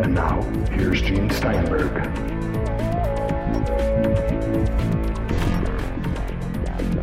And now, here's Gene Steinberg.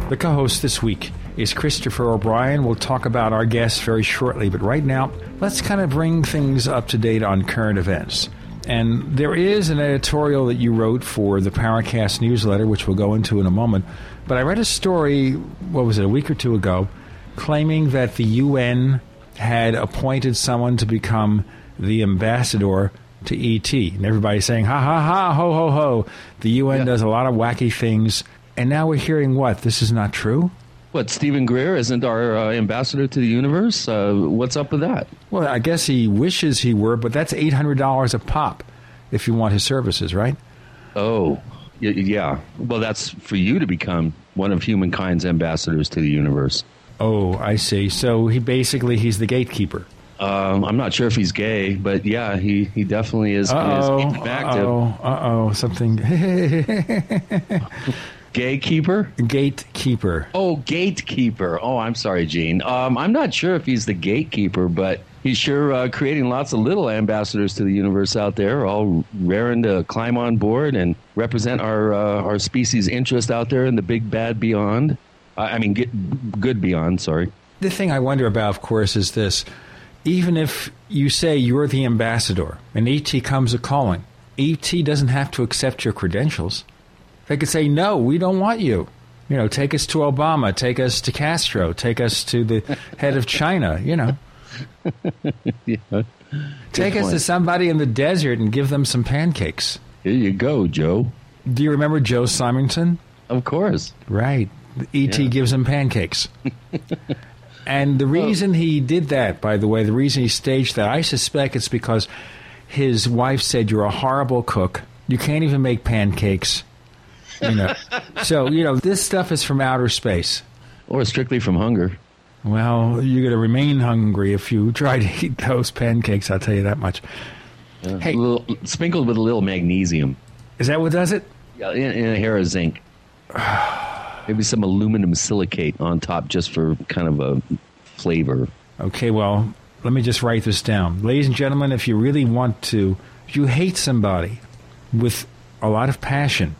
The co host this week is Christopher O'Brien. We'll talk about our guests very shortly, but right now, let's kind of bring things up to date on current events. And there is an editorial that you wrote for the Paracast newsletter, which we'll go into in a moment. But I read a story, what was it, a week or two ago, claiming that the UN had appointed someone to become the ambassador to ET. And everybody's saying, ha ha ha, ho ho ho. The UN Yeah. does a lot of wacky things. And now we're hearing what? This is not true? What, Steven Greer isn't our uh, ambassador to the universe? Uh, what's up with that? Well, I guess he wishes he were, but that's $800 a pop if you want his services, right? Oh, y- yeah. Well, that's for you to become one of humankind's ambassadors to the universe. Oh, I see. So he basically he's the gatekeeper. Um, I'm not sure if he's gay, but yeah, he, he definitely is, is Uh-oh, active. uh-oh, something. Gaykeeper? gatekeeper. Oh, gatekeeper. Oh, I'm sorry, Gene. Um, I'm not sure if he's the gatekeeper, but he's sure uh, creating lots of little ambassadors to the universe out there, all raring to climb on board and represent our uh, our species' interest out there in the big bad beyond. I I mean, get, good beyond. Sorry. The thing I wonder about, of course, is this. Even if you say you're the ambassador and ET comes a calling, ET doesn't have to accept your credentials. They could say, no, we don't want you. You know, take us to Obama, take us to Castro, take us to the head of China, you know. Yeah. Take us to somebody in the desert and give them some pancakes. Here you go, Joe. Do you remember Joe Simonton? Of course. Right. E.T. Yeah. gives him pancakes. and the oh. reason he did that, by the way, the reason he staged that, I suspect it's because his wife said, You're a horrible cook. You can't even make pancakes. You know. so, you know, this stuff is from outer space. Or strictly from hunger. Well, you're going to remain hungry if you try to eat those pancakes, I'll tell you that much. Yeah. Hey. Little, sprinkled with a little magnesium. Is that what does it? Yeah, in a hair of zinc. Maybe some aluminum silicate on top just for kind of a flavor. Okay, well, let me just write this down. Ladies and gentlemen, if you really want to, if you hate somebody with a lot of passion,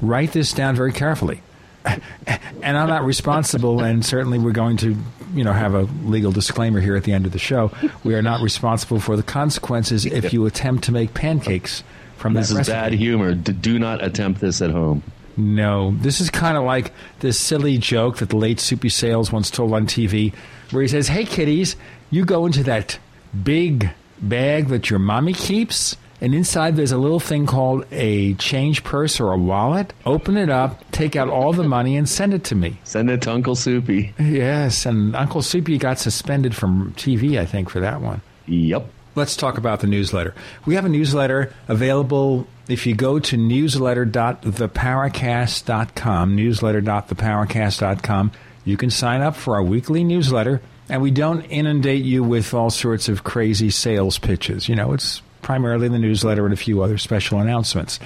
write this down very carefully. and I'm not responsible, and certainly we're going to, you know, have a legal disclaimer here at the end of the show. We are not responsible for the consequences if you attempt to make pancakes from This is recipe. bad humor. D- do not attempt this at home. No, this is kind of like this silly joke that the late Soupy Sales once told on TV, where he says, "Hey, kiddies, you go into that big bag that your mommy keeps." And inside there's a little thing called a change purse or a wallet. Open it up, take out all the money, and send it to me. Send it to Uncle Soupy. Yes, and Uncle Soupy got suspended from TV, I think, for that one. Yep. Let's talk about the newsletter. We have a newsletter available if you go to newsletter.theparacast.com, newsletter.theparacast.com. You can sign up for our weekly newsletter, and we don't inundate you with all sorts of crazy sales pitches. You know, it's primarily the newsletter and a few other special announcements.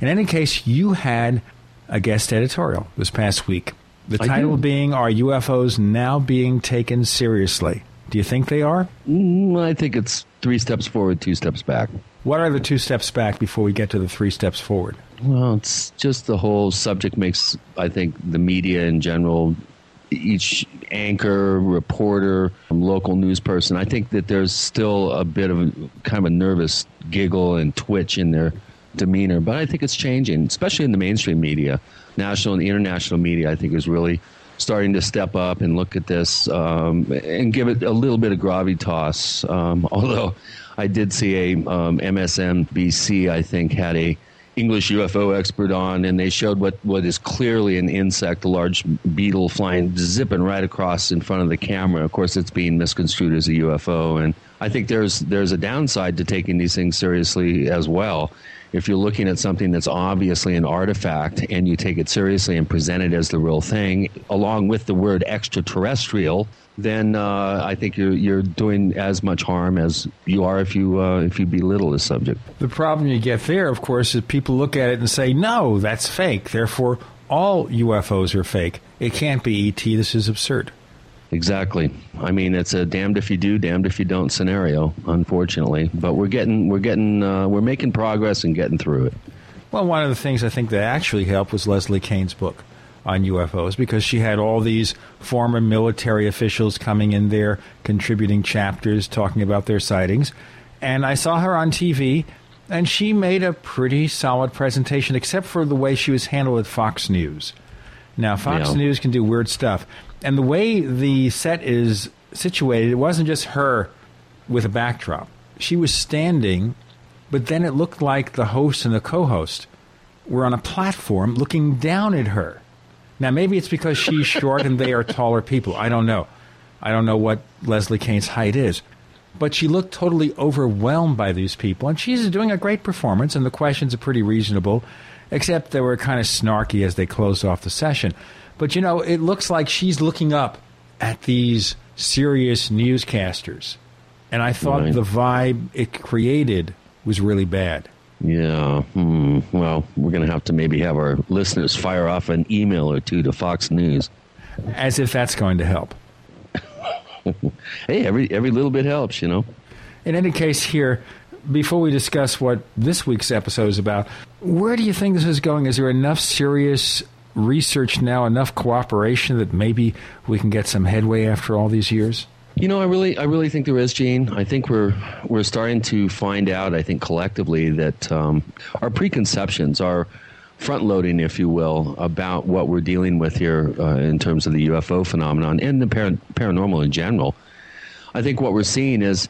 In any case, you had a guest editorial this past week. The I title did. being Are UFOs Now Being Taken Seriously? Do you think they are? Mm, I think it's three steps forward, two steps back. What are the two steps back before we get to the three steps forward? Well, it's just the whole subject makes, I think, the media in general, each anchor, reporter, local news person, I think that there's still a bit of a kind of a nervous giggle and twitch in their demeanor. But I think it's changing, especially in the mainstream media. National and international media, I think, is really starting to step up and look at this um, and give it a little bit of gravitas. Um, although I did see a um, MSNBC, I think, had a English UFO expert on, and they showed what, what is clearly an insect, a large beetle flying, zipping right across in front of the camera. Of course, it's being misconstrued as a UFO, and I think there's there's a downside to taking these things seriously as well. If you're looking at something that's obviously an artifact and you take it seriously and present it as the real thing, along with the word extraterrestrial, then uh, I think you're you're doing as much harm as you are if you uh, if you belittle the subject. The problem you get there, of course, is people look at it and say, no, that's fake. Therefore, all UFOs are fake. It can't be ET. This is absurd. Exactly. I mean, it's a damned if you do, damned if you don't scenario, unfortunately. But we're getting, we're getting, uh, we're making progress and getting through it. Well, one of the things I think that actually helped was Leslie Kean's book on UFOs because she had all these former military officials coming in there contributing chapters talking about their sightings. And I saw her on TV, and she made a pretty solid presentation, except for the way she was handled at Fox News. Now, Fox Yeah. News can do weird stuff. And the way the set is situated, it wasn't just her with a backdrop. She was standing, but then it looked like the host and the co host were on a platform looking down at her. Now, maybe it's because she's short and they are taller people. I don't know. I don't know what Leslie Kean's height is. But she looked totally overwhelmed by these people, and she's doing a great performance, and the questions are pretty reasonable, except they were kind of snarky as they closed off the session. But you know, it looks like she's looking up at these serious newscasters, and I thought Right. the vibe it created was really bad. Yeah. Hmm. Well, we're going to have to maybe have our listeners fire off an email or two to Fox News. As if that's going to help. Hey, every every little bit helps, you know. In any case, here, before we discuss what this week's episode is about, where do you think this is going? Is there enough serious research now, enough cooperation that maybe we can get some headway after all these years? You know, I really, I really think there is, Gene. I think we're we're starting to find out. I think collectively that um, our preconceptions, our front loading, if you will, about what we're dealing with here uh, in terms of the UFO phenomenon and the par- paranormal in general. I think what we're seeing is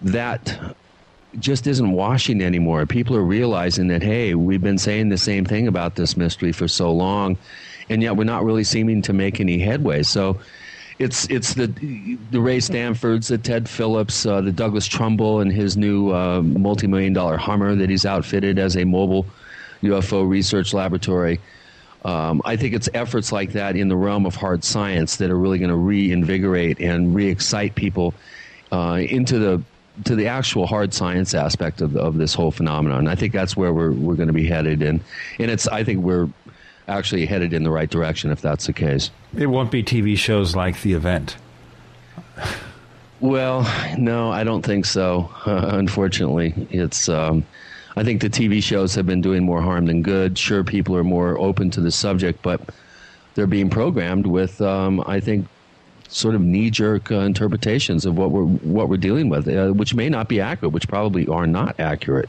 that just isn't washing anymore. People are realizing that hey, we've been saying the same thing about this mystery for so long, and yet we're not really seeming to make any headway. So it's it's the the Ray Stanfords, the Ted Phillips, uh, the Douglas Trumbull, and his new uh, multi million dollar Hummer that he's outfitted as a mobile UFO research laboratory. Um, I think it's efforts like that in the realm of hard science that are really going to reinvigorate and re-excite people uh, into the to the actual hard science aspect of, of this whole phenomenon. And I think that's where we're we're going to be headed, and and it's I think we're actually headed in the right direction if that's the case. It won't be TV shows like The Event. Well, no, I don't think so. unfortunately, it's. Um, I think the TV shows have been doing more harm than good. Sure, people are more open to the subject, but they're being programmed with, um, I think, sort of knee-jerk uh, interpretations of what we're what we're dealing with, uh, which may not be accurate, which probably are not accurate.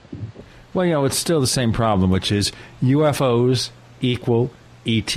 Well, you know, it's still the same problem, which is UFOs equal ET.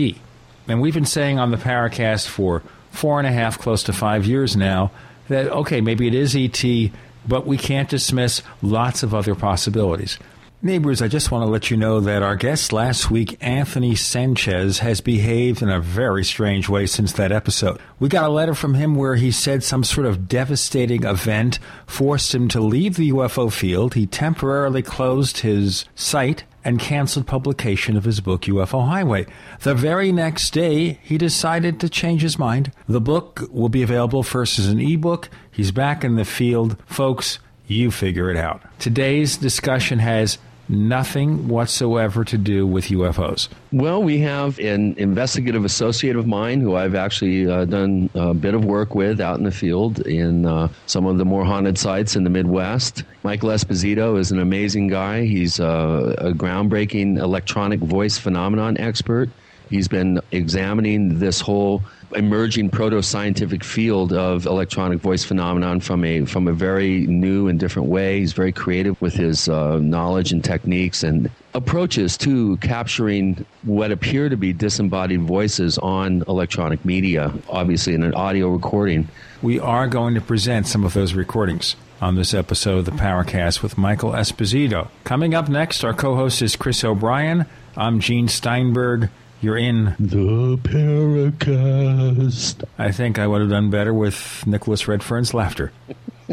And we've been saying on the Paracast for four and a half, close to five years now, that, okay, maybe it is ET, but we can't dismiss lots of other possibilities. Neighbors, I just want to let you know that our guest last week, Anthony Sanchez, has behaved in a very strange way since that episode. We got a letter from him where he said some sort of devastating event forced him to leave the UFO field. He temporarily closed his site and canceled publication of his book, UFO Highway. The very next day, he decided to change his mind. The book will be available first as an ebook. He's back in the field. Folks, you figure it out. Today's discussion has nothing whatsoever to do with UFOs. Well, we have an investigative associate of mine who I've actually uh, done a bit of work with out in the field in uh, some of the more haunted sites in the Midwest. Michael Esposito is an amazing guy. He's uh, a groundbreaking electronic voice phenomenon expert. He's been examining this whole emerging proto-scientific field of electronic voice phenomenon from a from a very new and different way. He's very creative with his uh, knowledge and techniques and approaches to capturing what appear to be disembodied voices on electronic media, obviously in an audio recording. We are going to present some of those recordings on this episode of the Paracast with Michael Esposito. Coming up next, our co host is Chris O'Brien. I'm Gene Steinberg. You're in. The Paracast. I think I would have done better with Nicholas Redfern's laughter.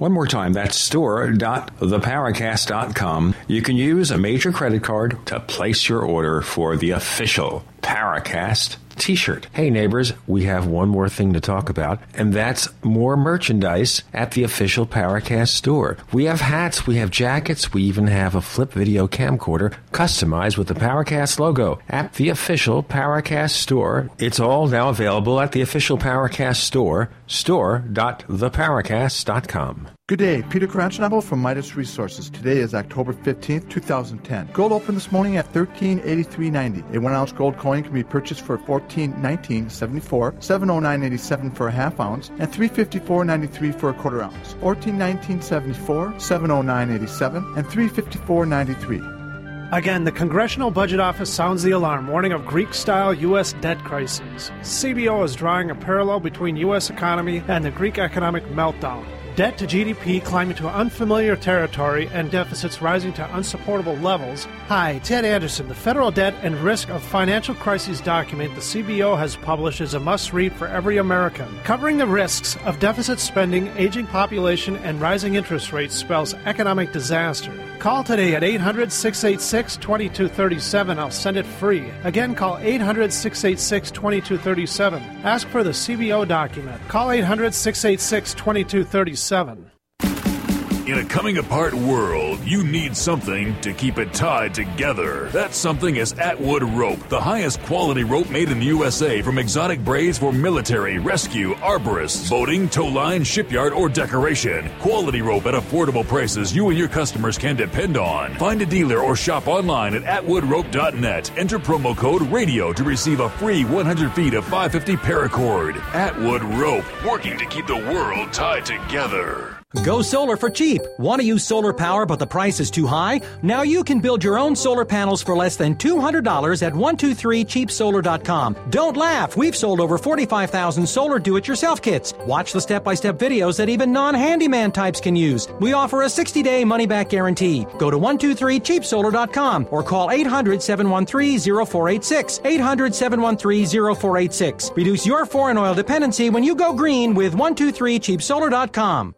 One more time, that's store.theparacast.com. You can use a major credit card to place your order for the official Paracast t-shirt. Hey neighbors, we have one more thing to talk about, and that's more merchandise at the official Paracast store. We have hats, we have jackets, we even have a flip video camcorder customized with the Paracast logo at the official Paracast store. It's all now available at the official Paracast store, store.theparacast.com. Good day, Peter Carachanabo from Midas Resources. Today is October 15th, 2010. Gold opened this morning at 1383.90. A one ounce gold coin can be purchased for 1419.74, 709.87 for a half ounce, and 354.93 for a quarter ounce. 1419.74, 709.87, and 354.93. Again, the Congressional Budget Office sounds the alarm, warning of Greek style U.S. debt crises. CBO is drawing a parallel between U.S. economy and the Greek economic meltdown. Debt to GDP climbing to unfamiliar territory and deficits rising to unsupportable levels. Hi, Ted Anderson. The Federal Debt and Risk of Financial Crises document the CBO has published is a must read for every American. Covering the risks of deficit spending, aging population, and rising interest rates spells economic disaster. Call today at 800 686 2237. I'll send it free. Again, call 800 686 2237. Ask for the CBO document. Call 800 686 2237. Seven. In a coming apart world, you need something to keep it tied together. That something is Atwood Rope, the highest quality rope made in the USA from exotic braids for military, rescue, arborists, boating, tow line, shipyard, or decoration. Quality rope at affordable prices you and your customers can depend on. Find a dealer or shop online at atwoodrope.net. Enter promo code RADIO to receive a free 100 feet of 550 paracord. Atwood Rope, working to keep the world tied together. Go solar for cheap. Want to use solar power but the price is too high? Now you can build your own solar panels for less than $200 at 123cheapsolar.com. Don't laugh. We've sold over 45,000 solar do-it-yourself kits. Watch the step-by-step videos that even non-handyman types can use. We offer a 60-day money-back guarantee. Go to 123cheapsolar.com or call 800-713-0486. 800-713-0486. Reduce your foreign oil dependency when you go green with 123cheapsolar.com.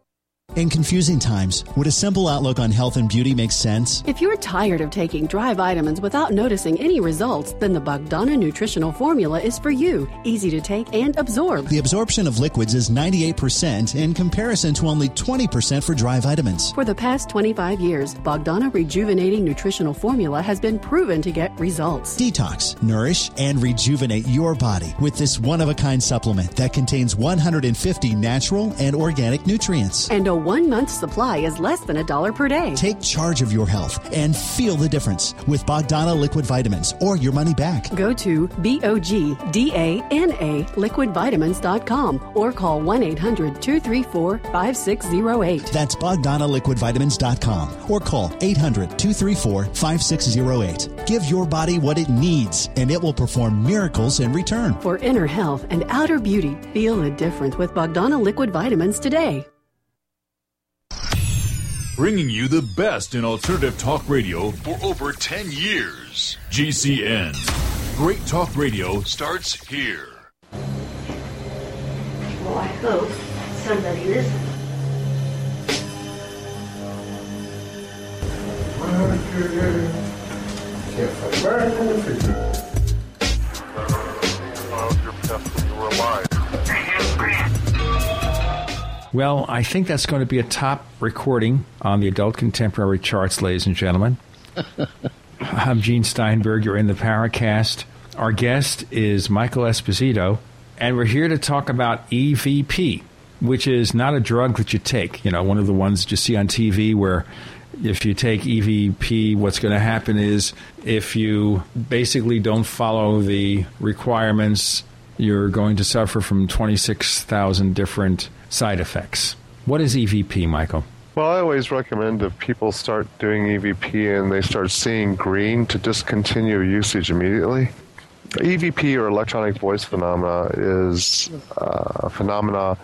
In confusing times, would a simple outlook on health and beauty make sense? If you're tired of taking dry vitamins without noticing any results, then the Bogdana Nutritional Formula is for you. Easy to take and absorb. The absorption of liquids is 98% in comparison to only 20% for dry vitamins. For the past 25 years, Bogdana Rejuvenating Nutritional Formula has been proven to get results. Detox, nourish, and rejuvenate your body with this one of a kind supplement that contains 150 natural and organic nutrients. And a one month supply is less than a dollar per day. Take charge of your health and feel the difference with Bogdana Liquid Vitamins or your money back. Go to B O G D A N A liquidvitamins.com or call 1 800 234 5608. That's BogdanaLiquidVitamins.com or call 800 234 5608. Give your body what it needs and it will perform miracles in return. For inner health and outer beauty, feel the difference with Bogdana Liquid Vitamins today. Bringing you the best in alternative talk radio for over 10 years. GCN. Great talk radio starts here. Well, I hope somebody listens. Well, I think that's going to be a top recording on the adult contemporary charts, ladies and gentlemen. I'm Gene Steinberg. You're in the Paracast. Our guest is Michael Esposito, and we're here to talk about EVP, which is not a drug that you take. You know, one of the ones that you see on TV where if you take EVP, what's going to happen is if you basically don't follow the requirements, you're going to suffer from 26,000 different side effects. What is EVP, Michael? Well, I always recommend if people start doing EVP and they start seeing green to discontinue usage immediately. EVP or electronic voice phenomena is uh, a phenomena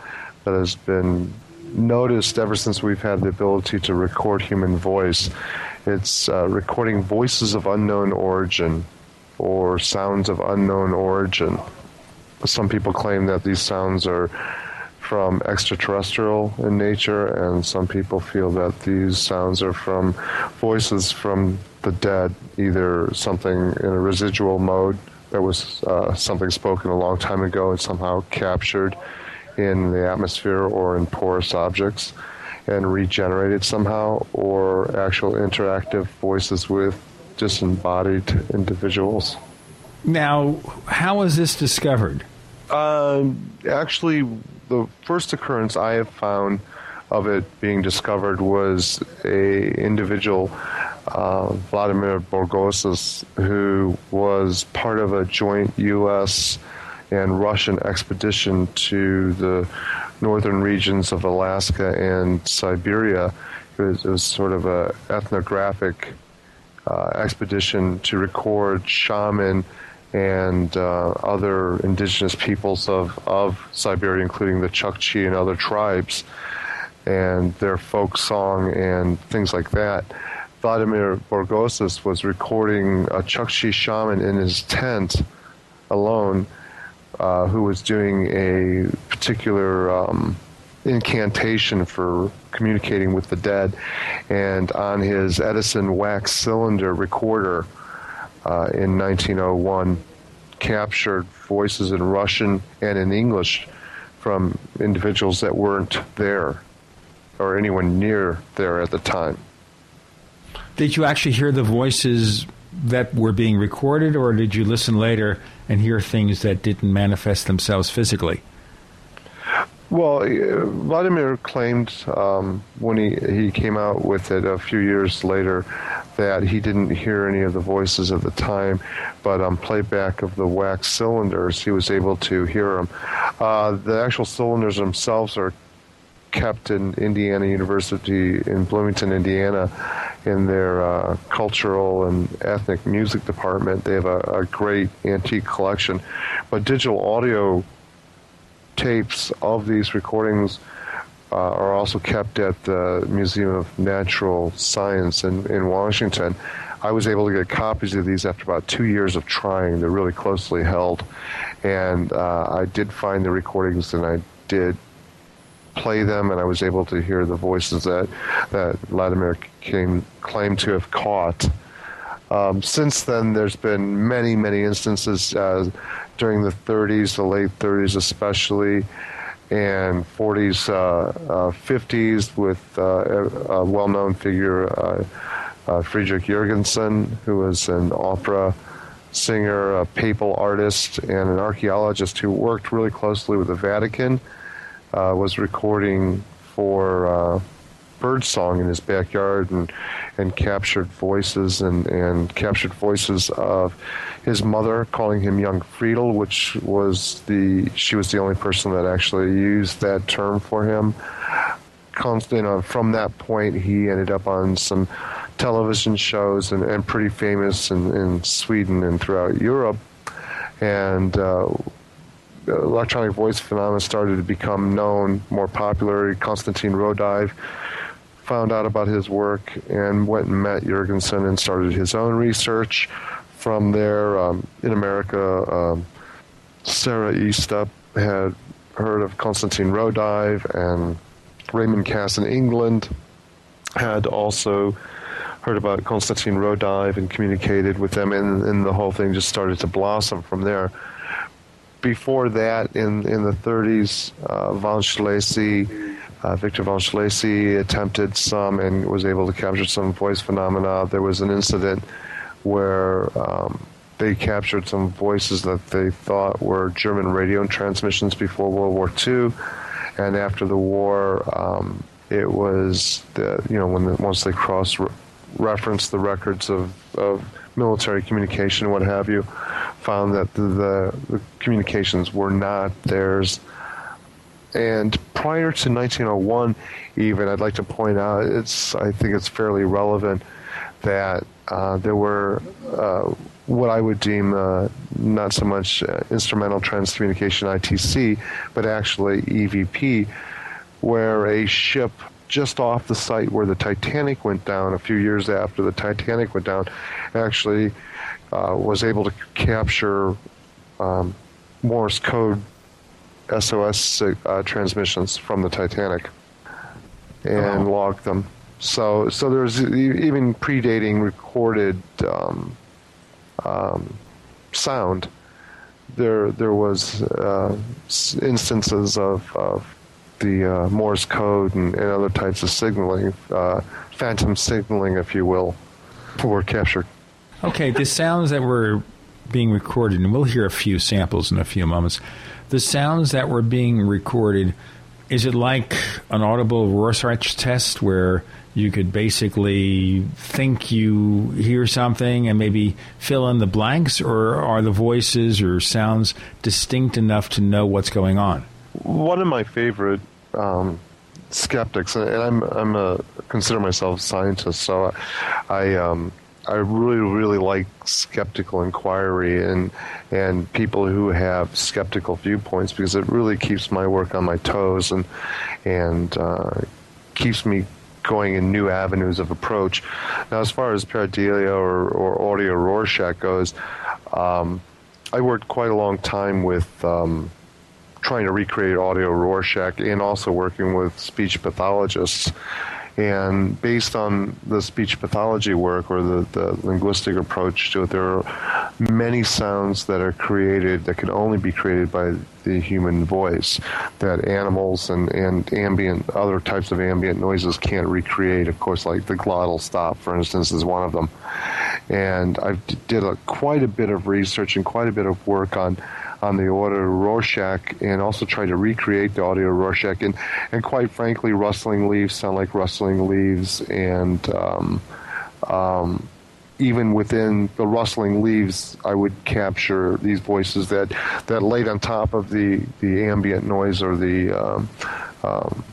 that has been noticed ever since we've had the ability to record human voice. It's uh, recording voices of unknown origin or sounds of unknown origin. Some people claim that these sounds are from extraterrestrial in nature, and some people feel that these sounds are from voices from the dead, either something in a residual mode that was uh, something spoken a long time ago and somehow captured in the atmosphere or in porous objects and regenerated somehow, or actual interactive voices with disembodied individuals. Now, how was this discovered? Um, actually, the first occurrence I have found of it being discovered was a individual, uh, Vladimir Bogoras, who was part of a joint U.S. and Russian expedition to the northern regions of Alaska and Siberia. It was, it was sort of a ethnographic uh, expedition to record shaman and uh, other indigenous peoples of, of Siberia, including the Chukchi and other tribes, and their folk song and things like that. Vladimir Bogoras was recording a Chukchi shaman in his tent alone, uh, who was doing a particular um, incantation for communicating with the dead, and on his Edison wax cylinder recorder uh, in 1901 captured voices in Russian and in English from individuals that weren't there or anyone near there at the time. Did you actually hear the voices that were being recorded, or did you listen later and hear things that didn't manifest themselves physically? Well, uh, Vladimir claimed um, when he, he came out with it a few years later that he didn't hear any of the voices at the time, but on playback of the wax cylinders, he was able to hear them. Uh, the actual cylinders themselves are kept in Indiana University in Bloomington, Indiana, in their uh, cultural and ethnic music department. They have a, a great antique collection, but digital audio tapes of these recordings uh, are also kept at the Museum of Natural Science in, in Washington. I was able to get copies of these after about two years of trying. They're really closely held. And uh, I did find the recordings and I did play them, and I was able to hear the voices that, that Vladimir came, claimed to have caught. Um, since then, there's been many, many instances uh, during the 30s, the late 30s especially, and 40s, uh, 50s uh, with uh, a well-known figure, uh, Friedrich Jurgenson, who was an opera singer, a papal artist, and an archaeologist who worked really closely with the Vatican, was recording for birdsong in his backyard and and captured voices and, and captured voices of his mother calling him young Friedel, which was the she was the only person that actually used that term for him. Constant, uh, from that point, he ended up on some television shows and, and pretty famous in, in Sweden and throughout Europe. And uh, electronic voice phenomena started to become known, more popular. Konstantin Raudive found out about his work and went and met Jurgenson and started his own research. From there, um, in America, um, Sarah Estep had heard of Konstantin Raudive, and Raymond Cass in England had also heard about Konstantin Raudive and communicated with them, and, and the whole thing just started to blossom from there. Before that, in, in the 30s, uh, von Szalay uh, Victor von Szalay attempted some and was able to capture some voice phenomena. There was an incident where um, they captured some voices that they thought were German radio transmissions before World War II, and after the war, um, it was the you know when the, once they cross referenced the records of, of military communication, what have you, found that the, the, the communications were not theirs and prior to 1901, even I'd like to point out it's I think it's fairly relevant that uh, there were uh, what I would deem uh, not so much uh, instrumental transcommunication ITC, but actually EVP, where a ship just off the site where the Titanic went down a few years after the Titanic went down actually uh, was able to capture um, Morse code SOS uh, transmissions from the Titanic and oh. log them. So, so there's even predating recorded um, um, sound. There, there was uh, instances of, of the uh, Morse code and, and, other types of signaling, uh, phantom signaling, if you will, were captured. Okay, the sounds that were being recorded, and we'll hear a few samples in a few moments the sounds that were being recorded, is it like an audible Rorschach test where you could basically think you hear something and maybe fill in the blanks, or are the voices or sounds distinct enough to know what's going on? One of my favorite um, skeptics, and I'm I'm a consider myself a scientist, so I um, I really, really like skeptical inquiry and and people who have skeptical viewpoints because it really keeps my work on my toes and and uh, keeps me going in new avenues of approach. Now, as far as pareidolia or, or audio Rorschach goes, um, I worked quite a long time with um, trying to recreate audio Rorschach and also working with speech pathologists. And based on the speech pathology work or the, the linguistic approach to it, there are many sounds that are created that can only be created by the human voice that animals and, and ambient, other types of ambient noises can't recreate. Of course, like the glottal stop, for instance, is one of them. And I did a, quite a bit of research and quite a bit of work on on the audio Rorschach and also try to recreate the audio Rorschach. And, and quite frankly, rustling leaves sound like rustling leaves. And um, um, even within the rustling leaves, I would capture these voices that, that laid on top of the, the ambient noise or the um, um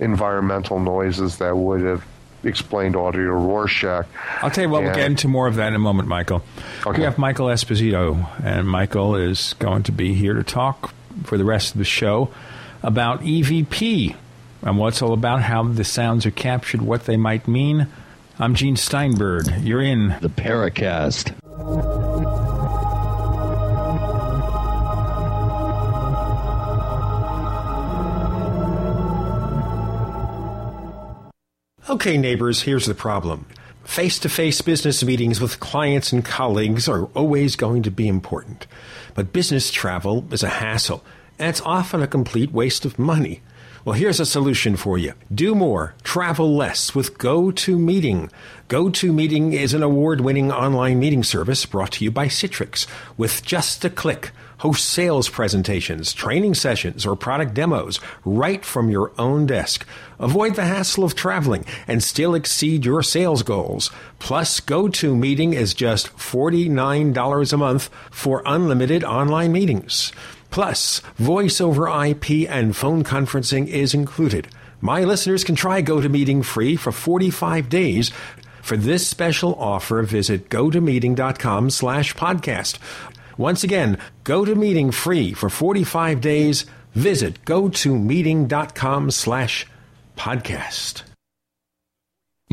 environmental noises that would have explained audio Rorschach. I'll tell you what, and, we'll get into more of that in a moment, Michael. Okay. We have Michael Esposito, and Michael is going to be here to talk for the rest of the show about EVP and what it's all about, how the sounds are captured, what they might mean. I'm Gene Steinberg. You're in the Paracast. Okay, neighbors, here's the problem. Face to face business meetings with clients and colleagues are always going to be important. But business travel is a hassle, and it's often a complete waste of money. Well, here's a solution for you. Do more, travel less with GoToMeeting. GoToMeeting is an award winning online meeting service brought to you by Citrix. With just a click, host sales presentations, training sessions, or product demos right from your own desk. Avoid the hassle of traveling and still exceed your sales goals. Plus, GoToMeeting is just $49 a month for unlimited online meetings. Plus, voice over IP and phone conferencing is included. My listeners can try GoToMeeting free for 45 days. For this special offer, visit gotomeeting.com slash podcast. Once again, go to meeting free for 45 days. Visit go to gotomeeting.com slash podcast.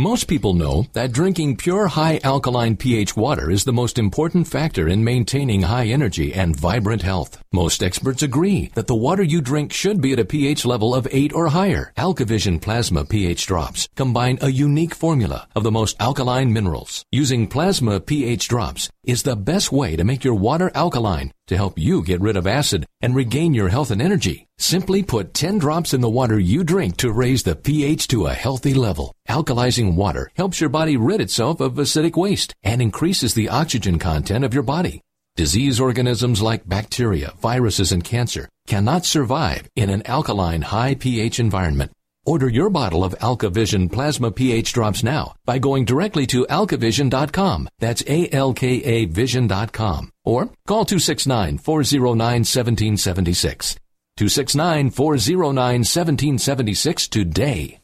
Most people know that drinking pure high alkaline pH water is the most important factor in maintaining high energy and vibrant health. Most experts agree that the water you drink should be at a pH level of 8 or higher. AlkaVision Plasma pH drops combine a unique formula of the most alkaline minerals. Using plasma pH drops is the best way to make your water alkaline to help you get rid of acid and regain your health and energy. Simply put 10 drops in the water you drink to raise the pH to a healthy level. Alkalizing water helps your body rid itself of acidic waste and increases the oxygen content of your body. Disease organisms like bacteria, viruses, and cancer cannot survive in an alkaline high pH environment. Order your bottle of AlkaVision Plasma pH drops now by going directly to alkavision.com. That's A-L-K-A vision.com. Or call 269-409-1776. 269 409 1776 today.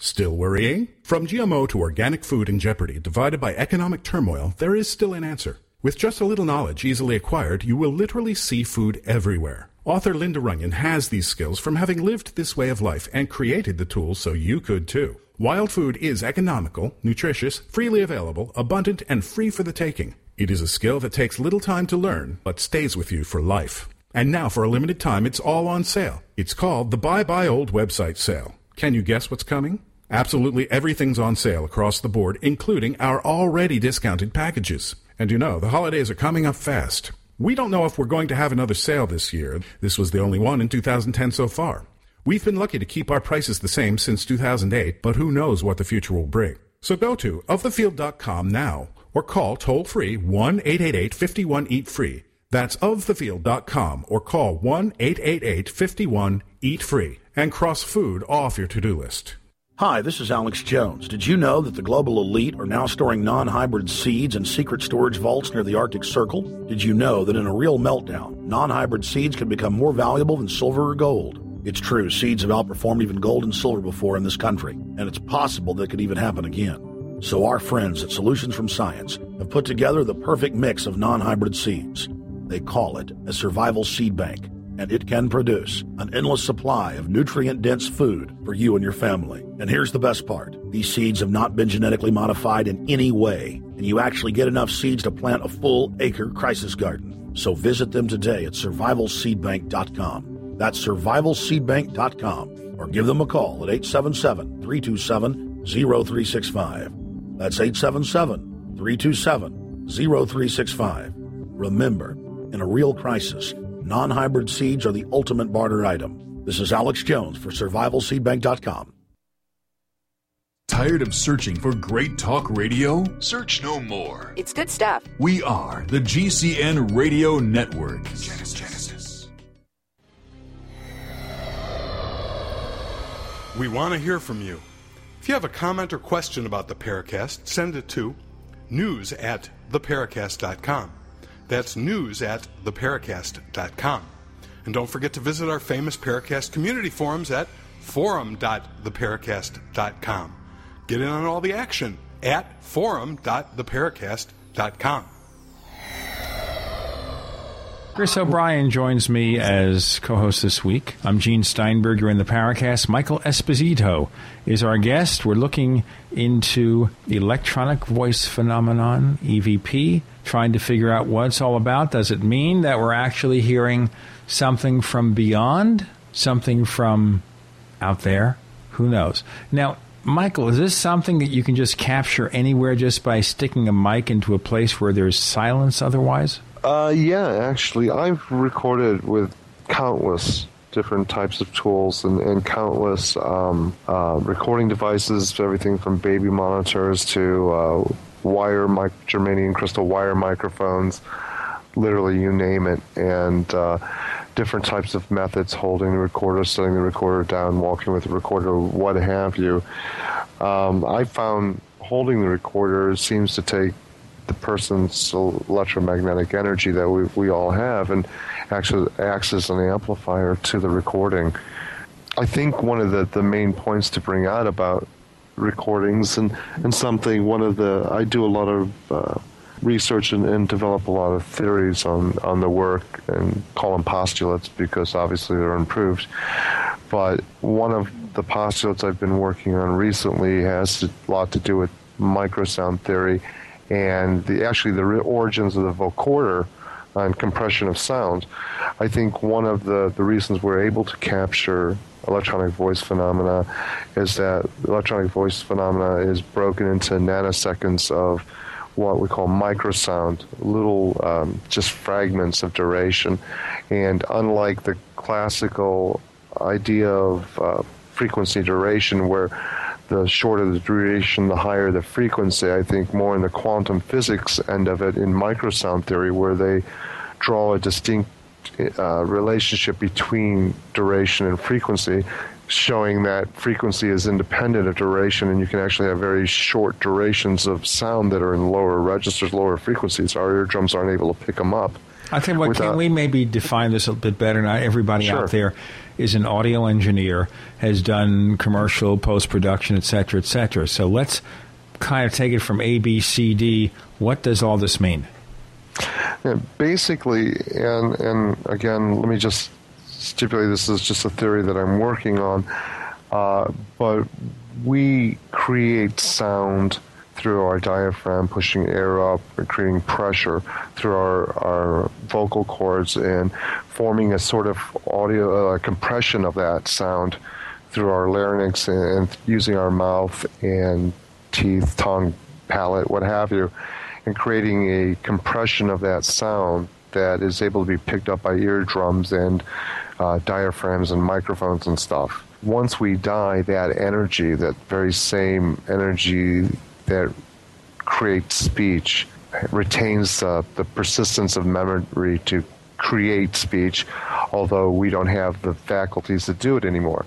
Still worrying? From GMO to organic food in jeopardy, divided by economic turmoil, there is still an answer. With just a little knowledge easily acquired, you will literally see food everywhere. Author Linda Runyon has these skills from having lived this way of life and created the tools so you could too. Wild food is economical, nutritious, freely available, abundant, and free for the taking. It is a skill that takes little time to learn, but stays with you for life. And now, for a limited time, it's all on sale. It's called the Buy Buy Old website sale. Can you guess what's coming? Absolutely everything's on sale across the board, including our already discounted packages. And you know, the holidays are coming up fast. We don't know if we're going to have another sale this year. This was the only one in 2010 so far. We've been lucky to keep our prices the same since 2008, but who knows what the future will bring. So go to ofthefield.com now or call toll free 1 888 51 EAT FREE. That's ofthefield.com or call 1 888 51 EAT FREE and cross food off your to do list. Hi, this is Alex Jones. Did you know that the global elite are now storing non hybrid seeds in secret storage vaults near the Arctic Circle? Did you know that in a real meltdown, non hybrid seeds can become more valuable than silver or gold? It's true, seeds have outperformed even gold and silver before in this country, and it's possible that could even happen again. So, our friends at Solutions from Science have put together the perfect mix of non hybrid seeds. They call it a survival seed bank, and it can produce an endless supply of nutrient dense food for you and your family. And here's the best part these seeds have not been genetically modified in any way, and you actually get enough seeds to plant a full acre crisis garden. So visit them today at survivalseedbank.com. That's survivalseedbank.com, or give them a call at 877 327 0365. That's 877 327 0365. Remember, in a real crisis, non hybrid seeds are the ultimate barter item. This is Alex Jones for survivalseedbank.com. Tired of searching for great talk radio? Search no more. It's good stuff. We are the GCN Radio Network. Genesis. Genesis. We want to hear from you. If you have a comment or question about the Paracast, send it to news at theparacast.com. That's news at theparacast.com. And don't forget to visit our famous Paracast community forums at forum.theparacast.com. Get in on all the action at forum.theparacast.com. Chris O'Brien joins me as co host this week. I'm Gene Steinberg. You're in the Paracast. Michael Esposito is our guest. We're looking into the electronic voice phenomenon, EVP, trying to figure out what it's all about. Does it mean that we're actually hearing something from beyond, something from out there? Who knows? Now, Michael, is this something that you can just capture anywhere just by sticking a mic into a place where there's silence otherwise? Uh, yeah, actually, I've recorded with countless different types of tools and, and countless um, uh, recording devices, everything from baby monitors to uh, wire, mic- germanium crystal wire microphones, literally you name it, and uh, different types of methods, holding the recorder, setting the recorder down, walking with the recorder, what have you. Um, I found holding the recorder seems to take the person's electromagnetic energy that we, we all have and actually acts as an amplifier to the recording. I think one of the, the main points to bring out about recordings and, and something, one of the, I do a lot of uh, research and, and, develop a lot of theories on, on the work and call them postulates because obviously they're improved. But one of the postulates I've been working on recently has a lot to do with microsound theory and the actually the origins of the vocoder and compression of sound. I think one of the, the reasons we're able to capture electronic voice phenomena is that electronic voice phenomena is broken into nanoseconds of what we call microsound, little um, just fragments of duration. And unlike the classical idea of uh, frequency duration, where the shorter the duration, the higher the frequency. I think more in the quantum physics end of it in microsound theory, where they draw a distinct uh, relationship between duration and frequency, showing that frequency is independent of duration, and you can actually have very short durations of sound that are in lower registers, lower frequencies. Our eardrums aren't able to pick them up. I think what without- can we maybe define this a bit better? Not everybody Sure. out there is an audio engineer, has done commercial, post production, et cetera, et cetera. So let's kind of take it from A, B, C, D. What does all this mean? Basically, and and again, let me just stipulate this is just a theory that I'm working on, uh, but we create sound through our diaphragm, pushing air up, creating pressure through our, our vocal cords, and forming a sort of audio uh, compression of that sound through our larynx and, and using our mouth and teeth, tongue, palate, what have you, and creating a compression of that sound that is able to be picked up by eardrums and uh, diaphragms and microphones and stuff. Once we die, that energy, that very same energy that creates speech, retains uh, the persistence of memory to create speech, although we don't have the faculties to do it anymore.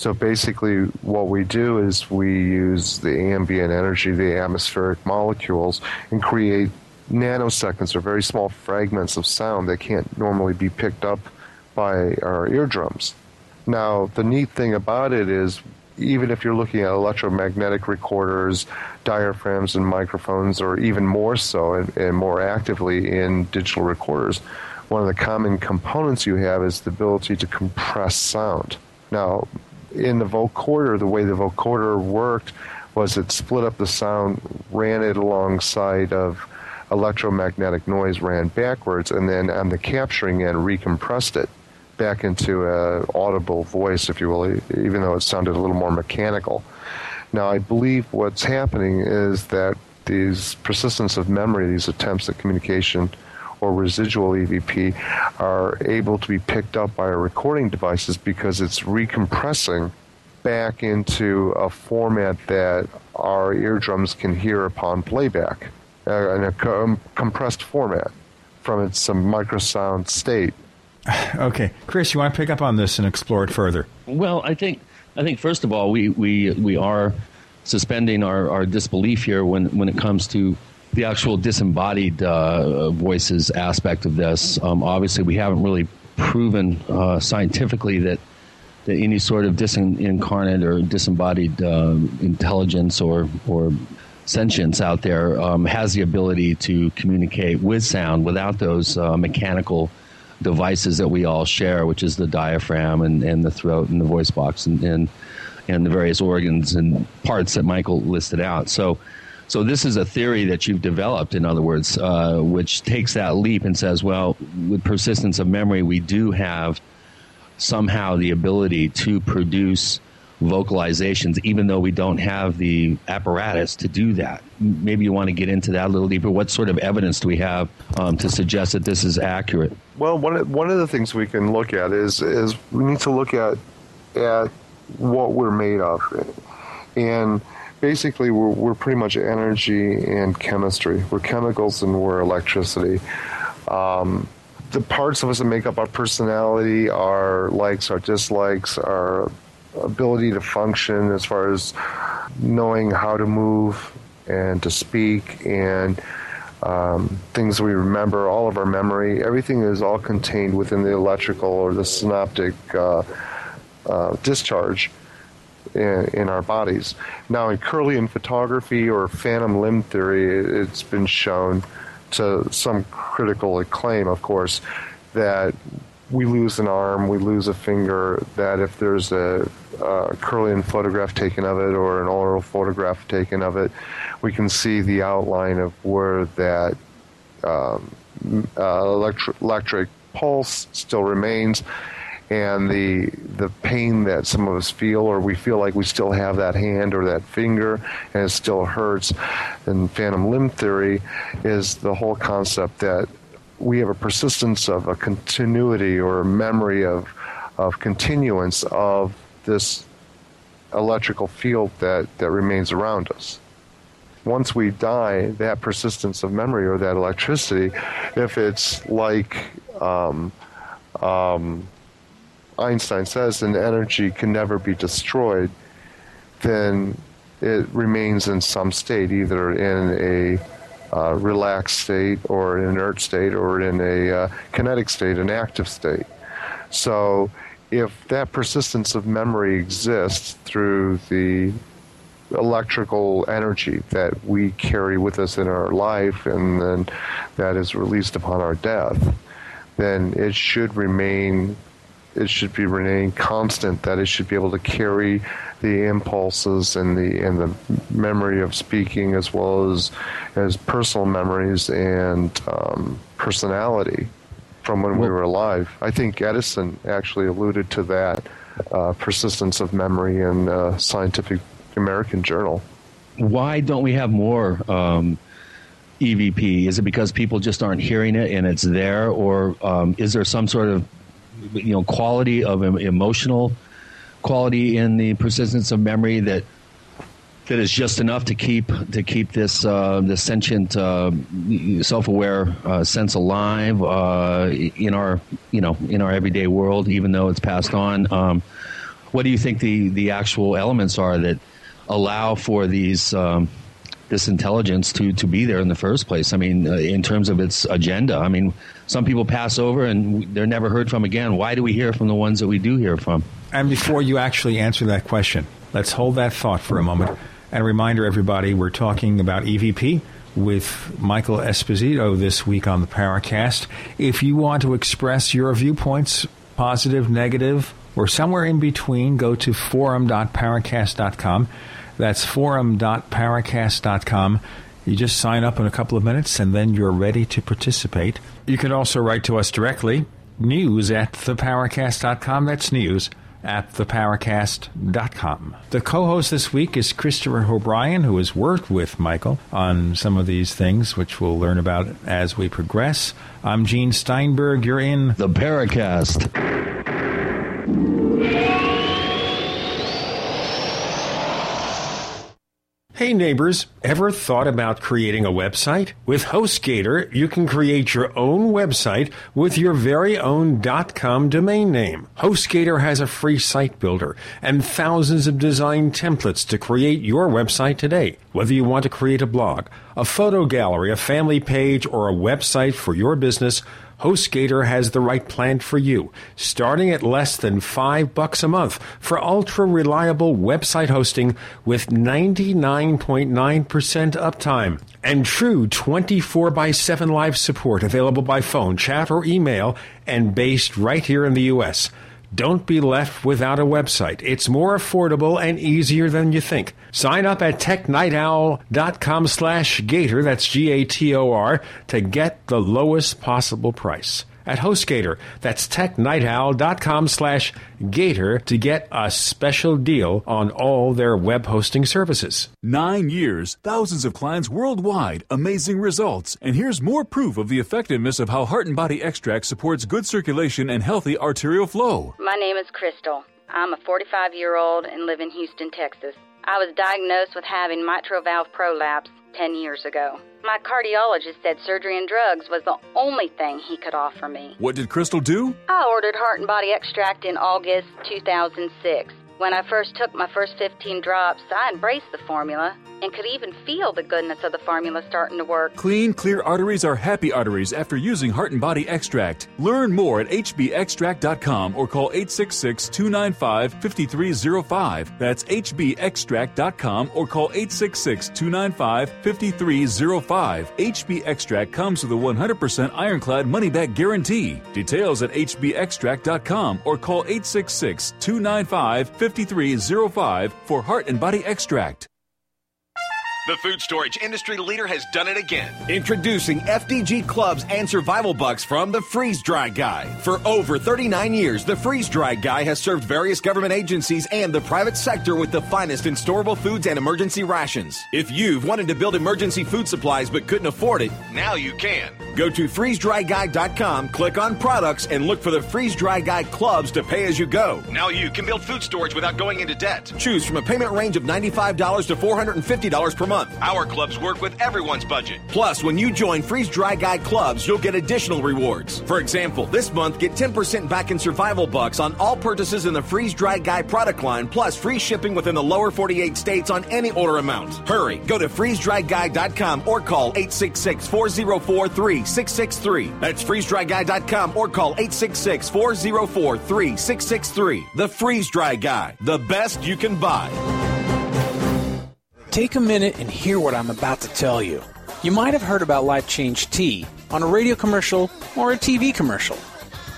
So basically, what we do is we use the ambient energy, the atmospheric molecules, and create nanoseconds or very small fragments of sound that can't normally be picked up by our eardrums. Now, the neat thing about it is, even if you're looking at electromagnetic recorders, diaphragms, and microphones, or even more so and, and more actively in digital recorders, one of the common components you have is the ability to compress sound. Now, in the vocoder, the way the vocoder worked was it split up the sound, ran it alongside of electromagnetic noise, ran backwards, and then on the capturing end, recompressed it back into a audible voice, if you will, even though it sounded a little more mechanical. Now, I believe what's happening is that these persistence of memory, these attempts at communication or residual EVP, are able to be picked up by our recording devices because it's recompressing back into a format that our eardrums can hear upon playback uh, in a com- compressed format from its um, microsound state. Okay, Chris, you want to pick up on this and explore it further? Well, I think I think first of all we we we are suspending our, our disbelief here when when it comes to the actual disembodied uh, voices aspect of this. Um, obviously, we haven't really proven uh, scientifically that that any sort of disincarnate or disembodied uh, intelligence or or sentience out there um, has the ability to communicate with sound without those uh, mechanical devices that we all share, which is the diaphragm and, and the throat and the voice box and, and and the various organs and parts that Michael listed out. So, so this is a theory that you've developed, in other words, uh, which takes that leap and says, well, with persistence of memory, we do have somehow the ability to produce vocalizations, even though we don't have the apparatus to do that. Maybe you want to get into that a little deeper. What sort of evidence do we have um, to suggest that this is accurate? Well, one of, one of the things we can look at is is we need to look at at what we're made of, and basically we're we're pretty much energy and chemistry. We're chemicals and we're electricity. Um, the parts of us that make up our personality, our likes, our dislikes, our ability to function as far as knowing how to move and to speak and um, things we remember, all of our memory, everything is all contained within the electrical or the synaptic uh, uh, discharge in, in our bodies. Now, in Kirlian photography or phantom limb theory, it's been shown to some critical acclaim, of course, that we lose an arm, we lose a finger, that if there's a, a Kirlian photograph taken of it or an oral photograph taken of it, we can see the outline of where that um, uh, electri- electric pulse still remains and the the pain that some of us feel or we feel like we still have that hand or that finger and it still hurts. And phantom limb theory is the whole concept that we have a persistence of a continuity or a memory of of continuance of this electrical field that, that remains around us. Once we die, that persistence of memory or that electricity, if it's like um, um, Einstein says, an energy can never be destroyed, then it remains in some state, either in a uh, relaxed state or an inert state or in a uh, kinetic state, an active state. So if that persistence of memory exists through the electrical energy that we carry with us in our life and then that is released upon our death, then it should remain it should be remain constant that it should be able to carry the impulses and the and the memory of speaking as well as as personal memories and um, personality from when we were alive. I think Edison actually alluded to that uh, persistence of memory in uh, Scientific American Journal. Why don't we have more um, EVP? Is it because people just aren't hearing it and it's there, or um, is there some sort of you know quality of emotional quality in the persistence of memory that that is just enough to keep to keep this uh, this sentient uh, self-aware uh, sense alive uh, in our you know in our everyday world, even though it's passed on. Um, what do you think the the actual elements are that allow for these um, this intelligence to to be there in the first place? I mean, uh, in terms of its agenda. I mean, some people pass over and they're never heard from again. Why do we hear from the ones that we do hear from? And before you actually answer that question, let's hold that thought for a moment. And a reminder, everybody, we're talking about EVP with Michael Esposito this week on the Paracast. If you want to express your viewpoints, positive, negative, or somewhere in between, go to forum.paracast.com. That's forum.paracast.com. You just sign up in a couple of minutes and then you're ready to participate. You can also write to us directly, news at theparacast.com. That's news at theparacast.com. The co host this week is Christopher O'Brien, who has worked with Michael on some of these things, which we'll learn about as we progress. I'm Gene Steinberg. You're in The Paracast. Hey neighbors, ever thought about creating a website? With HostGator, you can create your own website with your very own .com domain name. HostGator has a free site builder and thousands of design templates to create your website today. Whether you want to create a blog, a photo gallery, a family page, or a website for your business, HostGator has the right plan for you, starting at less than five bucks a month for ultra reliable website hosting with 99.9% uptime and true 24 by 7 live support available by phone, chat, or email and based right here in the U.S. Don't be left without a website. It's more affordable and easier than you think. Sign up at technightowl.com slash gator, that's G-A-T-O-R, to get the lowest possible price. At HostGator, that's technightowl.com slash gator to get a special deal on all their web hosting services. Nine years, thousands of clients worldwide, amazing results. And here's more proof of the effectiveness of how Heart and Body Extract supports good circulation and healthy arterial flow. My name is Crystal. I'm a 45 year old and live in Houston, Texas. I was diagnosed with having mitral valve prolapse 10 years ago. My cardiologist said surgery and drugs was the only thing he could offer me. What did Crystal do? I ordered Heart and Body Extract in August 2006. When I first took my first 15 drops, I embraced the formula and could even feel the goodness of the formula starting to work. Clean, clear arteries are happy arteries after using Heart and Body Extract. Learn more at hbextract.com or call 866 295 5305. That's hbextract.com or call 866 295 5305. HB Extract comes with a 100% ironclad money back guarantee. Details at hbextract.com or call 866 295 5305 for Heart and Body Extract. The food storage industry leader has done it again. Introducing FDG Clubs and Survival Bucks from the Freeze Dry Guy. For over 39 years, the Freeze Dry Guy has served various government agencies and the private sector with the finest in storable foods and emergency rations. If you've wanted to build emergency food supplies but couldn't afford it, now you can. Go to freezedryguy.com, click on products, and look for the Freeze Dry Guy Clubs to pay as you go. Now you can build food storage without going into debt. Choose from a payment range of $95 to $450 per month. Month. Our clubs work with everyone's budget. Plus, when you join Freeze Dry Guy clubs, you'll get additional rewards. For example, this month, get 10% back in survival bucks on all purchases in the Freeze Dry Guy product line, plus free shipping within the lower 48 states on any order amount. Hurry, go to freezedryguy.com or call 866 404 3663. That's freezedryguy.com or call 866 404 3663. The Freeze Dry Guy, the best you can buy. Take a minute and hear what I'm about to tell you. You might have heard about Life Change Tea on a radio commercial or a TV commercial,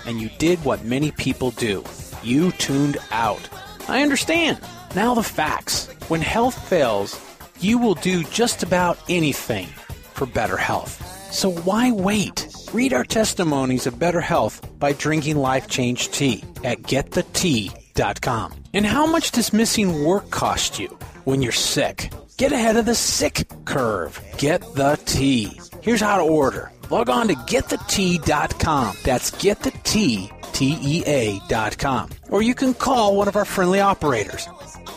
and you did what many people do. You tuned out. I understand. Now the facts. When health fails, you will do just about anything for better health. So why wait? Read our testimonies of better health by drinking Life Change Tea at getthetea.com. And how much does missing work cost you when you're sick? Get ahead of the sick curve. Get the tea. Here's how to order. Log on to getthetea.com. That's getthetea.com. Or you can call one of our friendly operators.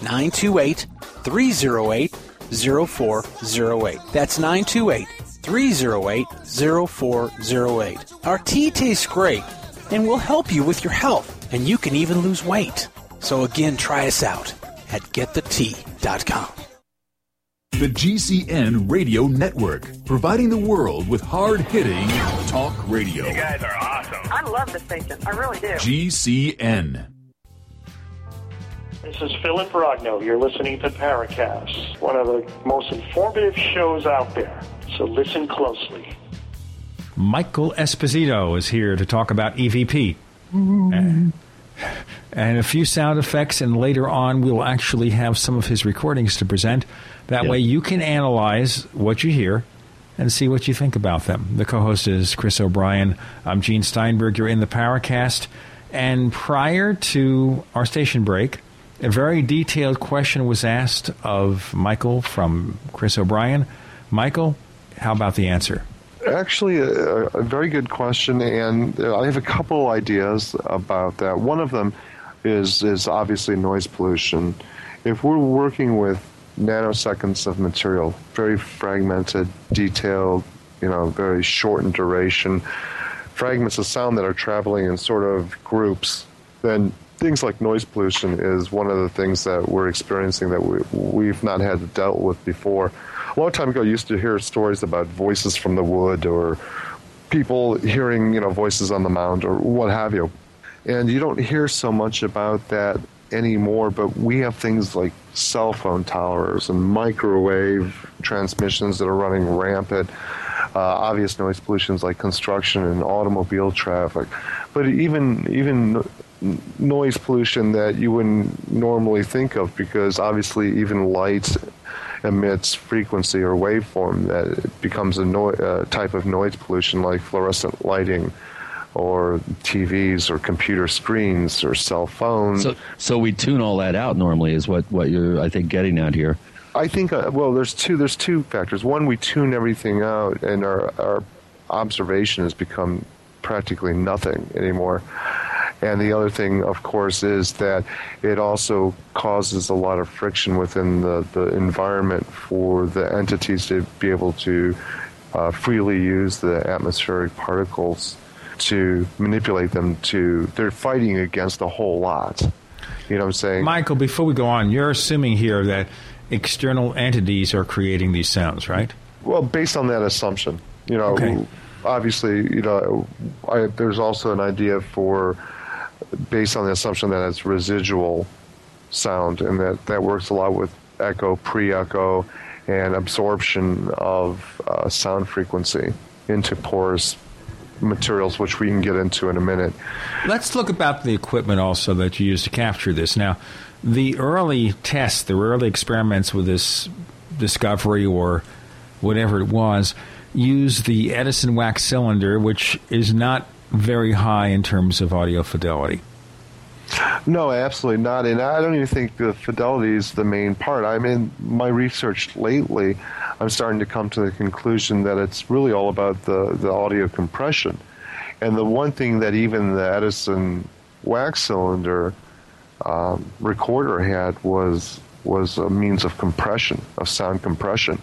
928 308 0408. That's 928 308 0408. Our tea tastes great and will help you with your health, and you can even lose weight. So again, try us out at getthetea.com. The GCN Radio Network, providing the world with hard hitting talk radio. You guys are awesome. I love the station. I really do. GCN. This is Philip Rogno. You're listening to Paracast, one of the most informative shows out there. So listen closely. Michael Esposito is here to talk about EVP. And, uh, and a few sound effects, and later on, we'll actually have some of his recordings to present. That way, you can analyze what you hear and see what you think about them. The co host is Chris O'Brien. I'm Gene Steinberg. You're in the Paracast. And prior to our station break, a very detailed question was asked of Michael from Chris O'Brien. Michael, how about the answer? Actually, a, a very good question, and I have a couple ideas about that. One of them is is obviously noise pollution. If we're working with nanoseconds of material, very fragmented, detailed, you know, very short in duration, fragments of sound that are traveling in sort of groups, then things like noise pollution is one of the things that we're experiencing that we, we've not had to dealt with before. A long time ago, I used to hear stories about voices from the wood or people hearing, you know, voices on the mound or what have you. And you don't hear so much about that anymore, but we have things like cell phone towers and microwave transmissions that are running rampant. Uh, obvious noise pollutions like construction and automobile traffic, but even even noise pollution that you wouldn't normally think of because obviously even light emits frequency or waveform that becomes a no- uh, type of noise pollution like fluorescent lighting or TVs or computer screens or cell phones. So, so we tune all that out normally, is what, what you're, I think, getting at here. I think uh, well, there's two there's two factors. One, we tune everything out, and our our observation has become practically nothing anymore. And the other thing, of course, is that it also causes a lot of friction within the, the environment for the entities to be able to uh, freely use the atmospheric particles to manipulate them to. They're fighting against a whole lot. You know what I'm saying? Michael, before we go on, you're assuming here that external entities are creating these sounds, right? Well, based on that assumption, you know, Okay. obviously, you know, I, there's also an idea for based on the assumption that it's residual sound, and that that works a lot with echo, pre-echo, and absorption of uh, sound frequency into porous materials, which we can get into in a minute. Let's look about the equipment also that you use to capture this. Now, the early tests, the early experiments with this discovery or whatever it was, used the Edison wax cylinder, which is not very high in terms of audio fidelity. No, absolutely not. And I don't even think the fidelity is the main part. I mean, my research lately, I'm starting to come to the conclusion that it's really all about the, the audio compression. And the one thing that even the Edison wax cylinder um, recorder had was was a means of compression, of sound compression.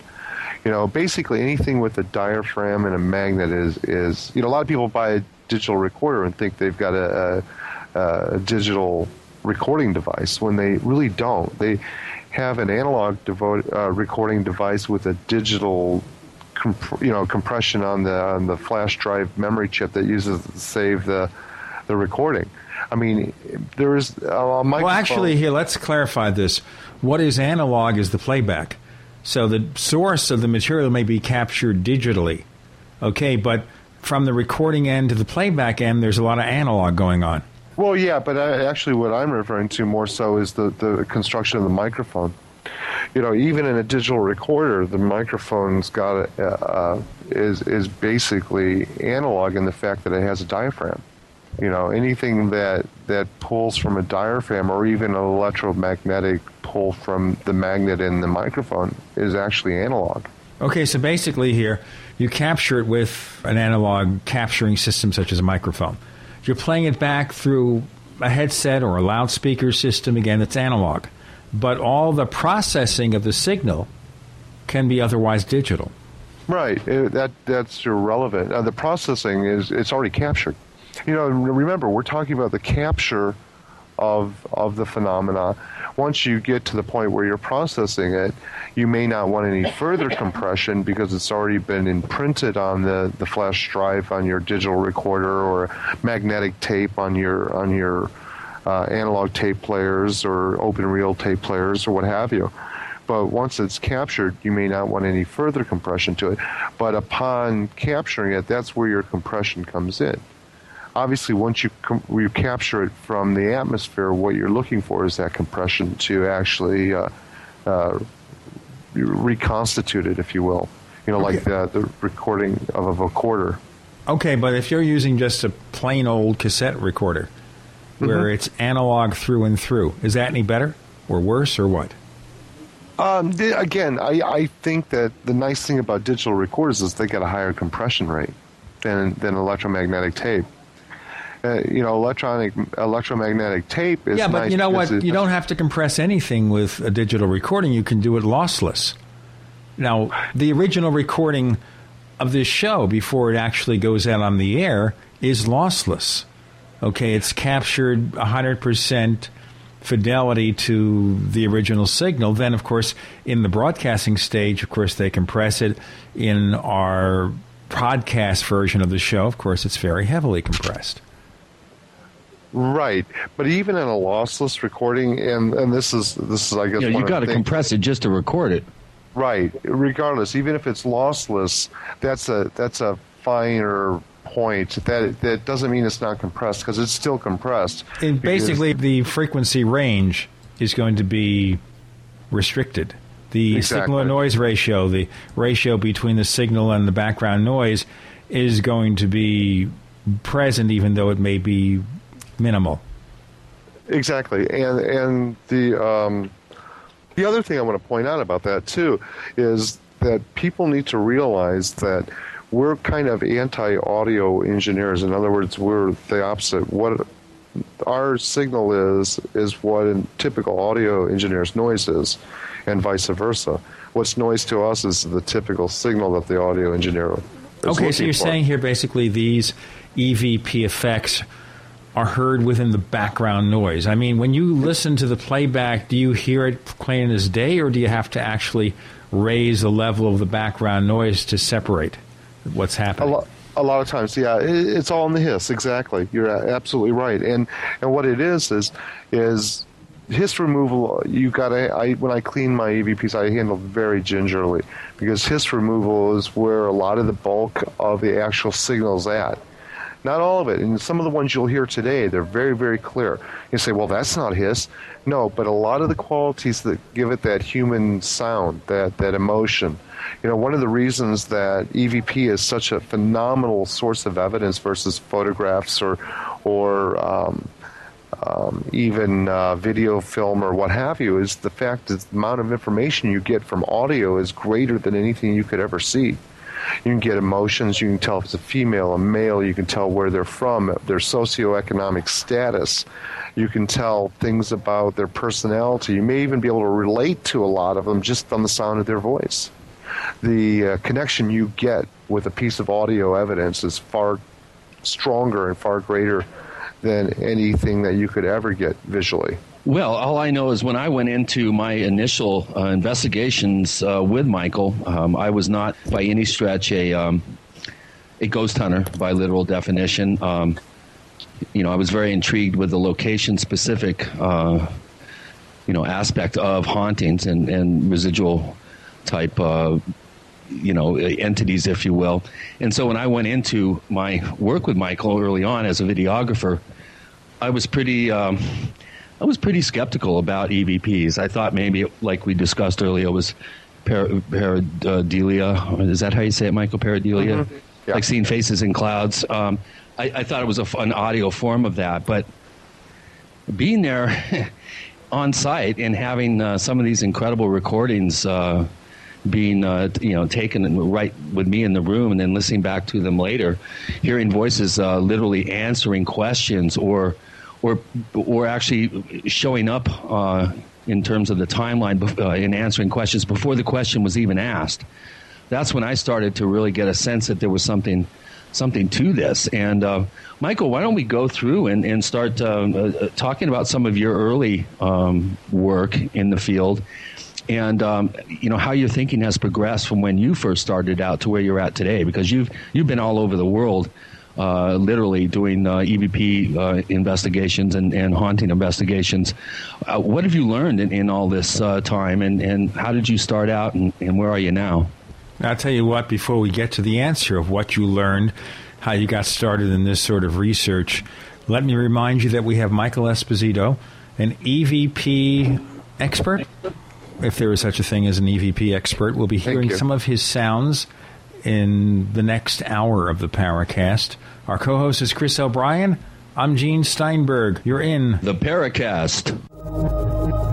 You know, basically anything with a diaphragm and a magnet is is you know a lot of people buy digital recorder and think they've got a, a, a digital recording device when they really don't. They have an analog devo- uh, recording device with a digital comp- you know compression on the on the flash drive memory chip that uses to save the the recording. I mean, there is a microphone. Well, actually, here let's clarify this. What is analog is the playback. So the source of the material may be captured digitally, okay, but from the recording end to the playback end, there's a lot of analog going on. Well, yeah, but I, actually, what I'm referring to more so is the, the construction of the microphone. You know, even in a digital recorder, the microphone's got a, uh, is is basically analog in the fact that it has a diaphragm. You know, anything that that pulls from a diaphragm or even an electromagnetic pull from the magnet in the microphone is actually analog. Okay, so basically here, you capture it with an analog capturing system such as a microphone. You're playing it back through a headset or a loudspeaker system, again, it's analog. But all the processing of the signal can be otherwise digital. Right. It, that that's irrelevant. Uh, the processing is it's already captured. You know, remember we're talking about the capture of of the phenomena. Once you get to the point where you're processing it, you may not want any further compression because it's already been imprinted on the, the flash drive on your digital recorder or magnetic tape on your on your uh, analog tape players or open reel tape players or what have you. But once it's captured, you may not want any further compression to it. But upon capturing it, that's where your compression comes in obviously once you com- you capture it from the atmosphere, what you're looking for is that compression to actually uh, uh, reconstitute it, if you will. You know, okay. like the, the recording of a vocoder. Okay, but if you're using just a plain old cassette recorder, where mm-hmm. it's analog through and through, is that any better or worse or what? Um, again, I, I think that the nice thing about digital recorders is they get a higher compression rate than than electromagnetic tape uh, you know, electronic electromagnetic tape is yeah, but nice you know what? You don't have to compress anything with a digital recording. You can do it lossless. Now, the original recording of this show before it actually goes out on the air is lossless. Okay, it's captured 100% fidelity to the original signal. Then, of course, in the broadcasting stage, of course, they compress it. In our podcast version of the show, of course, it's very heavily compressed. Right, but even in a lossless recording, and and this is this is I guess you, know, you got to compress it just to record it. Right. Regardless, even if it's lossless, that's a that's a finer point. That that doesn't mean it's not compressed because it's still compressed. And basically, the frequency range is going to be restricted. The exactly. signal to noise ratio, the ratio between the signal and the background noise, is going to be present, even though it may be minimal. Exactly, and and the um, the other thing I want to point out about that too is that people need to realize that we're kind of anti-audio engineers. In other words, we're the opposite. What our signal is is what a typical audio engineer's noise is, and vice versa. What's noise to us is the typical signal that the audio engineer. okay, so you're for. saying here basically these EVP effects are heard within the background noise. I mean, when you listen to the playback, do you hear it plain as day, or do you have to actually raise the level of the background noise to separate what's happening? A lot, a lot of times, yeah, it's all in the hiss. Exactly, you're absolutely right. And and what it is is is hiss removal. You got to. I when I clean my EVPs, I handle very gingerly because hiss removal is where a lot of the bulk of the actual signals at. Not all of it. And some of the ones you'll hear today, they're very, very clear. You say, well, that's not hiss. No, but a lot of the qualities that give it that human sound, that, that emotion. You know, one of the reasons that EVP is such a phenomenal source of evidence versus photographs or, or um, um, even uh, video film or what have you is the fact that the amount of information you get from audio is greater than anything you could ever see. You can get emotions. You can tell if it's a female, a male. You can tell where they're from, their socioeconomic status. You can tell things about their personality. You may even be able to relate to a lot of them just on the sound of their voice. The uh, connection you get with a piece of audio evidence is far stronger and far greater than anything that you could ever get visually. Well, all I know is when I went into my initial uh, investigations uh, with Michael, um, I was not by any stretch a um, a ghost hunter by literal definition. Um, you know, I was very intrigued with the location specific, uh, you know, aspect of hauntings and, and residual type, you know, entities, if you will. And so when I went into my work with Michael early on as a videographer, I was pretty. I was pretty skeptical about EVPs. I thought maybe, like we discussed earlier, it was par- pareidolia. Is that how you say it, Michael? Pareidolia? Mm-hmm. Yeah. Like seeing faces in clouds. Um, I, I, thought it was a, an audio form of that, but being there on site and having uh, some of these incredible recordings uh, being uh, you know taken right with me in the room and then listening back to them later, hearing voices uh, literally answering questions or or or actually showing up uh, in terms of the timeline uh, in answering questions before the question was even asked. That's when I started to really get a sense that there was something something to this. And uh, Michael, why don't we go through and, and start uh, uh, talking about some of your early um, work in the field, and um, you know how your thinking has progressed from when you first started out to where you're at today, because you've you've been all over the world uh, literally doing uh, EVP uh, investigations and, and haunting investigations. Uh, what have you learned in, in all this uh, time, and, and how did you start out, and, and where are you now? I'll tell you what, before we get to the answer of what you learned, how you got started in this sort of research, let me remind you that we have Michael Esposito, an EVP expert. If there is such a thing as an EVP expert, we'll be hearing some of his sounds in the next hour of the Paracast. Our co host is Chris O'Brien. I'm Gene Steinberg. You're in the Paracast.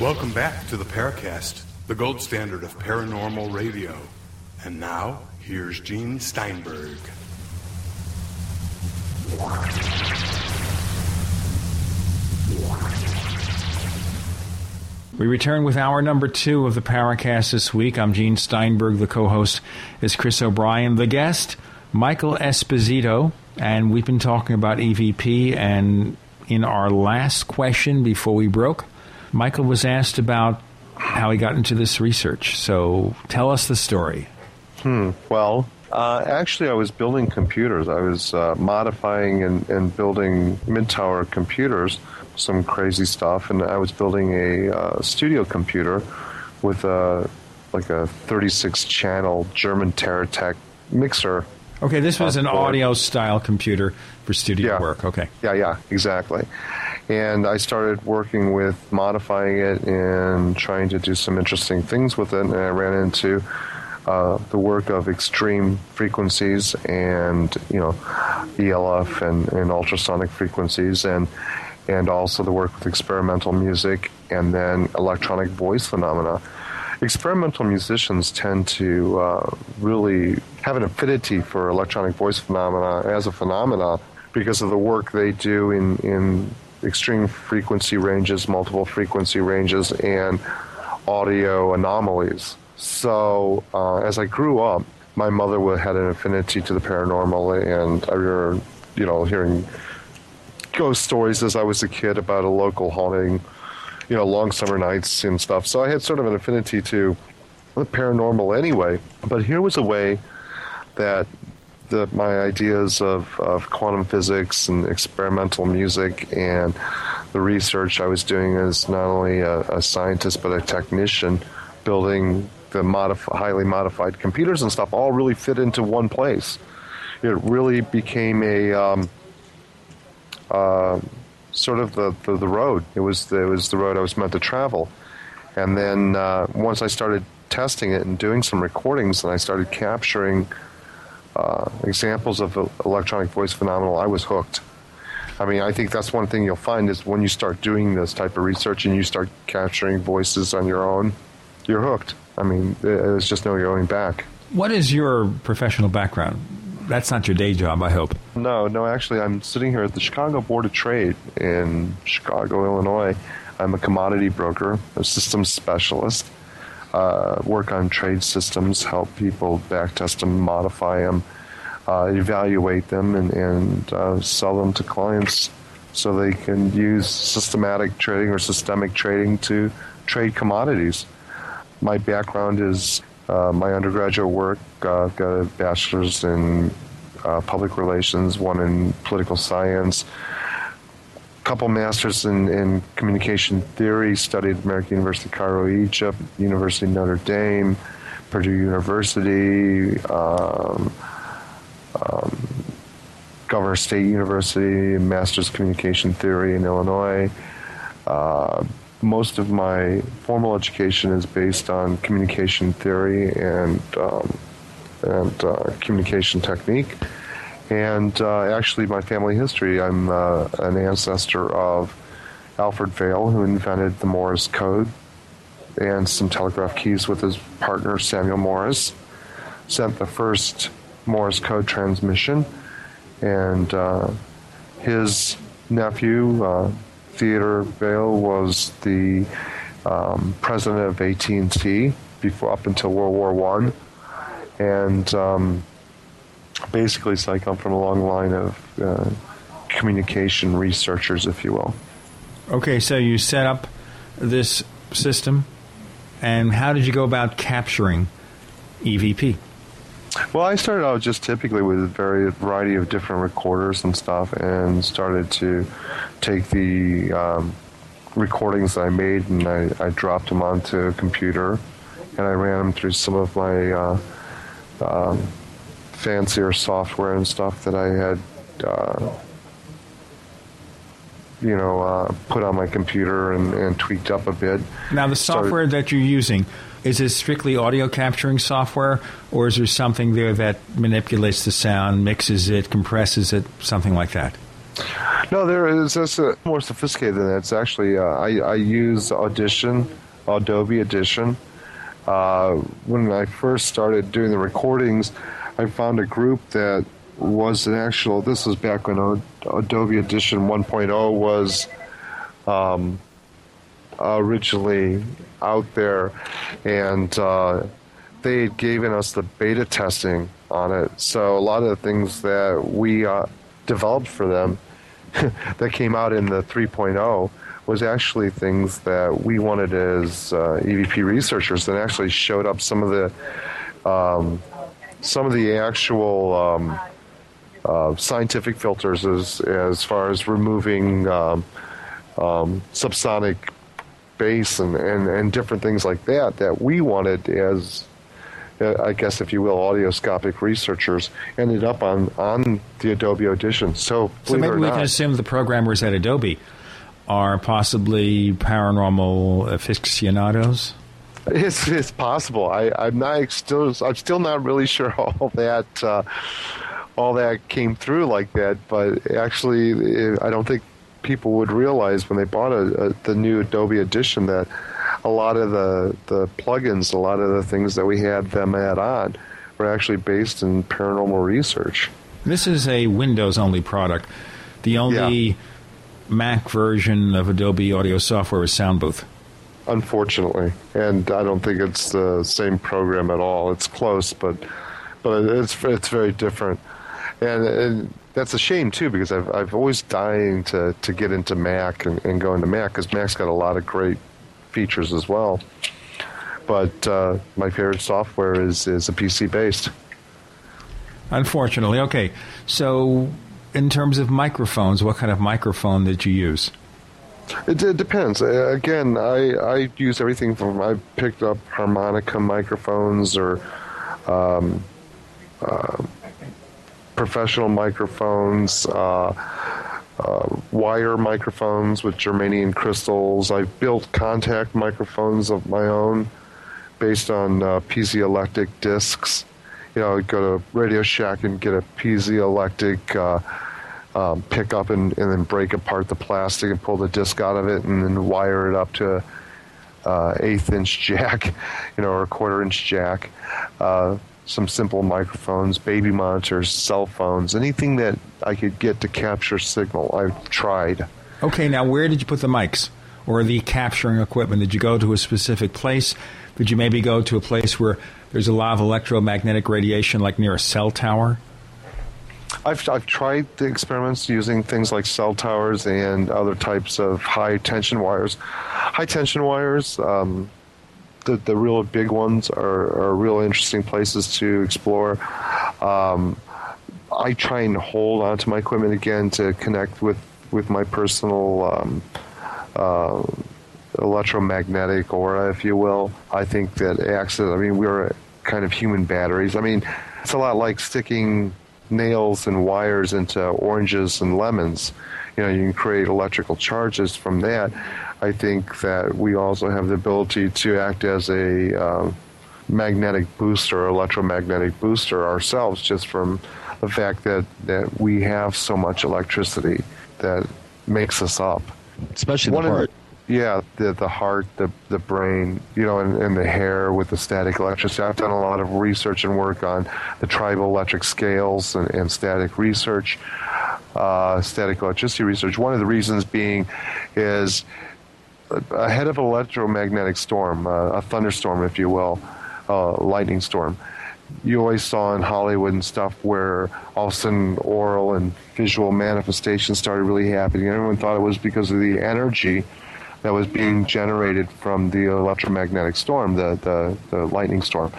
Welcome back to the Paracast, the gold standard of paranormal radio. And now, here's Gene Steinberg. We return with hour number two of the Paracast this week. I'm Gene Steinberg. The co host is Chris O'Brien. The guest, Michael Esposito. And we've been talking about EVP. And in our last question before we broke, Michael was asked about how he got into this research. So tell us the story. Hmm. Well, uh, actually, I was building computers. I was uh, modifying and, and building mid tower computers, some crazy stuff. And I was building a uh, studio computer with a like a 36 channel German TerraTec mixer. Okay, this was an audio style computer for studio yeah. work. Okay. Yeah, yeah, exactly and I started working with modifying it and trying to do some interesting things with it. And I ran into uh, the work of extreme frequencies and you know ELF and, and ultrasonic frequencies and and also the work with experimental music and then electronic voice phenomena. Experimental musicians tend to uh, really have an affinity for electronic voice phenomena as a phenomena because of the work they do in, in extreme frequency ranges, multiple frequency ranges, and audio anomalies. So uh, as I grew up, my mother had an affinity to the paranormal, and I remember, you know, hearing ghost stories as I was a kid about a local haunting, you know, long summer nights and stuff. So I had sort of an affinity to the paranormal anyway. But here was a way that the, my ideas of, of quantum physics and experimental music and the research I was doing as not only a, a scientist but a technician building the modif- highly modified computers and stuff all really fit into one place. It really became a um, uh, sort of the, the, the road. It was the, it was the road I was meant to travel. And then uh, once I started testing it and doing some recordings, and I started capturing uh, examples of electronic voice phenomenon, I was hooked. I mean, I think that's one thing you'll find is when you start doing this type of research and you start capturing voices on your own, you're hooked. I mean, there's just no going back. What is your professional background? That's not your day job, I hope. No, no, actually, I'm sitting here at the Chicago Board of Trade in Chicago, Illinois. I'm a commodity broker, a systems specialist. Uh, work on trade systems, help people backtest them, modify them, uh, evaluate them, and, and uh, sell them to clients so they can use systematic trading or systemic trading to trade commodities. My background is uh, my undergraduate work. Uh, I've got a bachelor's in uh, public relations, one in political science, a couple masters in, in communication theory. Studied at American University, Cairo, Egypt, University of Notre Dame, Purdue University. Um, um, Governor State University, Master's Communication Theory in Illinois. Most of my formal education is based on communication theory and um, and uh, communication technique. And uh, actually, my family history, I'm uh, an ancestor of Alfred Vail, who invented the Morse code and some telegraph keys with his partner Samuel Morse. Sent the first Morse code transmission, and uh, his nephew uh, Theodore Vail was the um, president of AT&T before up until World War One, and um, basically, so I come from a long line of uh, communication researchers, if you will. Okay, so you set up this system, and how did you go about capturing EVP? Well, I started out just typically with a very variety of different recorders and stuff, and started to take the um, recordings that I made and I, I, dropped them onto a computer, and I ran them through some of my uh, um, fancier software and stuff that I had. Uh, you know, uh, put on my computer and, and, tweaked up a bit. Now, the software Started, that you're using, is it strictly audio capturing software, or is there something there that manipulates the sound, mixes it, compresses it, something like that? No, there is. It's uh, more sophisticated than that. It's actually uh, I, I, use Audition, Adobe Audition. Uh, when I first started doing the recordings, I found a group that was an actual. This was back when Adobe Audition 1.0 was um, originally out there, and uh, they had given us the beta testing on it. So a lot of the things that we uh, developed for them that came out in the 3.0 was actually things that we wanted as uh, EVP researchers, and actually showed up some of the um, some of the actual um, uh, scientific filters as as far as removing um, um subsonic space and, and, and different things like that that we wanted as uh, I guess, if you will, audioscopic researchers ended up on, on the Adobe Audition. So, so maybe we not, can assume the programmers at Adobe are possibly paranormal aficionados. It's it's possible. I I'm not still I'm still not really sure all that uh, all that came through like that. But actually, I don't think people would realize when they bought a, a, the new Adobe Audition that a lot of the the plugins, a lot of the things that we had them add on, were actually based in paranormal research. This is a Windows only product. The only Yeah. Mac version of Adobe Audio software is Soundbooth. Unfortunately, and I don't think it's the same program at all. It's close, but but it's it's very different, and, and that's a shame too because I've I've always dying to to get into Mac and, and go into Mac because Mac's got a lot of great features as well. But uh, my favorite software is is a PC based. Unfortunately. Okay. So, in terms of microphones, what kind of microphone did you use? It, it depends. Again, I, I use everything from I picked up harmonica microphones or um, uh, professional microphones, uh, uh, wire microphones with germanium crystals. I've built contact microphones of my own based on uh, piezoelectric discs. You know, go to Radio Shack and get a piezoelectric uh, um, pick up and, and then break apart the plastic and pull the disc out of it and then wire it up to uh, eighth inch jack, you know, or a quarter inch jack. Uh, some simple microphones, baby monitors, cell phones, anything that I could get to capture signal. I've tried. Okay, now where did you put the mics or the capturing equipment? Did you go to a specific place? Did you maybe go to a place where there's a lot of electromagnetic radiation, like near a cell tower? I've, I've tried the experiments using things like cell towers and other types of high tension wires. High tension wires, um, the, the real big ones, are, are real interesting places to explore. Um, I try and hold onto my equipment again to connect with, with my personal um, uh, electromagnetic aura, if you will. I think that acts I mean, we're kind of human batteries. I mean, it's a lot like sticking nails and wires into oranges and lemons. You know, you can create electrical charges from that. I think that we also have the ability to act as a um, magnetic booster, electromagnetic booster ourselves, just from the fact that, that we have so much electricity that makes us up. Especially One the heart. yeah, the the heart, the the brain, you know, and, and the hair with the static electricity. I've done a lot of research and work on the triboelectric scales and, and static research, uh, static electricity research. One of the reasons being is ahead of an electromagnetic storm, uh, a thunderstorm, if you will, uh, lightning storm. You always saw in Hollywood and stuff where all of a sudden oral and visual manifestations started really happening. Everyone thought it was because of the energy that was being generated from the electromagnetic storm, the, the, the lightning storm.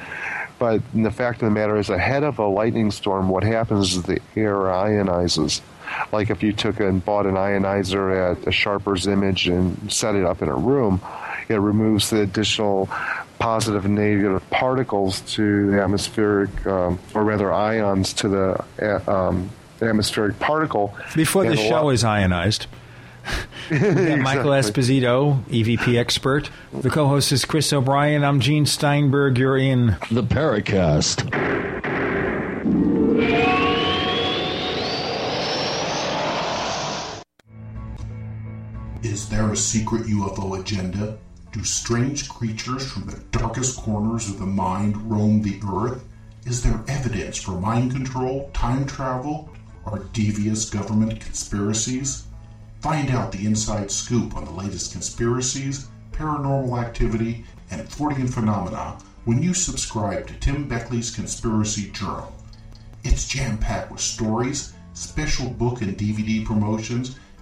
But the fact of the matter is, ahead of a lightning storm, what happens is the air ionizes. Like if you took and bought an ionizer at a Sharper's Image and set it up in a room, it removes the additional positive and negative particles to the atmospheric, um, or rather ions to the um, atmospheric particle. Before the And show lot- is ionized. We got Michael Esposito, EVP expert. The co-host is Chris O'Brien. I'm Gene Steinberg. You're in the Paracast. Is there a secret UFO agenda? Do strange creatures from the darkest corners of the mind roam the earth? Is there evidence for mind control, time travel, or devious government conspiracies? Find out the inside scoop on the latest conspiracies, paranormal activity, and Fortean phenomena when you subscribe to Tim Beckley's Conspiracy Journal. It's jam packed with stories, special book and DVD promotions,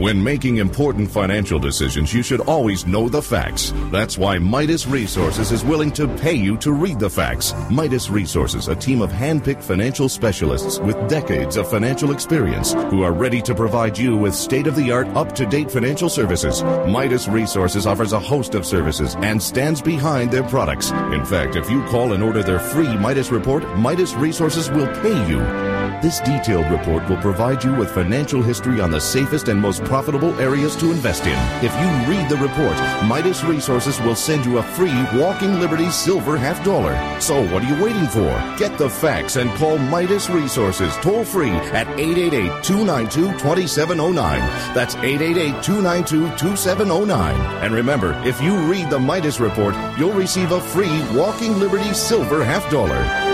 When making important financial decisions, you should always know the facts. That's why Midas Resources is willing to pay you to read the facts. Midas Resources, a team of hand-picked financial specialists with decades of financial experience who are ready to provide you with state-of-the-art, up-to-date financial services. Midas Resources offers a host of services and stands behind their products. In fact, if you call and order their free Midas report, Midas Resources will pay you. This detailed report will provide you with financial history on the safest and most profitable areas to invest in. If you read the report, Midas Resources will send you a free Walking Liberty silver half dollar. So what are you waiting for? Get the facts and call Midas Resources toll free at 888-292-2709. That's 888-292-2709. And remember, if you read the Midas report, you'll receive a free Walking Liberty silver half dollar.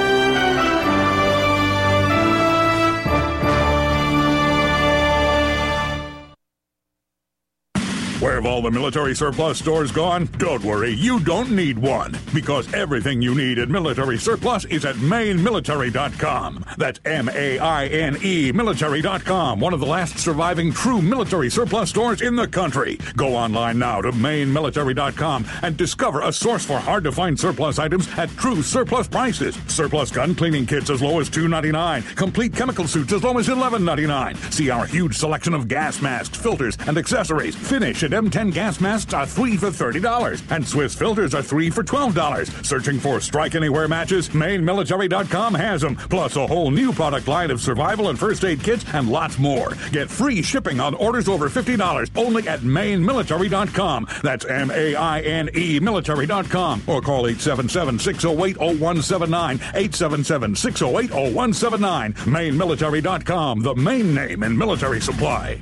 Have all the military surplus stores gone? Don't worry, you don't need one. Because everything you need at military surplus is at mainemilitary.com. That's M A I N E military.com, one of the last surviving true military surplus stores in the country. Go online now to mainemilitary.com and discover a source for hard to find surplus items at true surplus prices. Surplus gun cleaning kits as low as $2.99, complete chemical suits as low as $11.99. See our huge selection of gas masks, filters, and accessories. Finish at M10 gas masks are 3 for $30, and Swiss filters are 3 for $12. Searching for Strike Anywhere matches? MaineMilitary.com has them, plus a whole new product line of survival and first aid kits and lots more. Get free shipping on orders over $50 only at MaineMilitary.com. That's M A I N E military.com or call 877 608 0179. 877 608 0179. MaineMilitary.com, the main name in military supply.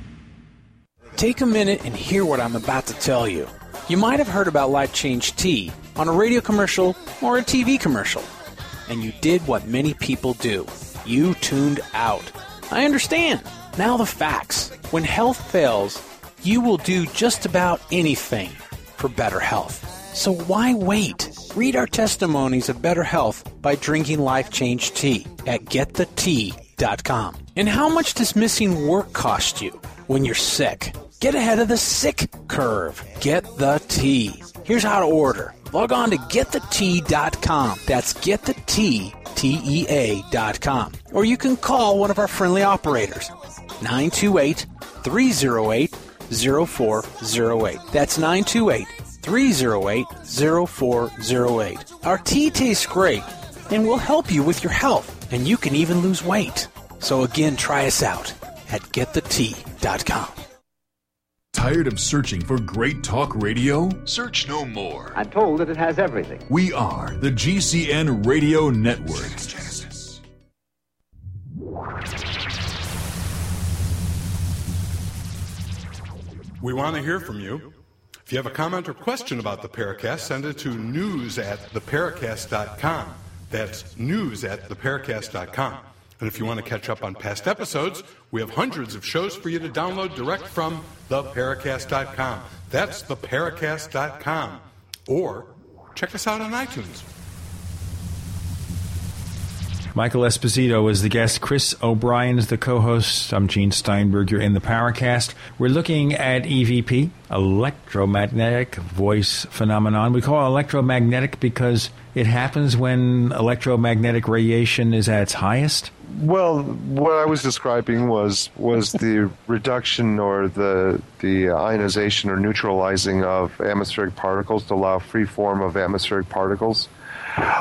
Take a minute and hear what I'm about to tell you. You might have heard about Life Change Tea on a radio commercial or a TV commercial, and you did what many people do. You tuned out. I understand. Now the facts. When health fails, you will do just about anything for better health. So why wait? Read our testimonies of better health by drinking Life Change Tea at getthetea.com. And how much does missing work cost you when you're sick? Get ahead of the sick curve. Get the tea. Here's how to order. Log on to getthetea.com. That's getthetea.com. Or you can call one of our friendly operators. 928 308 0408. That's 928 308 0408. Our tea tastes great and will help you with your health, and you can even lose weight. So again, try us out at getthetea.com. Tired of searching for great talk radio? Search no more. I'm told that it has everything. We are the GCN Radio Network. Genesis. We want to hear from you. If you have a comment or question about the Paracast, send it to news at theparacast.com. That's news at theparacast.com. And if you want to catch up on past episodes, we have hundreds of shows for you to download direct from theparacast.com. That's theparacast.com. Or check us out on iTunes. Michael Esposito is the guest. Chris O'Brien is the co-host. I'm Gene Steinberg. You're in the Paracast. We're looking at EVP, electromagnetic voice phenomenon. We call it electromagnetic because it happens when electromagnetic radiation is at its highest. Well, what I was describing was was the reduction or the the ionization or neutralizing of atmospheric particles to allow free form of atmospheric particles.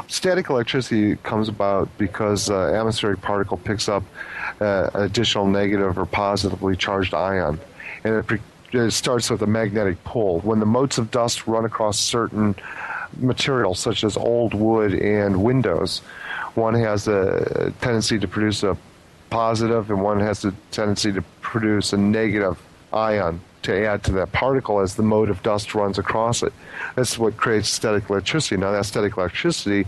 Static electricity comes about because uh, atmospheric particle picks up uh, additional negative or positively charged ion, and it, pre- it starts with a magnetic pull. When the motes of dust run across certain materials, such as old wood and windows, one has a tendency to produce a positive, and one has a tendency to produce a negative ion to add to that particle as the mode of dust runs across it. That's what creates static electricity. Now, that static electricity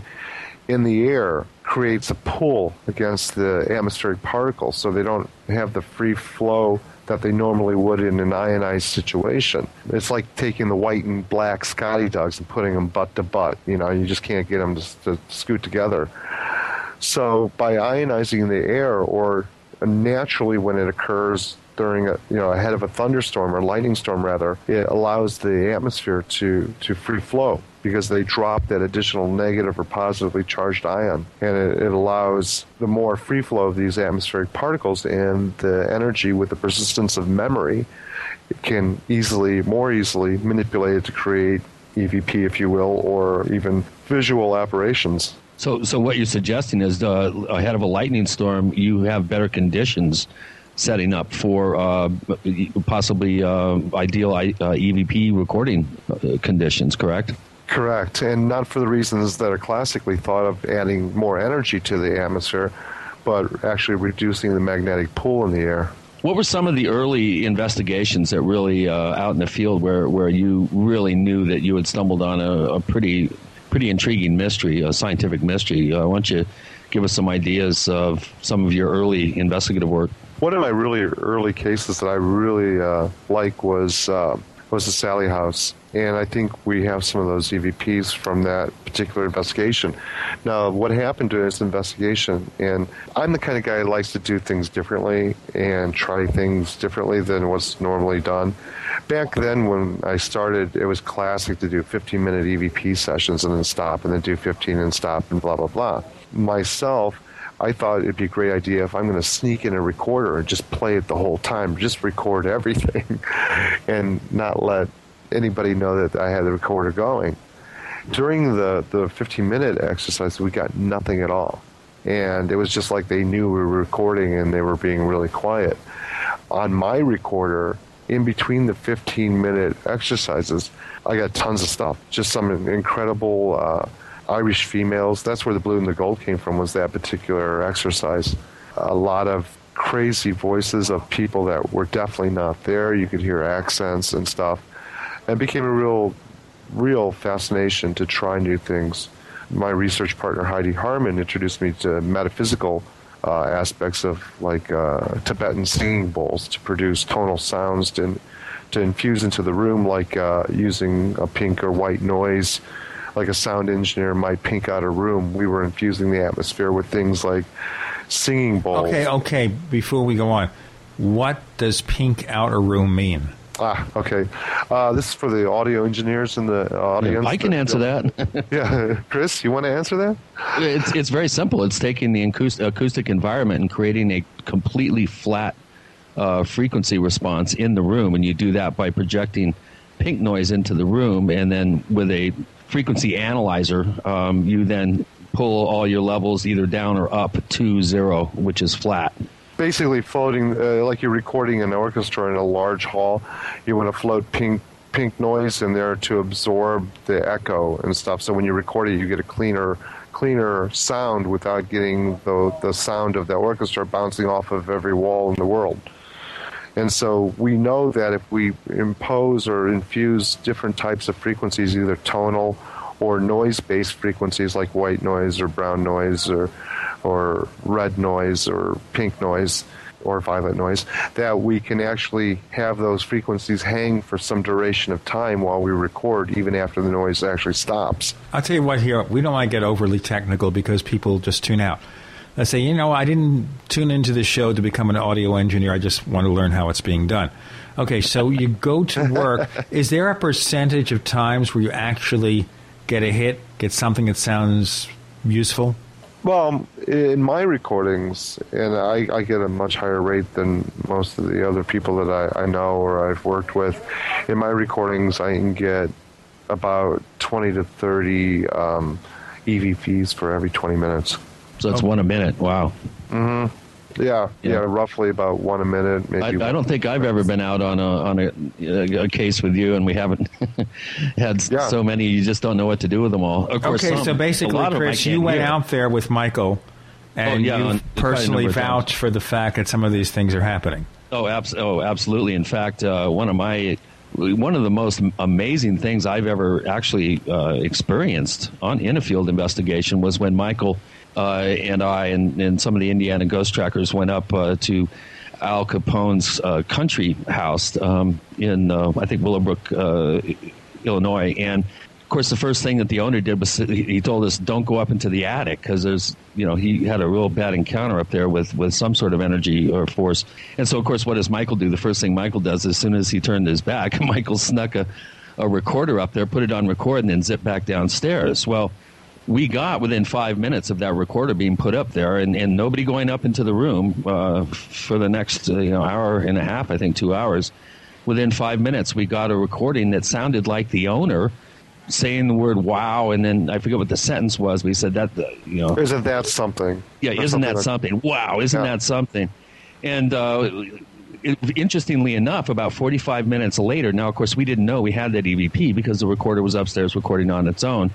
in the air creates a pull against the atmospheric particles, so they don't have the free flow that they normally would in an ionized situation. It's like taking the white and black Scotty dogs and putting them butt to butt. You know, you just can't get them to, to scoot together. So by ionizing the air, or naturally when it occurs during a, you know ahead of a thunderstorm or lightning storm rather, it allows the atmosphere to to free flow because they drop that additional negative or positively charged ion. And it, it, allows the more free flow of these atmospheric particles and the energy with the persistence of memory can easily, more easily manipulate it to create EVP, if you will, or even visual apparitions. So, so what you're suggesting is uh, ahead of a lightning storm, you have better conditions setting up for uh, possibly uh, ideal uh, EVP recording uh, conditions, correct? Correct, and not for the reasons that are classically thought of adding more energy to the atmosphere, but actually reducing the magnetic pull in the air. What were some of the early investigations that really uh, out in the field where, where you really knew that you had stumbled on a, a pretty pretty intriguing mystery, a scientific mystery? Uh, why don't you give us some ideas of some of your early investigative work? One of my really early cases that I really uh, like was uh, was the Sallie House and I think we have some of those EVPs from that particular investigation. Now, what happened to this investigation, and I'm the kind of guy who likes to do things differently and try things differently than what's normally done. Back then, when I started, it was classic to do 15 minute EVP sessions and then stop, and then do 15 and stop, and blah, blah, blah. Myself, I thought it'd be a great idea if I'm going to sneak in a recorder and just play it the whole time, just record everything and not let anybody know that I had the recorder going. During the, the 15 minute exercise, we got nothing at all. And it was just like they knew we were recording and they were being really quiet. On my recorder, in between the 15 minute exercises, I got tons of stuff. Just some incredible uh, Irish females. That's where the blue and the gold came from, was that particular exercise. A lot of crazy voices of people that were definitely not there. You could hear accents and stuff and became a real, real fascination to try new things. My research partner Heidi Harmon, introduced me to metaphysical uh, aspects of like uh, Tibetan singing bowls to produce tonal sounds to, to infuse into the room, like uh, using a pink or white noise, like a sound engineer might pink out a room. We were infusing the atmosphere with things like singing bowls. Okay, okay. Before we go on, what does pink out a room mean? Ah, okay. Uh, this is for the audio engineers in the audience. Yeah, I can answer that. yeah, Chris, you want to answer that? It's it's very simple. It's taking the acoustic environment and creating a completely flat uh, frequency response in the room, and you do that by projecting pink noise into the room, and then with a frequency analyzer, um, you then pull all your levels either down or up to zero, which is flat basically floating uh, like you're recording an orchestra in a large hall. You want to float pink pink noise in there to absorb the echo and stuff. So when you record it, you get a cleaner cleaner sound without getting the the sound of the orchestra bouncing off of every wall in the world. And so we know that if we impose or infuse different types of frequencies, either tonal or noise-based frequencies like white noise or brown noise or or red noise or pink noise or violet noise, that we can actually have those frequencies hang for some duration of time while we record, even after the noise actually stops. I'll tell you what, here, we don't want to get overly technical because people just tune out. Let's say, you know, I didn't tune into the show to become an audio engineer, I just want to learn how it's being done. Okay, so you go to work. Is there a percentage of times where you actually get a hit, get something that sounds useful? Well, in my recordings, and I, I, get a much higher rate than most of the other people that I, I know or I've worked with. In my recordings, I can get about 20 to 30 um, EVPs for every 20 minutes. So that's oh. one a minute. Wow. Mm-hmm. Yeah, yeah, yeah, roughly about one a minute. Maybe. I, I, don't think I've ever been out on a on a, a case with you, and we haven't had yeah. so many. You just don't know what to do with them all. Of course, okay, some, so basically, Chris, you went hear. out there with Michael, and oh, yeah, you personally vouched for the fact that some of these things are happening. Oh, abs- oh absolutely. In fact, uh, one of my one of the most amazing things I've ever actually uh, experienced on in a field investigation was when Michael uh, and I and, and, some of the Indiana Ghost Trackers went up uh, to Al Capone's uh, country house um, in I think Willowbrook, Illinois, and Of course, the first thing that the owner did was he told us, "Don't go up into the attic," because there's, you know, he had a real bad encounter up there with with some sort of energy or force. And so, of course, what does Michael do? The first thing Michael does, as soon as he turned his back, Michael snuck a, a recorder up there, put it on record, and then zipped back downstairs. Well, we got within five minutes of that recorder being put up there, and, and nobody going up into the room uh, for the next uh, you know hour and a half, I think two hours. Within five minutes, we got a recording that sounded like the owner saying the word "wow," and then I forget what the sentence was. We said that you know, isn't that something? Yeah, isn't something that like- something? Wow, isn't Yeah. that something? And uh, it, interestingly enough, about 45 minutes later, now of course we didn't know we had that EVP because the recorder was upstairs recording on its own,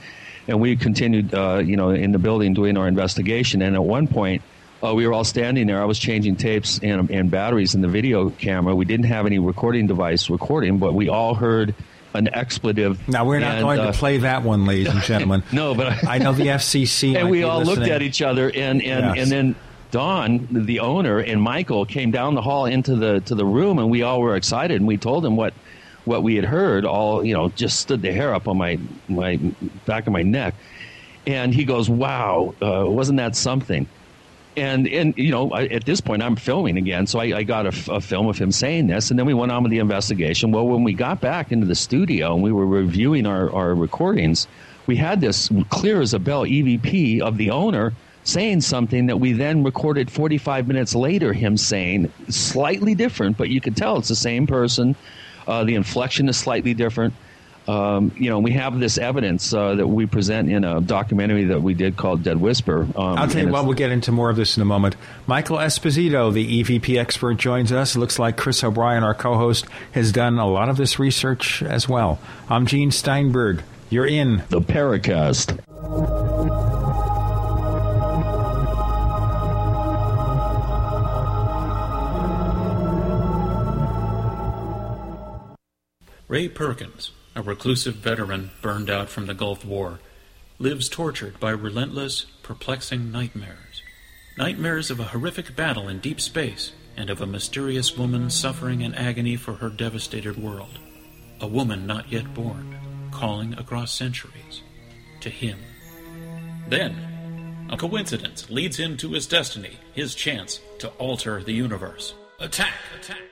and we continued, uh, you know, in the building doing our investigation. And at one point, uh, we were all standing there. I was changing tapes and, and batteries in the video camera. We didn't have any recording device recording, but we all heard an expletive. Now we're not and, going uh, to play that one, ladies and gentlemen. no, but I know the FCC. and we all looked at each other, and and, Yes. and then Don, the owner, and Michael came down the hall into the to the room, and we all were excited, and we told him what what we had heard. All you know, just stood the hair up on my my back of my neck, and he goes, "Wow, uh, wasn't that something?" And and you know, I, at this point, I'm filming again, so I, I got a, a film of him saying this, and then we went on with the investigation. Well, when we got back into the studio and we were reviewing our, our recordings, we had this clear as a bell EVP of the owner saying something that we then recorded 45 minutes later. Him saying slightly different, but you could tell it's the same person. Uh, the inflection is slightly different. Um, you know, we have this evidence uh, that we present in a documentary that we did called Dead Whisper. Um, I'll tell you what, we'll get into more of this in a moment. Michael Esposito, the EVP expert, joins us. It looks like Chris O'Brien, our co host, has done a lot of this research as well. I'm Gene Steinberg. You're in the Paracast. Ray Perkins, a reclusive veteran burned out from the Gulf War, lives tortured by relentless, perplexing nightmares. Nightmares of a horrific battle in deep space and of a mysterious woman suffering in agony for her devastated world. A woman not yet born, calling across centuries to him. Then, a coincidence leads him to his destiny, his chance to alter the universe. Attack! Attack!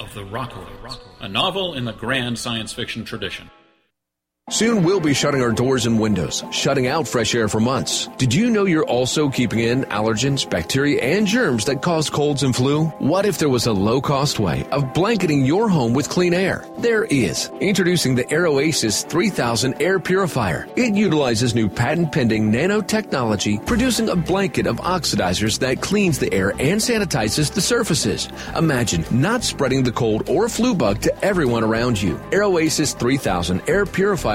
Of the Rockoids. A novel in the grand science fiction tradition. Soon we'll be shutting our doors and windows, shutting out fresh air for months. Did you know you're also keeping in allergens, bacteria, and germs that cause colds and flu? What if there was a low cost way of blanketing your home with clean air? There is. Introducing the AeroAsis 3000 Air Purifier. It utilizes new patent pending nanotechnology, producing a blanket of oxidizers that cleans the air and sanitizes the surfaces. Imagine not spreading the cold or flu bug to everyone around you. AeroAsis 3000 Air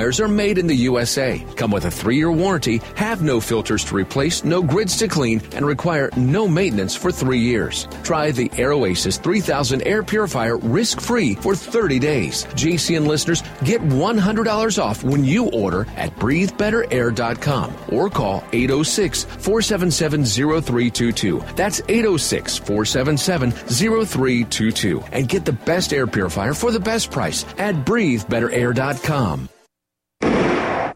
Are made in the USA, come with a three year warranty, have no filters to replace, no grids to clean, and require no maintenance for three years. Try the AeroAsis 3000 Air Purifier risk free for 30 days. GCN listeners get $100 off when you order at breathebetterair.com or call 806 477 0322. That's 806 477 0322 and get the best air purifier for the best price at breathebetterair.com.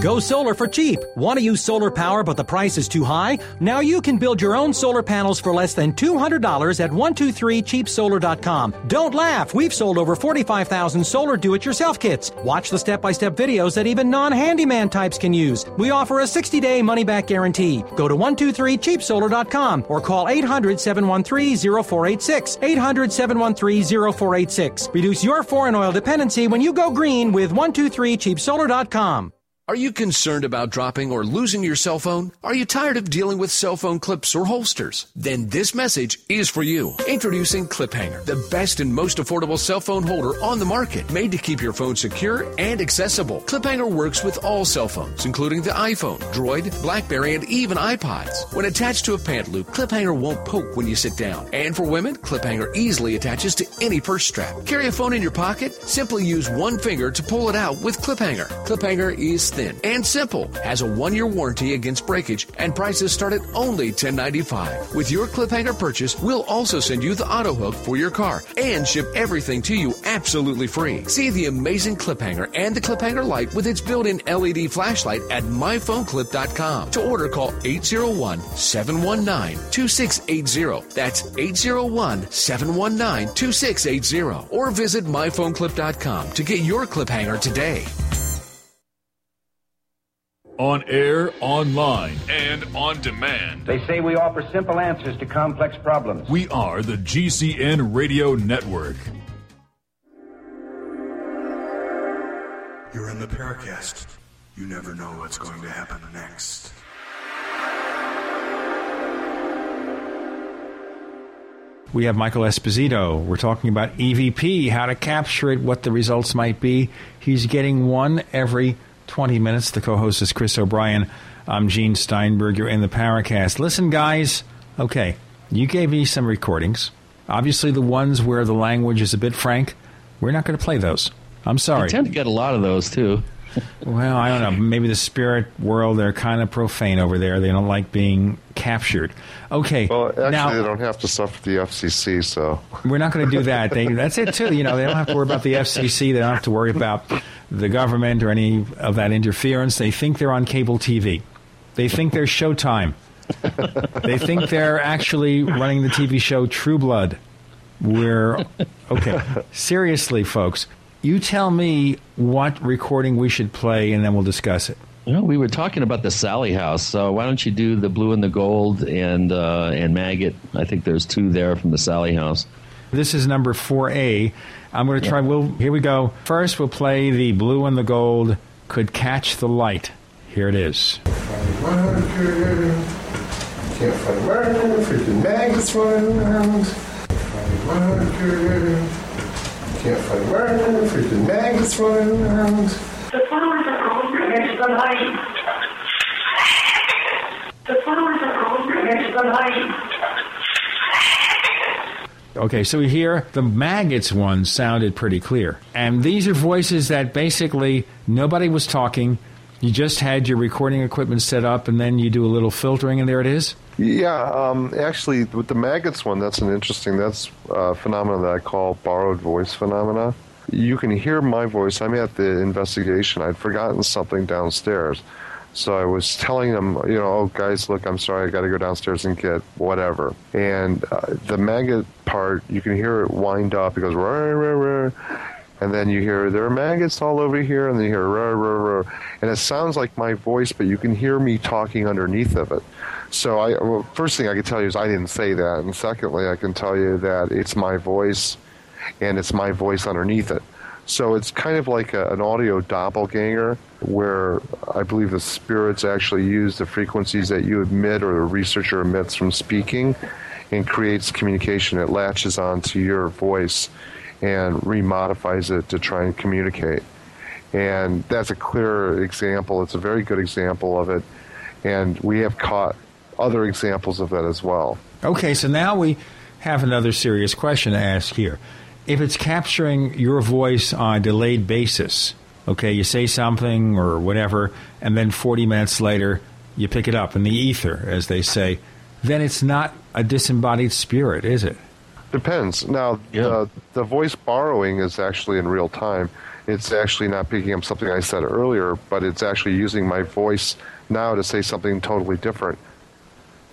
Go solar for cheap. Want to use solar power but the price is too high? Now you can build your own solar panels for less than $200 at 123cheapsolar.com. Don't laugh. We've sold over 45,000 solar do-it-yourself kits. Watch the step-by-step videos that even non-handyman types can use. We offer a 60-day money-back guarantee. Go to 123cheapsolar.com or call 800-713-0486. 800-713-0486. Reduce your foreign oil dependency when you go green with 123cheapsolar.com. Are you concerned about dropping or losing your cell phone? Are you tired of dealing with cell phone clips or holsters? Then this message is for you. Introducing Clip Hanger, the best and most affordable cell phone holder on the market, made to keep your phone secure and accessible. Clip Hanger works with all cell phones, including the iPhone, Droid, Blackberry, and even iPods. When attached to a pant loop, Clip Hanger won't poke when you sit down. And for women, Clip Hanger easily attaches to any purse strap. Carry a phone in your pocket? Simply use one finger to pull it out with Clip Hanger. Clip Hanger is thin and simple, has a one year warranty against breakage, and prices start at only $10.95. With your clip hanger purchase, we'll also send you the auto hook for your car and ship everything to you absolutely free. See the amazing clip hanger and the clip hanger light with its built in LED flashlight at myphoneclip.com. To order, call 801 719 2680. That's 801 719 2680. Or visit myphoneclip.com to get your clip hanger today. On air, online, and on demand. They say we offer simple answers to complex problems. We are the GCN Radio Network. You're in the Paracast. You never know what's going to happen next. We have Michael Esposito. We're talking about EVP, how to capture it, what the results might be. He's getting one every 20 minutes. The co host is Chris O'Brien. I'm Gene Steinberg. You're in the Paracast. Listen, guys. Okay, you gave me some recordings. Obviously, the ones where the language is a bit frank, we're not going to play those. I'm sorry. I tend to get a lot of those, too. well, I don't know. Maybe the spirit world, they're kind of profane over there. They don't like being captured. Okay. Well, actually, now, they don't have to suffer the FCC, so. We're not going to do that. They, that's it, too. You know, they don't have to worry about the FCC. They don't have to worry about the government or any of that interference. They think they're on cable TV. They think they're Showtime. they think they're actually running the TV show True Blood. We're okay. Seriously, folks, you tell me what recording we should play, and then we'll discuss it. Well, we were talking about the Sallie House, so why don't you do the blue and the gold and uh, and maggot? I think there's two there from the Sallie House. This is number four A. I'm going to try. We'll here we go. First, we'll play the blue and the gold. Could catch the light. Here it is. Can't find where, freaking maggots running around. Can't find where, freaking maggots running around. The flowers are open next to the light. The flowers are open next to the light. Okay, so here the maggots one sounded pretty clear. And these are voices that basically nobody was talking. You just had your recording equipment set up, and then you do a little filtering, and there it is. Yeah, um, actually, with the maggots one, that's an interesting. That's a phenomenon that I call borrowed voice phenomena. You can hear my voice. I'm at the investigation. I'd forgotten something downstairs, so I was telling them, you know, oh guys, look, I'm sorry, I got to go downstairs and get whatever. And uh, the maggot part, you can hear it wind up. It goes rah. And then you hear there are maggots all over here, and then you hear rah, and it sounds like my voice, but you can hear me talking underneath of it. So I, well, first thing I can tell you is I didn't say that, and secondly, I can tell you that it's my voice, and it's my voice underneath it. So it's kind of like a, an audio doppelganger, where I believe the spirits actually use the frequencies that you emit or the researcher emits from speaking, and creates communication. It latches onto your voice and remodifies it to try and communicate. And that's a clear example. It's a very good example of it. And we have caught other examples of that as well. Okay, so now we have another serious question to ask here. If it's capturing your voice on a delayed basis, okay, you say something or whatever, and then 40 minutes later you pick it up in the ether, as they say, then it's not a disembodied spirit, is it? Depends. Now, the, the voice borrowing is actually in real time. It's actually not picking up something I said earlier, but it's actually using my voice now to say something totally different.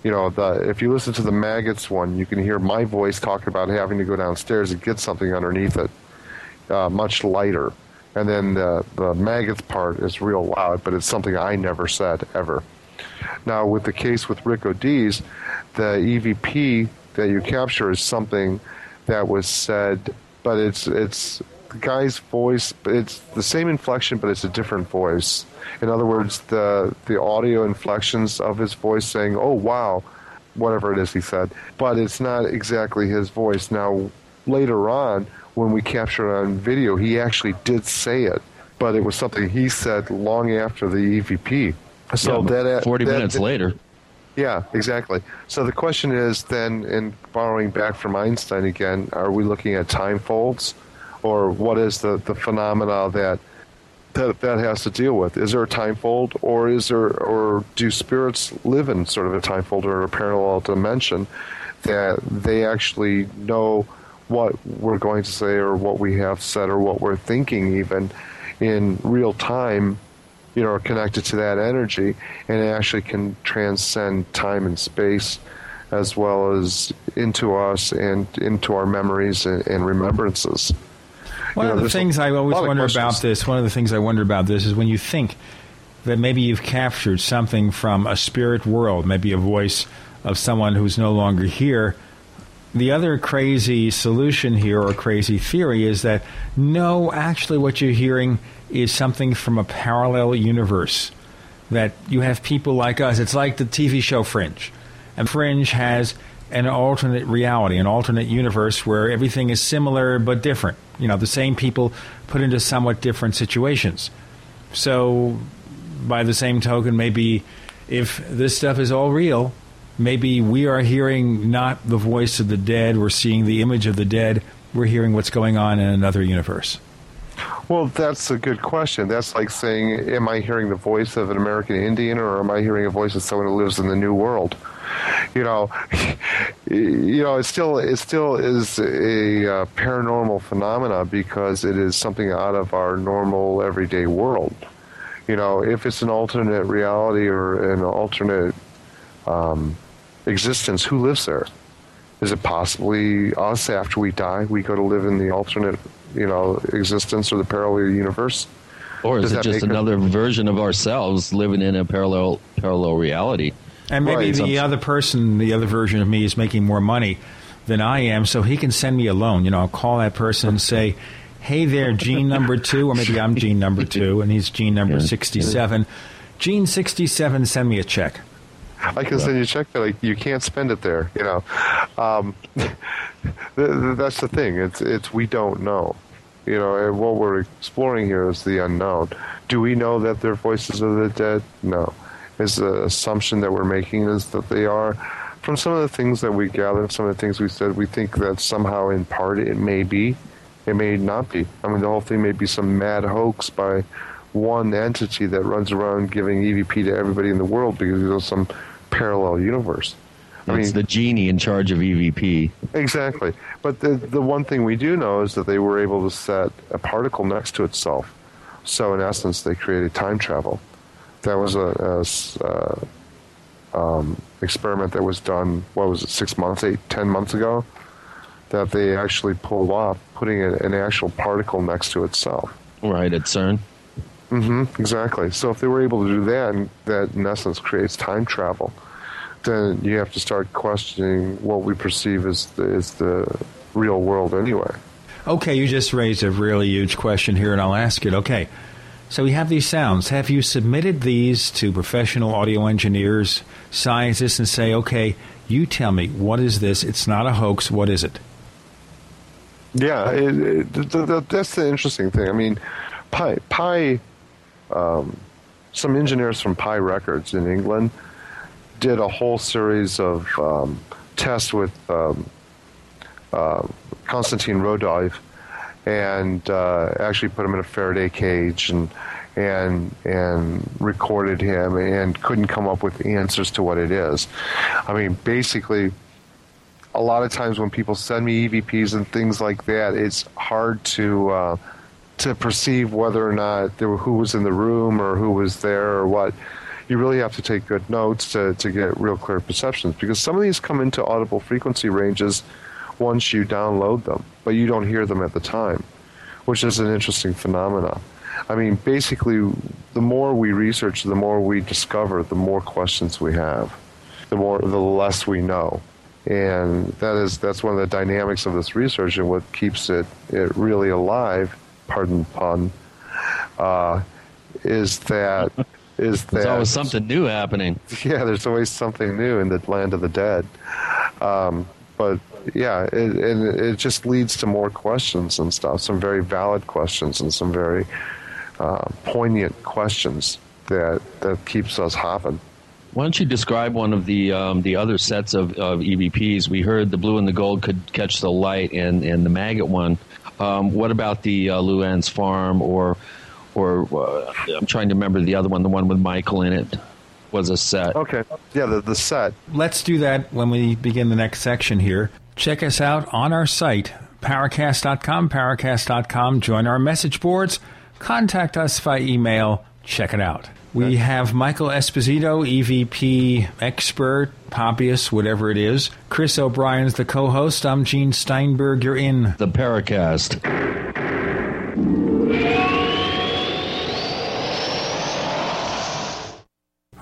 You know, the, if you listen to the maggots one, you can hear my voice talking about having to go downstairs and get something underneath it, uh, much lighter. And then the, the maggots part is real loud, but it's something I never said ever. Now, with the case with Rick O'Dees, the EVP that you capture is something that was said, but it's it's the guy's voice. It's the same inflection, but it's a different voice. In other words, the the audio inflections of his voice saying, "Oh wow," whatever it is he said, but it's not exactly his voice. Now, later on, when we captured it on video, he actually did say it, but it was something he said long after the EVP. So Yeah, that uh, 40 that- minutes later. yeah, exactly. So the question is then, in borrowing back from Einstein again, are we looking at time folds, or what is the, the phenomena that that that has to deal with? Is there a time fold, or is there, or do spirits live in sort of a time fold or a parallel dimension that they actually know what we're going to say or what we have said or what we're thinking even in real time you know, are connected to that energy and it actually can transcend time and space as well as into us and into our memories and remembrances. One know, of the things I always wonder questions. about this, one of the things I wonder about this is when you think that maybe you've captured something from a spirit world, maybe a voice of someone who's no longer here. The other crazy solution here or crazy theory is that no, actually, what you're hearing is something from a parallel universe. That you have people like us. It's like the TV show Fringe. And Fringe has an alternate reality, an alternate universe where everything is similar but different. You know, the same people put into somewhat different situations. So, by the same token, maybe if this stuff is all real, maybe we are hearing not the voice of the dead, we're seeing the image of the dead, we're hearing what's going on in another universe. Well, that's a good question. That's like saying, am I hearing the voice of an American Indian or am I hearing a voice of someone who lives in the New World? You know, you know, it still it still is a uh, paranormal phenomena because it is something out of our normal everyday world. You know, if it's an alternate reality or an alternate um, existence, who lives there? Is it possibly us after we die? We go to live in the alternate, you know, existence or the parallel universe? Or is Does it just another version of ourselves living in a parallel parallel reality? And maybe Right. the other person, the other version of me, is making more money than I am, so he can send me a loan. You know, I'll call that person and say, "Hey there, Gene number two, or maybe I'm Gene number two, and he's Gene number sixty-seven. Gene sixty-seven, send me a check." I can send you a check, but like, you can't spend it there. You know, um, th- th- that's the thing. It's it's we don't know. You know, and what we're exploring here is the unknown. Do we know that they're voices of the dead? No. Is the assumption that we're making is that they are. From some of the things that we gathered, some of the things we said, we think that somehow, in part, it may be, it may not be. I mean, the whole thing may be some mad hoax by one entity that runs around giving EVP to everybody in the world because there's some parallel universe. I mean it's mean, the genie in charge of EVP. exactly. But the the one thing we do know is that they were able to set a particle next to itself. So in essence, they created time travel. That was a, a s- uh, um, experiment that was done. What was it? Six months, eight, ten months ago. That they actually pulled off, putting a, an actual particle next to itself. Right at CERN. hmm exactly. So if they were able to do that, and that in essence creates time travel, then you have to start questioning what we perceive as the, as the real world anyway. Okay, you just raised a really huge question here, and I'll ask it. Okay, so we have these sounds. Have you submitted these to professional audio engineers, scientists, and say, okay, you tell me, what is this? It's not a hoax. What is it? Yeah, it, it, th- th- th- that's the interesting thing. I mean, Pye, Pye um, some engineers from Pye Records in England did a whole series of um, tests with um, uh, Konstantin Raudive and uh, actually put him in a Faraday cage and and and recorded him and couldn't come up with answers to what it is. I mean, basically, a lot of times when people send me EVPs and things like that, it's hard to uh, to perceive whether or not there were, who was in the room or who was there or what. You really have to take good notes to, to get real clear perceptions because some of these come into audible frequency ranges once you download them, but you don't hear them at the time, which is an interesting phenomenon. I mean, basically, the more we research, the more we discover, the more questions we have, the more the less we know, and that is that's one of the dynamics of this research and what keeps it it really alive. Pardon pun. Uh, is that is that There's always something new happening. Yeah, there's always something new in the land of the dead. Um, but yeah, it, it, it just leads to more questions and stuff. Some very valid questions and some very uh, poignant questions that that keeps us hopping. Why don't you describe one of the um, the other sets of, of EVPs? We heard the blue and the gold could catch the light, and, and the maggot one. Um, what about the uh, Luann's Farm, or or uh, I'm trying to remember the other one, the one with Michael in it was a set. Okay, yeah, the the set. Let's do that when we begin the next section here. Check us out on our site, paracast.com, paracast.com. Join our message boards. Contact us via email. Check it out. We have Michael Esposito, EVP expert, hobbyist, whatever it is. Chris O'Brien's the co host. I'm Gene Steinberg. You're in the Paracast.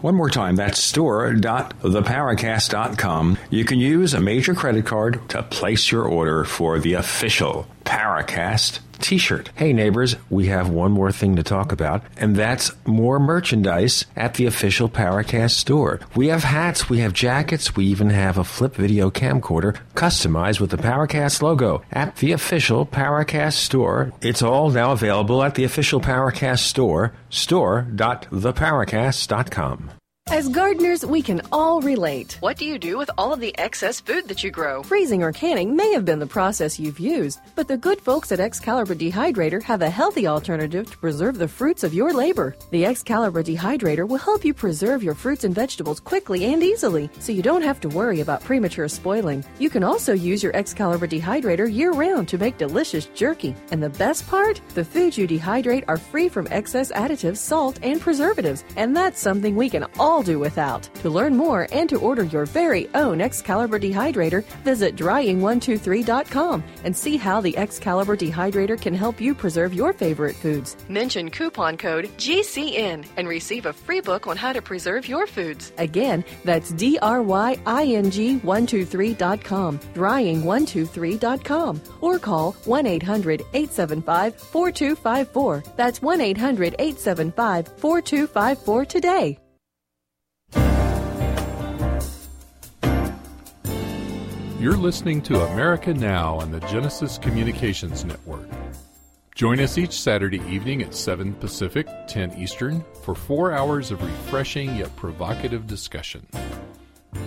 One more time, that's store.theparacast.com. You can use a major credit card to place your order for the official Paracast t shirt. Hey, neighbors, we have one more thing to talk about, and that's more merchandise at the official Paracast store. We have hats, we have jackets, we even have a flip video camcorder customized with the Paracast logo at the official Paracast store. It's all now available at the official Paracast store, store.theparacast.com. As gardeners, we can all relate. What do you do with all of the excess food that you grow? Freezing or canning may have been the process you've used, but the good folks at Excalibur Dehydrator have a healthy alternative to preserve the fruits of your labor. The Excalibur Dehydrator will help you preserve your fruits and vegetables quickly and easily, so you don't have to worry about premature spoiling. You can also use your Excalibur Dehydrator year round to make delicious jerky. And the best part? The foods you dehydrate are free from excess additives, salt, and preservatives, and that's something we can all do without. To learn more and to order your very own Excalibur Dehydrator, visit drying123.com and see how the Excalibur Dehydrator can help you preserve your favorite foods. Mention coupon code GCN and receive a free book on how to preserve your foods. Again, that's D R Y I N G 123.com, drying123.com, or call 1 800 875 4254. That's 1 800 875 4254 today. You're listening to America Now on the Genesis Communications Network. Join us each Saturday evening at 7 Pacific, 10 Eastern for four hours of refreshing yet provocative discussion.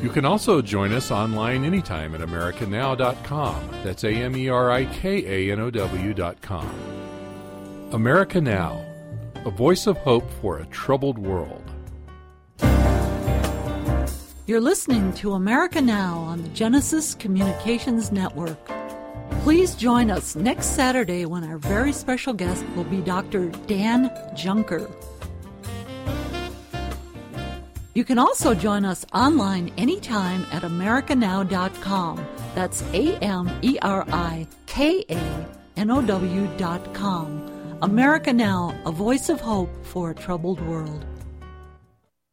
You can also join us online anytime at amerikanow.com. That's A M E R I K A N O W.com. America Now, a voice of hope for a troubled world. You're listening to America Now on the Genesis Communications Network. Please join us next Saturday when our very special guest will be Dr. Dan Junker. You can also join us online anytime at amerikanow.com. That's A M E R I K A N O W.com. America Now, a voice of hope for a troubled world.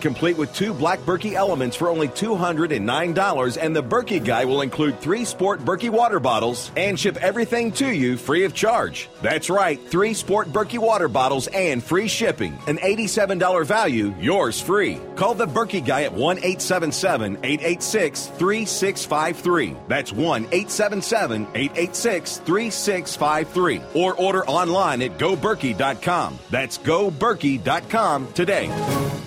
complete with two black Berkey elements for only $209 and the Berkey guy will include three sport Berkey water bottles and ship everything to you free of charge. That's right, three sport Berkey water bottles and free shipping. An $87 value, yours free. Call the Berkey guy at 1 877 886 3653. That's 1 877 886 3653. Or order online at goberkey.com. That's goberkey.com today.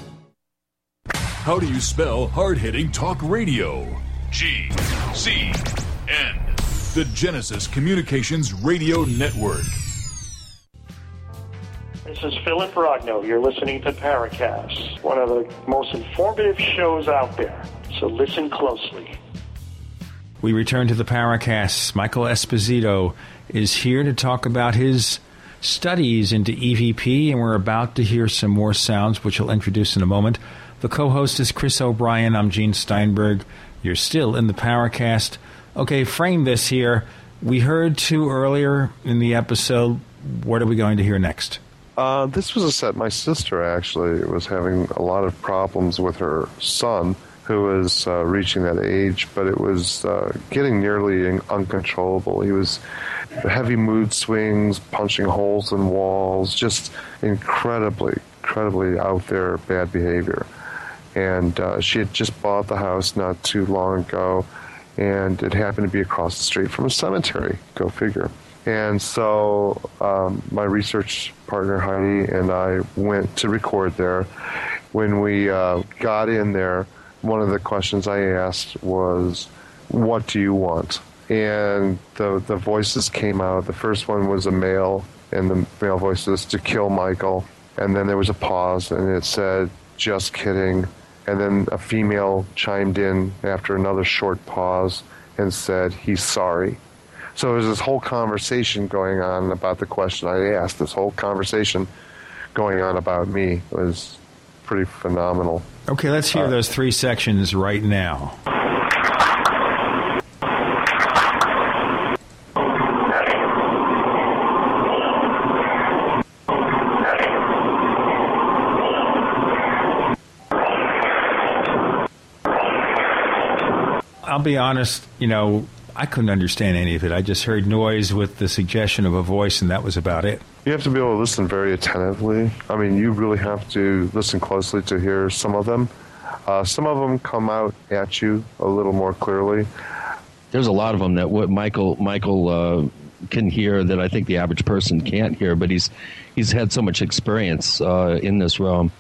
How do you spell hard hitting talk radio? G C N. The Genesis Communications Radio Network. This is Philip Rogno. You're listening to Paracast, one of the most informative shows out there. So listen closely. We return to the Paracast. Michael Esposito is here to talk about his studies into EVP, and we're about to hear some more sounds, which I'll introduce in a moment. The co host is Chris O'Brien. I'm Gene Steinberg. You're still in the Paracast. Okay, frame this here. We heard two earlier in the episode. What are we going to hear next? Uh, this was a set. My sister actually was having a lot of problems with her son, who was uh, reaching that age, but it was uh, getting nearly uncontrollable. He was heavy mood swings, punching holes in walls, just incredibly, incredibly out there bad behavior. And uh, she had just bought the house not too long ago, and it happened to be across the street from a cemetery. Go figure. And so um, my research partner Heidi and I went to record there. When we uh, got in there, one of the questions I asked was, "What do you want?" And the the voices came out. The first one was a male, and the male voice was to kill Michael. And then there was a pause, and it said, "Just kidding." And then a female chimed in after another short pause and said, "He's sorry." So there's this whole conversation going on about the question I asked. This whole conversation going on about me it was pretty phenomenal. Okay, let's hear uh, those three sections right now. I'll be honest, you know, I couldn't understand any of it. I just heard noise with the suggestion of a voice, and that was about it. You have to be able to listen very attentively. I mean, you really have to listen closely to hear some of them. Uh, some of them come out at you a little more clearly. There's a lot of them that what Michael Michael uh, can hear that I think the average person can't hear, but he's he's had so much experience uh, in this realm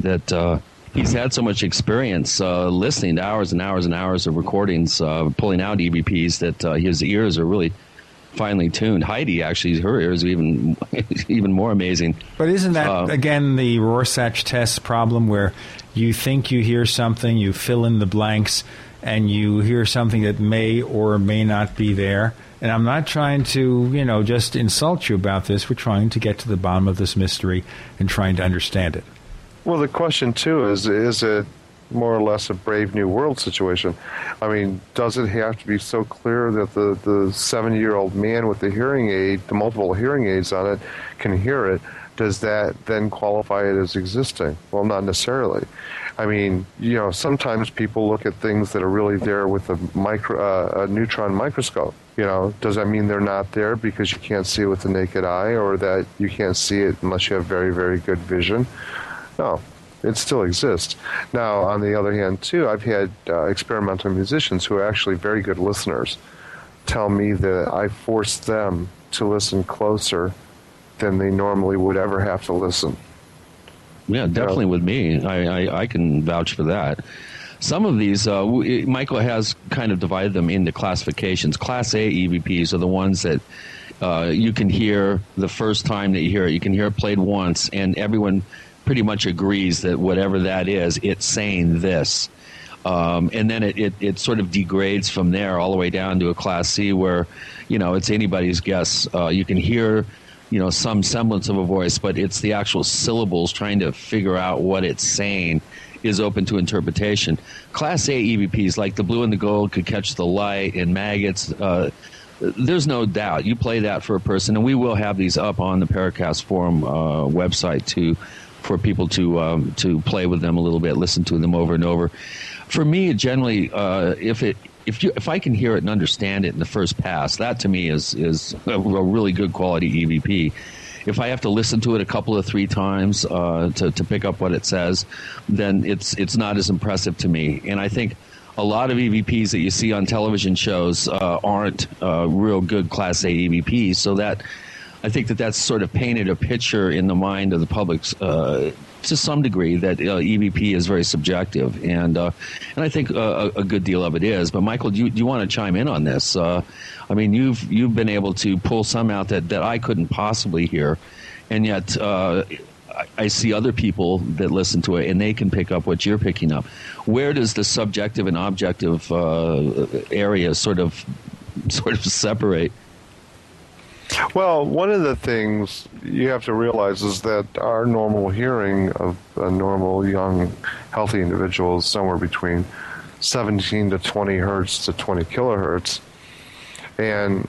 that uh, he's had so much experience uh, listening to hours and hours and hours of recordings, uh, pulling out EVPs that uh, his ears are really finely tuned. Heidi actually, her ears are even even more amazing. But isn't that uh, again the Rorschach test problem where you think you hear something, you fill in the blanks, and you hear something that may or may not be there? And I'm not trying to, you know, just insult you about this. We're trying to get to the bottom of this mystery and trying to understand it. Well, the question too is: Is it more or less a brave new world situation? I mean, does it have to be so clear that the the seventy year old man with the hearing aid, the multiple hearing aids on it, can hear it? Does that then qualify it as existing? Well, not necessarily. I mean, you know, sometimes people look at things that are really there with a micro, uh, a neutron microscope. You know, does that mean they're not there because you can't see it with the naked eye, or that you can't see it unless you have very, very good vision? No, it still exists. Now, on the other hand, too, I've had uh, experimental musicians who are actually very good listeners tell me that I force them to listen closer than they normally would ever have to listen. Yeah, definitely you know? with me. I, I, I, can vouch for that. Some of these, uh, Michael has kind of divided them into classifications. Class A EVPs are the ones that uh, you can hear the first time that you hear it. You can hear it played once, and everyone pretty much agrees that whatever that is, it's saying this. Um, and then it, it, it, sort of degrades from there all the way down to a class C where, you know, it's anybody's guess. Uh, you can hear, you know, some semblance of a voice, but it's the actual syllables trying to figure out what it's saying is open to interpretation. Class A EVPs like the blue and the gold could catch the light and maggots. Uh, there's no doubt. You play that for a person, and we will have these up on the Paracast Forum uh, website too, for people to um, to play with them a little bit, listen to them over and over. For me, generally, uh, if it if you if I can hear it and understand it in the first pass, that to me is is a, really good quality EVP. If I have to listen to it a couple of three times uh, to to pick up what it says, then it's it's not as impressive to me. And I think a lot of EVPs that you see on television shows uh, aren't uh, real good Class A EVPs. So that I think that that's sort of painted a picture in the mind of the public uh, to some degree that uh, EVP is very subjective, and uh, and I think uh, a, a, good deal of it is. But Michael, do you, do you want to chime in on this? I mean, you've you've been able to pull some out that, that I couldn't possibly hear, and yet I see other people that listen to it and they can pick up what you're picking up. Where does the subjective and objective uh, area sort of sort of separate? Well, one of the things you have to realize is that our normal hearing of a normal young healthy individual is somewhere between 17 to 20 hertz to 20 kilohertz. And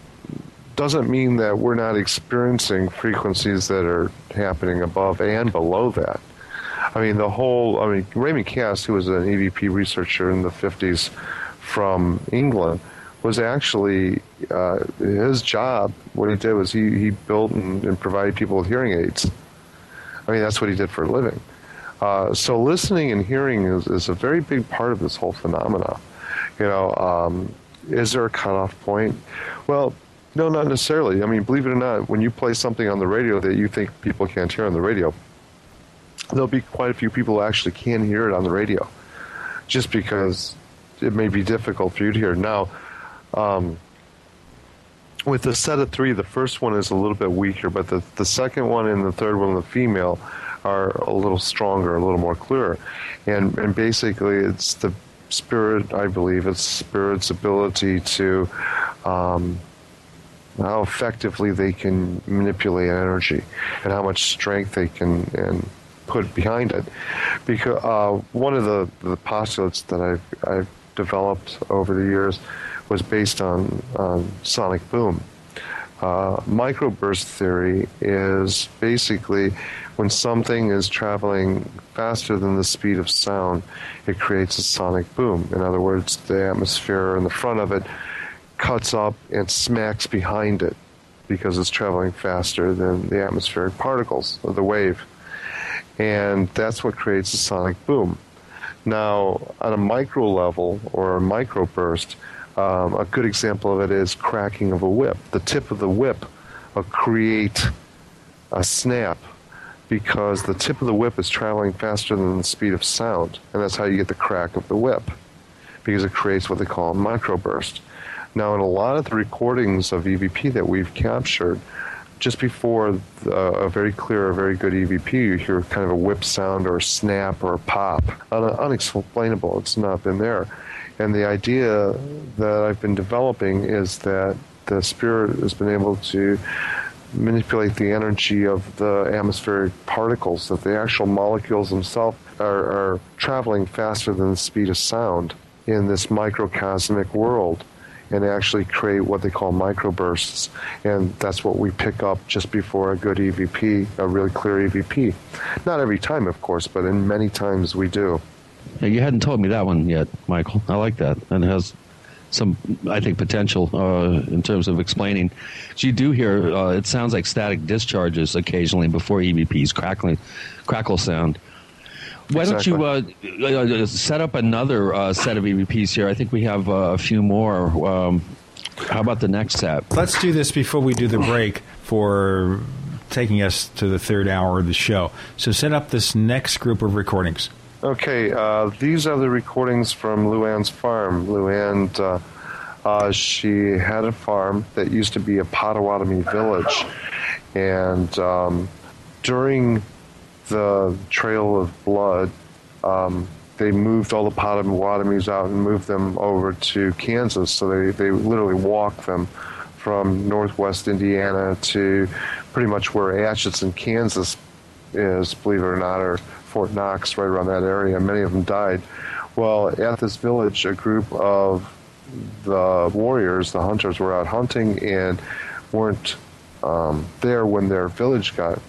doesn't mean that we're not experiencing frequencies that are happening above and below that. I mean, the whole, I mean, Raymond Cass, who was an EVP researcher in the 50s from England, was actually uh, his job. What he did was he, he built and, and, provided people with hearing aids. I mean, that's what he did for a living. Uh, so listening and hearing is, is a very big part of this whole phenomena. You know, um, is there a cutoff point? Well, no, not necessarily. I mean, believe it or not, when you play something on the radio that you think people can't hear on the radio, there'll be quite a few people who actually can hear it on the radio, just because it may be difficult for you to hear. Now, um, with the set of three, the first one is a little bit weaker, but the, the second one and the third one, the female, are a little stronger, a little more clear. And, and basically, it's the spirit, I believe, it's spirit's ability to. Um, how effectively they can manipulate energy and how much strength they can and put behind it. Because uh, one of the, the postulates that I've, I've developed over the years was based on, on sonic boom. Uh, microburst theory is basically when something is traveling faster than the speed of sound, it creates a sonic boom. In other words, the atmosphere in the front of it cuts up and smacks behind it because it's traveling faster than the atmospheric particles of the wave. And that's what creates a sonic boom. Now, on a micro level or a microburst, um, a good example of it is cracking of a whip. The tip of the whip will create a snap because the tip of the whip is traveling faster than the speed of sound, and that's how you get the crack of the whip because it creates what they call a microburst. Now, in a lot of the recordings of EVP that we've captured, just before the, a very clear, a very good EVP, you hear kind of a whip sound or a snap or a pop. Un- unexplainable. It's not been there. And the idea that I've been developing is that the spirit has been able to manipulate the energy of the atmospheric particles, that the actual molecules themselves are, are traveling faster than the speed of sound in this microcosmic world and actually create what they call microbursts. And that's what we pick up just before a good EVP, a really clear EVP. Not every time, of course, but in many times we do. Yeah, you hadn't told me that one yet, Michael. I like that. And it has some, I think, potential uh, in terms of explaining. So you do hear, uh, it sounds like static discharges occasionally before EVPs, crackling, crackle sound. Why exactly. don't you uh, uh, set up another uh, set of EVPs here? I think we have uh, a few more. Um, how about the next set? Let's do this before we do the break for taking us to the third hour of the show. So set up this next group of recordings. Okay, uh, these are the recordings from Luann's farm. Luann, uh, uh, she had a farm that used to be a Potawatomi village, and um, during the trail of blood, um, they moved all the Potawatomis out and moved them over to Kansas. So they, they literally walked them from northwest Indiana to pretty much where Atchison, Kansas is, believe it or not, or Fort Knox, right around that area. Many of them died. Well, at this village, a group of the warriors, the hunters, were out hunting and weren't um, there when their village got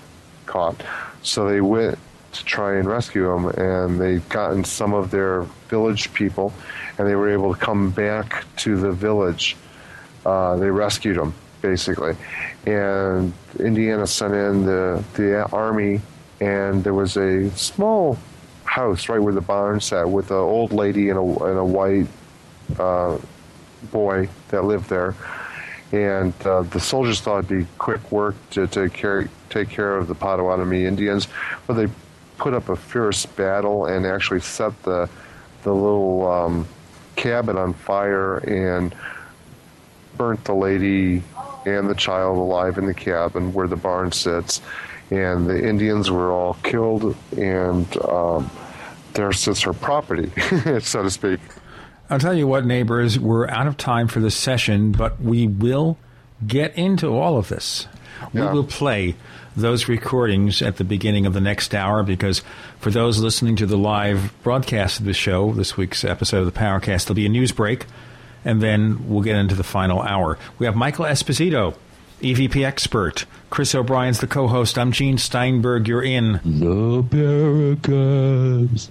caught. So they went to try and rescue them, and they'd gotten some of their village people, and they were able to come back to the village. Uh, they rescued them, basically. And Indiana sent in the, the army, and there was a small house right where the barn sat with an old lady and a, and a white uh, boy that lived there. And uh, the soldiers thought it'd be quick work to, to carry, take care of the Potawatomi Indians, but they put up a fierce battle and actually set the the little um, cabin on fire and burnt the lady and the child alive in the cabin where the barn sits. And the Indians were all killed, and um, there sits her property, so to speak. I'll tell you what, neighbors, we're out of time for this session, but we will get into all of this. Yeah. We will play those recordings at the beginning of the next hour because for those listening to the live broadcast of the show, this week's episode of the Paracast, there'll be a news break, and then we'll get into the final hour. We have Michael Esposito, EVP expert. Chris O'Brien's the co-host. I'm Gene Steinberg. You're in the Paracast.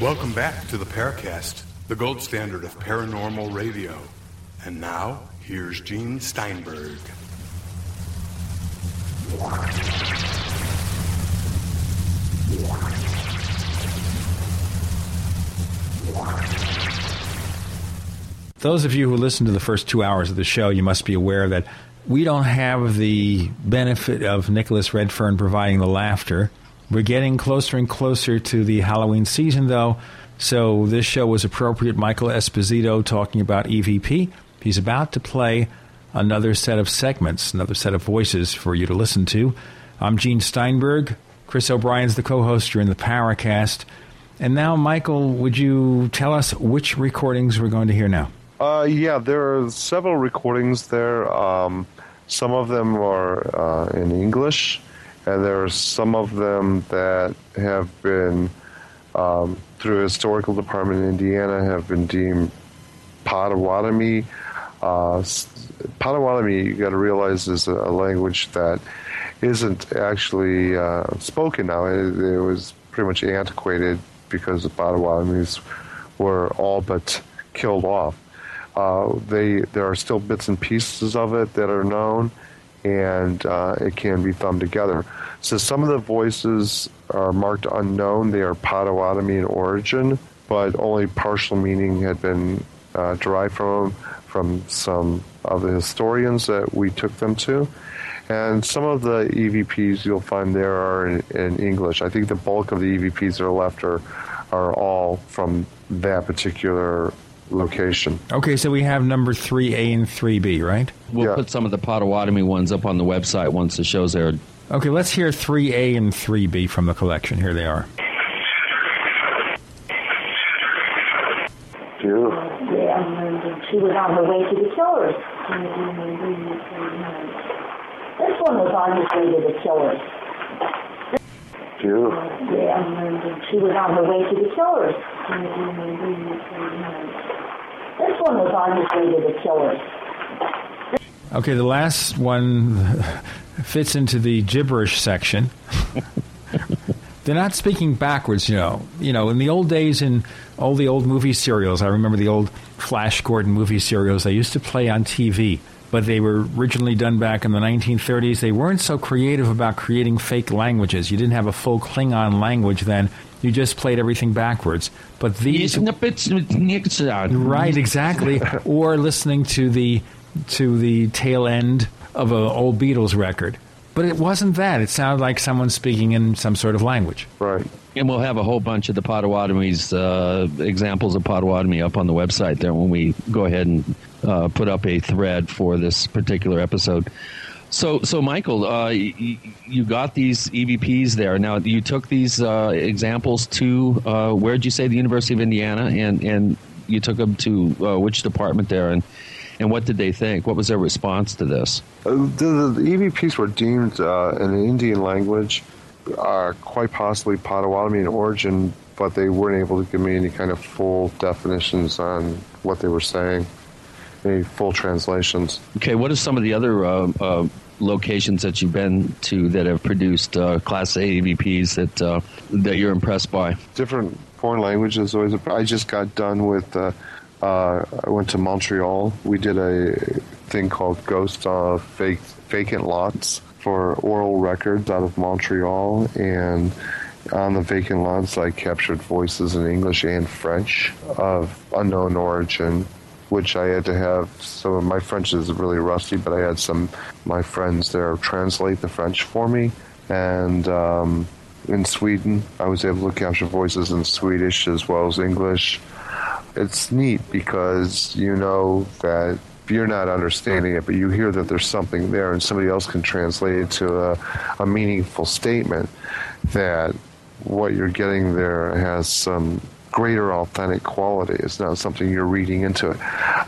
Welcome back to the Paracast, the gold standard of paranormal radio. And now, here's Gene Steinberg. Those of you who listened to the first two hours of the show, you must be aware that we don't have the benefit of Nicholas Redfern providing the laughter. We're getting closer and closer to the Halloween season, though, so this show was appropriate. Michael Esposito talking about EVP. He's about to play another set of segments, another set of voices for you to listen to. I'm Gene Steinberg. Chris O'Brien's the co host. You're in the Paracast. And now, Michael, would you tell us which recordings we're going to hear now? Uh, yeah, there are several recordings there. Um, some of them are uh, in English, and there are some of them that have been, um, through historical department in Indiana, have been deemed Potawatomi. Uh, Potawatomi, you got to realize, is a language that isn't actually uh, spoken now. It, it was pretty much antiquated because the Potawatomis were all but killed off. Uh, they there are still bits and pieces of it that are known, and uh, it can be thumbed together. So some of the voices are marked unknown; they are Potawatomi in origin, but only partial meaning had been uh, derived from from some of the historians that we took them to. And some of the EVPs you'll find there are in, in English. I think the bulk of the EVPs that are left are are all from that particular location. Okay, so we have number 3A and 3B, right? We'll put some of the Potawatomi ones up on the website once the show's aired. Okay, let's hear 3A and 3B from the collection. Here they are. Yeah, she was on her way to the killers. This one was on his way to the killers. You? Yeah, she was on her way to the killers. This one was on his way to the killers. Okay, the last one fits into the gibberish section. They're not speaking backwards, you know. You know, in the old days, in all the old movie serials, I remember the old Flash Gordon movie serials. They used to play on TV, but they were originally done back in the 1930s. They weren't so creative about creating fake languages. You didn't have a full Klingon language then. You just played everything backwards. But these, right, exactly. or listening to the to the tail end of an old Beatles record. But it wasn't that. It sounded like someone speaking in some sort of language. Right. And we'll have a whole bunch of the Potawatomis, uh, examples of Potawatomi up on the website there when we go ahead and uh, put up a thread for this particular episode. So, so Michael, uh, you, you got these EVPs there. Now, you took these uh, examples to uh, where did you say the University of Indiana, and and you took them to uh, which department there, and and what did they think? What was their response to this? Uh, the, the EVPs were deemed uh, in an Indian language, uh, quite possibly Potawatomi in origin, but they weren't able to give me any kind of full definitions on what they were saying, any full translations. Okay, what are some of the other uh, uh, locations that you've been to that have produced uh, Class A EVPs that uh, that you're impressed by? Different foreign languages. Always. I just got done with. Uh, uh, I went to Montreal. We did a thing called Ghost of Fake, Vacant Lots for oral records out of Montreal, and on the vacant lots, I captured voices in English and French of unknown origin, which I had to have. Some of my French is really rusty, but I had some my friends there translate the French for me, and. Um, in Sweden, I was able to capture voices in Swedish as well as English it's neat because you know that you're not understanding it, but you hear that there's something there, and somebody else can translate it to a, a meaningful statement that what you're getting there has some greater authentic quality. It's not something you're reading into it.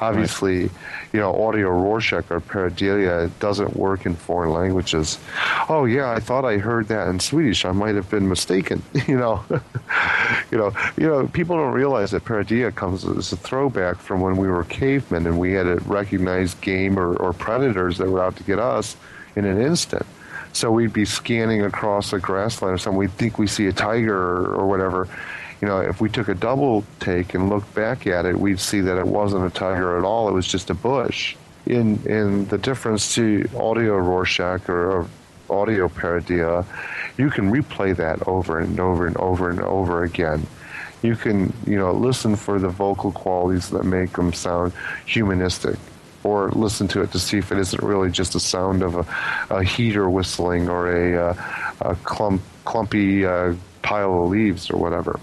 Obviously, right. you know, audio Rorschach or Pareidolia doesn't work in foreign languages. Oh yeah, I thought I heard that in Swedish. I might have been mistaken. you know, you know, you know. People don't realize that Pareidolia comes as a throwback from when we were cavemen and we had to recognize game or, or predators that were out to get us in an instant. So we'd be scanning across a grassland or something. We'd think we see a tiger or, or whatever you know, if we took a double take and looked back at it, we'd see that it wasn't a tiger at all. It was just a bush. In in the difference to audio Rorschach or, audio pareidolia, you can replay that over and over and over and over again. You can, you know, listen for the vocal qualities that make them sound humanistic or listen to it to see if it isn't really just a sound of a, a heater whistling or a, uh, a clump, clumpy uh, pile of leaves or whatever.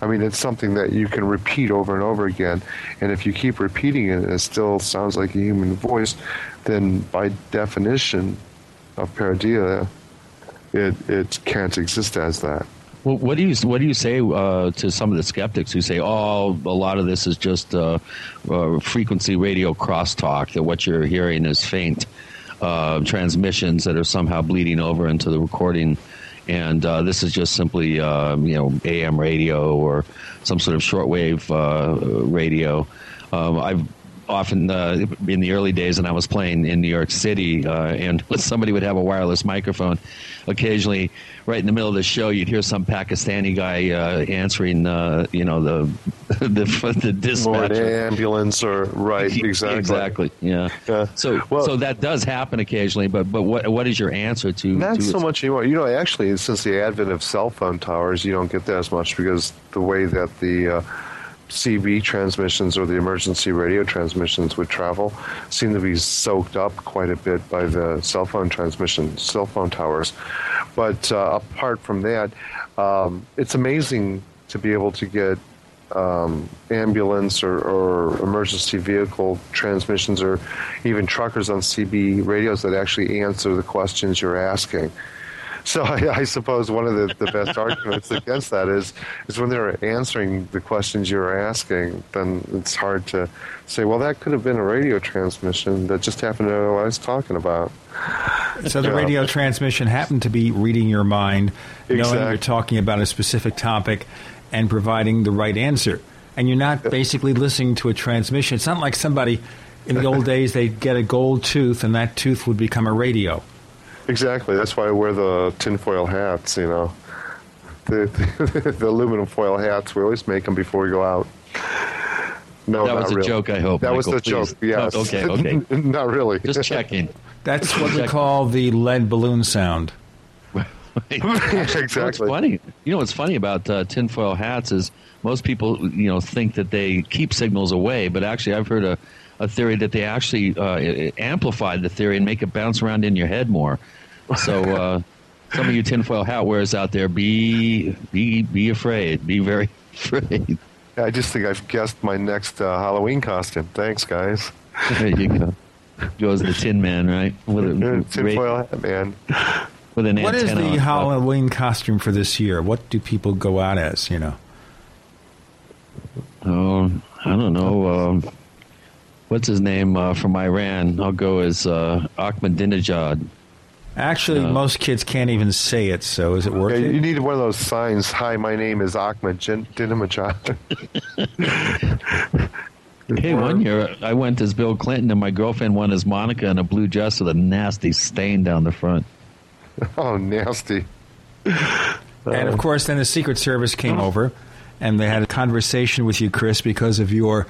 I mean, it's something that you can repeat over and over again. And if you keep repeating it and it still sounds like a human voice, then by definition of pareidolia, it, it can't exist as that. Well, what do you what do you say uh, to some of the skeptics who say, "Oh, a lot of this is just uh, uh, frequency radio crosstalk. That what you're hearing is faint uh, transmissions that are somehow bleeding over into the recording and uh, this is just simply uh, you know AM radio or some sort of shortwave uh, radio. Um, I've often uh, in the early days when I was playing in New York City, uh, and somebody would have a wireless microphone. Occasionally, right in the middle of the show, you'd hear some Pakistani guy uh, answering, uh, you know, the the, the dispatch ambulance or right exactly exactly yeah. yeah. So well, so that does happen occasionally, but but what what is your answer to? Not to so much anymore. You know, actually, since the advent of cell phone towers, you don't get that as much because the way that the CB transmissions or the emergency radio transmissions would travel seem to be soaked up quite a bit by the cell phone transmission, cell phone towers. But uh, apart from that, um, it's amazing to be able to get um, ambulance or, or, emergency vehicle transmissions or even truckers on CB radios that actually answer the questions you're asking. So I, I, suppose one of the, the best arguments against that is is when they're answering the questions you're asking, then it's hard to say, well, that could have been a radio transmission that just happened to know what I was talking about. So the radio transmission happened to be reading your mind, exactly. knowing you're talking about a specific topic, and providing the right answer. And you're not basically listening to a transmission. It's not like somebody in the old days they'd get a gold tooth and that tooth would become a radio. Exactly. That's why I wear the tinfoil hats. You know, the, the, the aluminum foil hats. We always make them before we go out. No, that was a really. joke. I hope that Michael, was the please. joke. Yes. Oh, okay. Okay. not really. Just checking. That's what we call the lead balloon sound. exactly. What's funny? You know what's funny about uh, tinfoil hats is most people, you know, think that they keep signals away, but actually, I've heard a, a theory that they actually uh, amplify the theory and make it bounce around in your head more. So. Uh, some of you tinfoil hat wearers out there, be be be afraid. Be very afraid. I just think I've guessed my next uh, Halloween costume. Thanks, guys. There you go. Goes the Tin Man, right? With a tinfoil hat man. With an What is the on top. Halloween costume for this year? What do people go out as? You know. Oh, I don't know. Um, what's his name uh, from Iran? I'll go as uh, Ahmadinejad. Actually, Uh, most kids can't even say it. So is it Yeah, working? you need one of those signs. Hi, my name is Ahmed Jin- Dinamajad. Hey, one year I went as Bill Clinton, and my girlfriend went as Monica in a blue dress with a nasty stain down the front. oh, nasty. And of course, then the Secret Service came over, and they had a conversation with you, Chris, because of your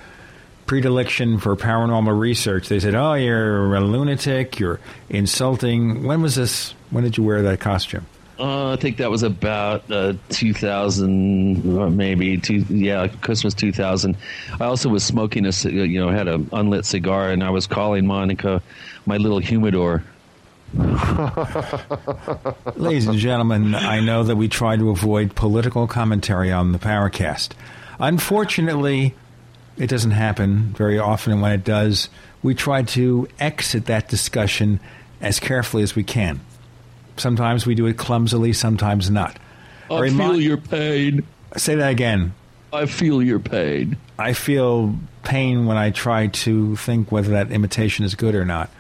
predilection for paranormal research. They said, "Oh, you're a lunatic. You're insulting." When was this? When did you wear that costume? Uh, I think that was about uh, 2000, maybe two, yeah, Christmas 2000. I also was smoking a, you know, had an unlit cigar, and I was calling Monica my little humidor. Ladies and gentlemen, I know that we try to avoid political commentary on the Paracast. Unfortunately, it doesn't happen very often, and when it does, we try to exit that discussion as carefully as we can. Sometimes we do it clumsily, sometimes not. I Remi- feel your pain. Say that again. I feel your pain. I feel pain when I try to think whether that imitation is good or not.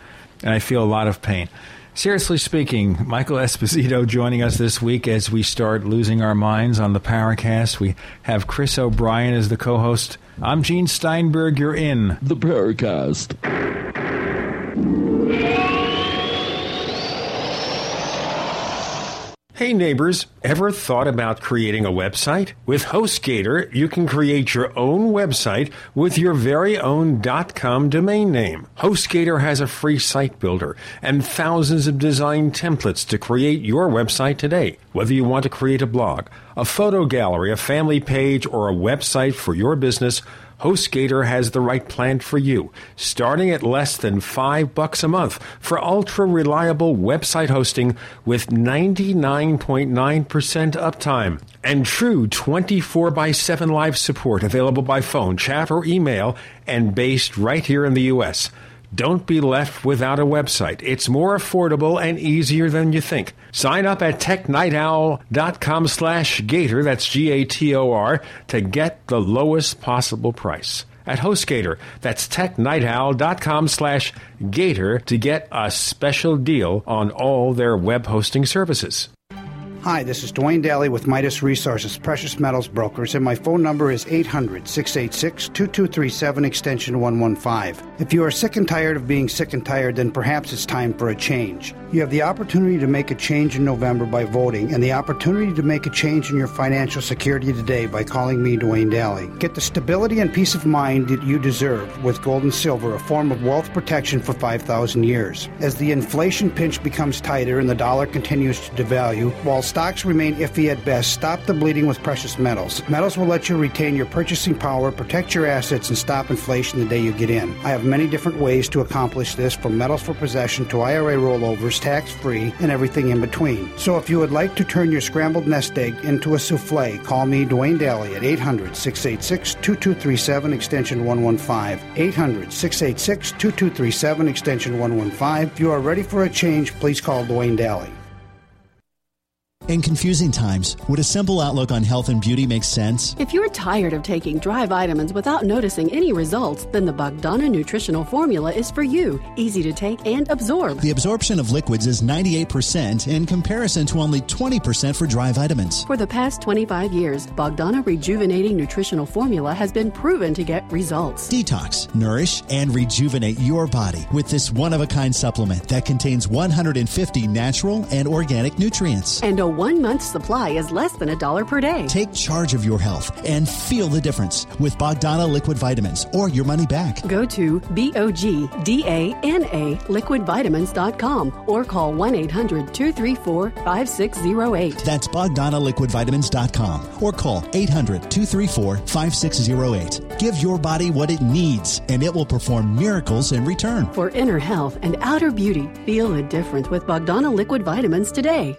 And I feel a lot of pain. Seriously speaking, Michael Esposito joining us this week as we start losing our minds on the Paracast. We have Chris O'Brien as the co host. I'm Gene Steinberg. You're in the Paracast. Hey neighbors, ever thought about creating a website? With HostGator, you can create your own website with your very own .com domain name. HostGator has a free site builder and thousands of design templates to create your website today. Whether you want to create a blog, a photo gallery, a family page, or a website for your business, HostGator has the right plan for you, starting at less than five bucks a month for ultra reliable website hosting with 99.9% uptime and true 24 by 7 live support available by phone, chat, or email and based right here in the U.S. Don't be left without a website. It's more affordable and easier than you think. Sign up at technightowl.com slash gator, that's G-A-T-O-R, to get the lowest possible price. At HostGator, that's technightowl.com slash gator to get a special deal on all their web hosting services. Hi, this is Dwayne Daly with Midas Resources Precious Metals Brokers, and my phone number is 800 686 2237, extension 115. If you are sick and tired of being sick and tired, then perhaps it's time for a change. You have the opportunity to make a change in November by voting, and the opportunity to make a change in your financial security today by calling me, Dwayne Daly. Get the stability and peace of mind that you deserve with gold and silver, a form of wealth protection for 5,000 years. As the inflation pinch becomes tighter and the dollar continues to devalue, while stocks remain iffy at best, stop the bleeding with precious metals. Metals will let you retain your purchasing power, protect your assets, and stop inflation the day you get in. I have many different ways to accomplish this, from metals for possession to IRA rollovers, tax free, and everything in between. So if you would like to turn your scrambled nest egg into a souffle, call me, Dwayne Daly, at 800 686 2237, extension 115. 800 686 2237, extension 115. If you are ready for a change, please call Dwayne Daly. In confusing times, would a simple outlook on health and beauty make sense? If you're tired of taking dry vitamins without noticing any results, then the Bogdana Nutritional Formula is for you. Easy to take and absorb. The absorption of liquids is 98% in comparison to only 20% for dry vitamins. For the past 25 years, Bogdana Rejuvenating Nutritional Formula has been proven to get results. Detox, nourish, and rejuvenate your body with this one of a kind supplement that contains 150 natural and organic nutrients. And a one month supply is less than a dollar per day. Take charge of your health and feel the difference with Bogdana liquid vitamins or your money back. Go to B O G D A N A liquidvitamins.com or call 1 800 234 5608. That's BogdanaLiquidVitamins.com or call 800 234 5608. Give your body what it needs and it will perform miracles in return. For inner health and outer beauty, feel the difference with Bogdana liquid vitamins today.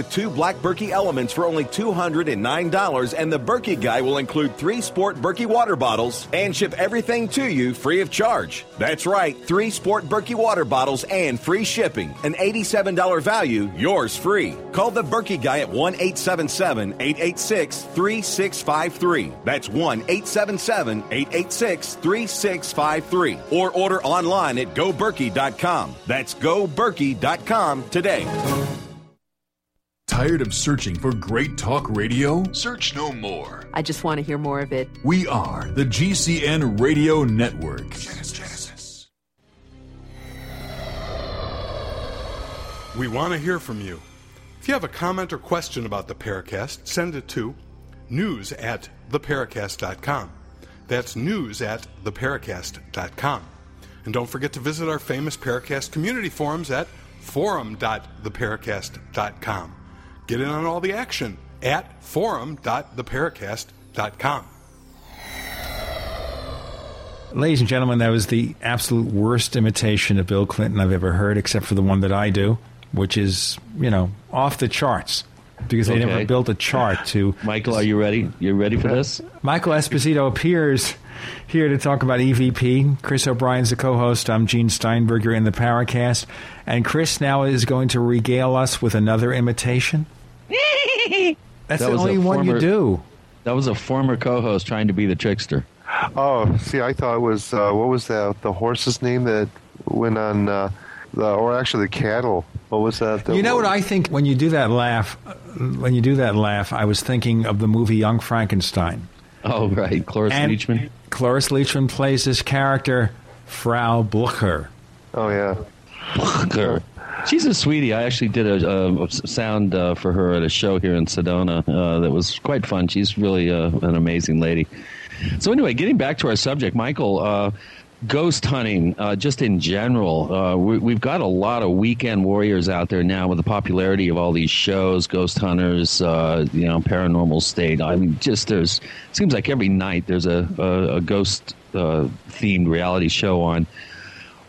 two black Berkey elements for only $209, and the Berkey guy will include three sport Berkey water bottles and ship everything to you free of charge. That's right, three sport Berkey water bottles and free shipping. An $87 value, yours free. Call the Berkey guy at 1 877 886 3653. That's 1 877 886 3653. Or order online at goberkey.com. That's goberkey.com today. Tired of searching for great talk radio? Search no more. I just want to hear more of it. We are the GCN Radio Network. Genesis. We want to hear from you. If you have a comment or question about the Paracast, send it to news at theparacast.com. That's news at theparacast.com. And don't forget to visit our famous Paracast community forums at forum.theparacast.com. Get in on all the action at forum.theparacast.com. Ladies and gentlemen, that was the absolute worst imitation of Bill Clinton I've ever heard, except for the one that I do, which is, you know, off the charts. Because they Okay. never built a chart to. Michael, are you ready? You ready for this? Michael Esposito appears here to talk about EVP. Chris O'Brien's the co-host. I'm Gene Steinberger in the Paracast, and Chris now is going to regale us with another imitation. That's That the only one you do. That was a former co-host trying to be the trickster. Oh, see, I thought it was uh, what was that? The horse's name that went on, uh, the, or actually the cattle. What was that? The- You know what I think when you do that laugh? When you do that laugh, I was thinking of the movie Young Frankenstein. Oh, right, Cloris And Leachman. Cloris Leachman plays this character, Frau Blucher. Oh yeah, Blucher. She's a sweetie. I actually did a, a, sound uh, for her at a show here in Sedona uh, that was quite fun. She's really uh, an amazing lady. So anyway, getting back to our subject, Michael, uh, ghost hunting, uh, just in general, uh, we, we've got a lot of weekend warriors out there now with the popularity of all these shows, Ghost Hunters, you know, Paranormal State. I mean, just there's seems like every night there's a a, a ghost themed reality show on.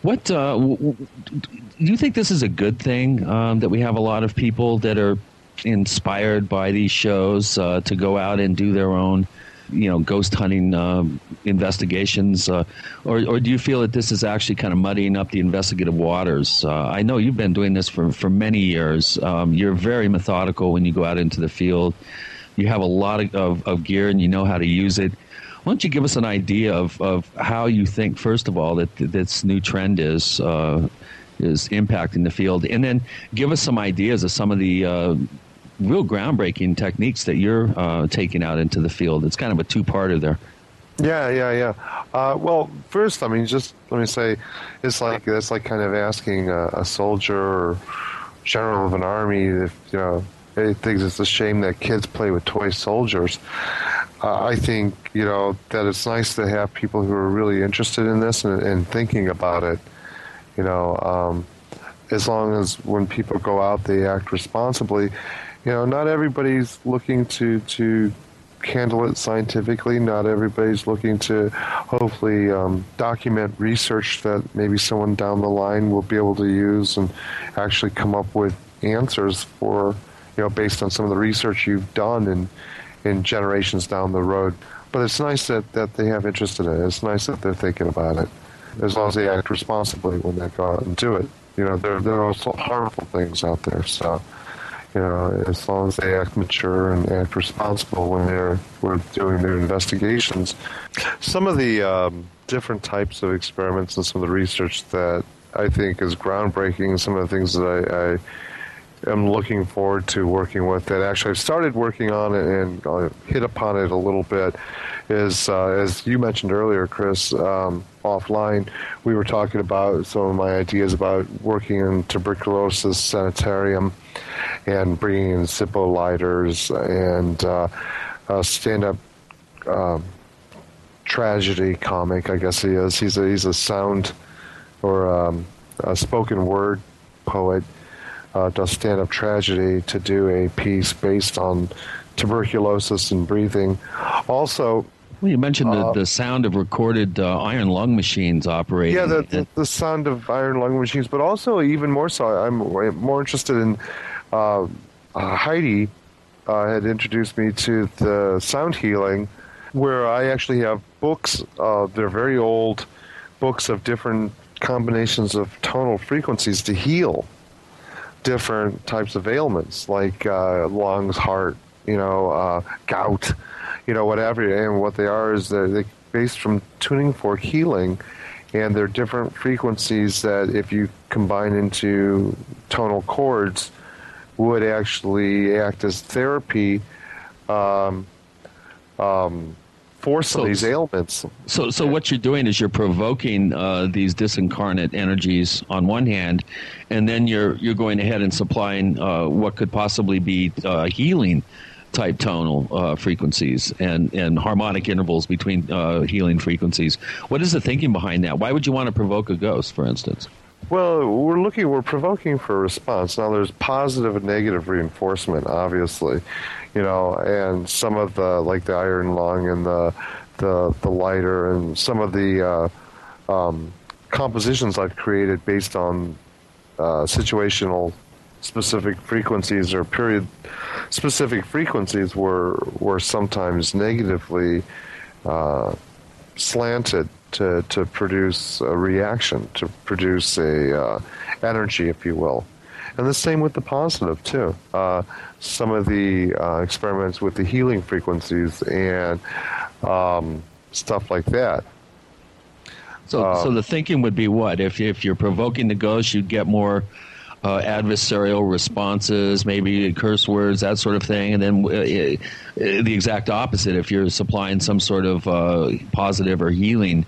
What uh, w- w- do you think this is a good thing um, that we have a lot of people that are inspired by these shows uh, to go out and do their own, you know, ghost hunting um, investigations, uh, or or do you feel that this is actually kind of muddying up the investigative waters? Uh, I know you've been doing this for for many years. Um, you're very methodical when you go out into the field. You have a lot of, of, of gear and you know how to use it. Why don't you give us an idea of, of how you think, first of all, that this new trend is uh, is impacting the field, and then give us some ideas of some of the uh, real groundbreaking techniques that you're uh, taking out into the field. It's kind of a two-parter there. Yeah, yeah, yeah. Uh, well, first, I mean, just let me say, it's like that's like kind of asking a, a soldier or general of an army if you know thinks it's a shame that kids play with toy soldiers. Uh, I think you know that it's nice to have people who are really interested in this and, and thinking about it. You know, um, as long as when people go out, they act responsibly. You know, not everybody's looking to to handle it scientifically. Not everybody's looking to hopefully um, document research that maybe someone down the line will be able to use and actually come up with answers for, you know, based on some of the research you've done in, in generations down the road. But it's nice that, that they have interest in it. It's nice that they're thinking about it, as long as they act responsibly when they go out and do it. You know, there, there are also harmful things out there, so you know, as long as they act mature and act responsible when they're when doing their investigations. Some of the um, different types of experiments and some of the research that I think is groundbreaking, some of the things that I, I am looking forward to working with that actually I've started working on it and I'll hit upon it a little bit is uh, as you mentioned earlier, Chris, um, offline, we were talking about some of my ideas about working in tuberculosis sanitarium and bringing in Zippo lighters and uh, a stand-up um, tragedy comic. I guess he is. He's a he's a sound or um, a spoken word poet. Uh, does stand-up tragedy to do a piece based on tuberculosis and breathing. Also, well, you mentioned the, uh, the sound of recorded uh, iron lung machines operating. Yeah, the, the, the, sound of iron lung machines, but also even more so, I'm more interested in uh, uh Heidi uh, had introduced me to the sound healing, where I actually have books. Uh, they're very old books of different combinations of tonal frequencies to heal different types of ailments like lungs, heart, you know, gout you know, whatever. And what they are is they're, based from tuning fork healing, and they're different frequencies that, if you combine into tonal chords, would actually act as therapy um, um, for some so, of these ailments. So, so what you're doing is you're provoking uh, these disincarnate energies on one hand, and then you're you're going ahead and supplying uh, what could possibly be uh, healing type tonal uh, frequencies and, and harmonic intervals between uh, healing frequencies. What is the thinking behind that? Why would you want to provoke a ghost, for instance? Well, we're looking, we're provoking for a response. Now, there's positive and negative reinforcement, obviously, you know, and some of the, like the iron lung and the, the, the lighter and some of the uh, um, compositions I've created based on uh, situational specific frequencies or period specific frequencies were were sometimes negatively uh, slanted to, to produce a reaction, to produce a uh, energy, if you will. And the same with the positive too. Uh, some of the uh, experiments with the healing frequencies and um, stuff like that. So, so the thinking would be what if if you're provoking the ghost, you'd get more uh, adversarial responses, maybe curse words, that sort of thing, and then uh, uh, the exact opposite. If you're supplying some sort of uh, positive or healing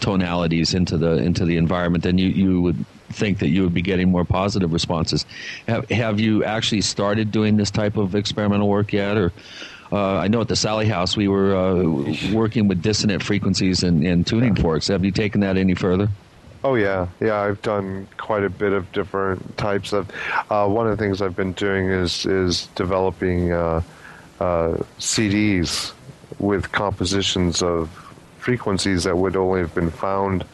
tonalities into the into the environment, then you, you would think that you would be getting more positive responses. Have, have you actually started doing this type of experimental work yet, or? Uh, I know at the Sallie House we were uh, working with dissonant frequencies and, and tuning forks. Have you taken that any further? Oh yeah, yeah. I've done quite a bit of different types of. Uh, one of the things I've been doing is is developing uh, uh, CDs with compositions of frequencies that would only have been found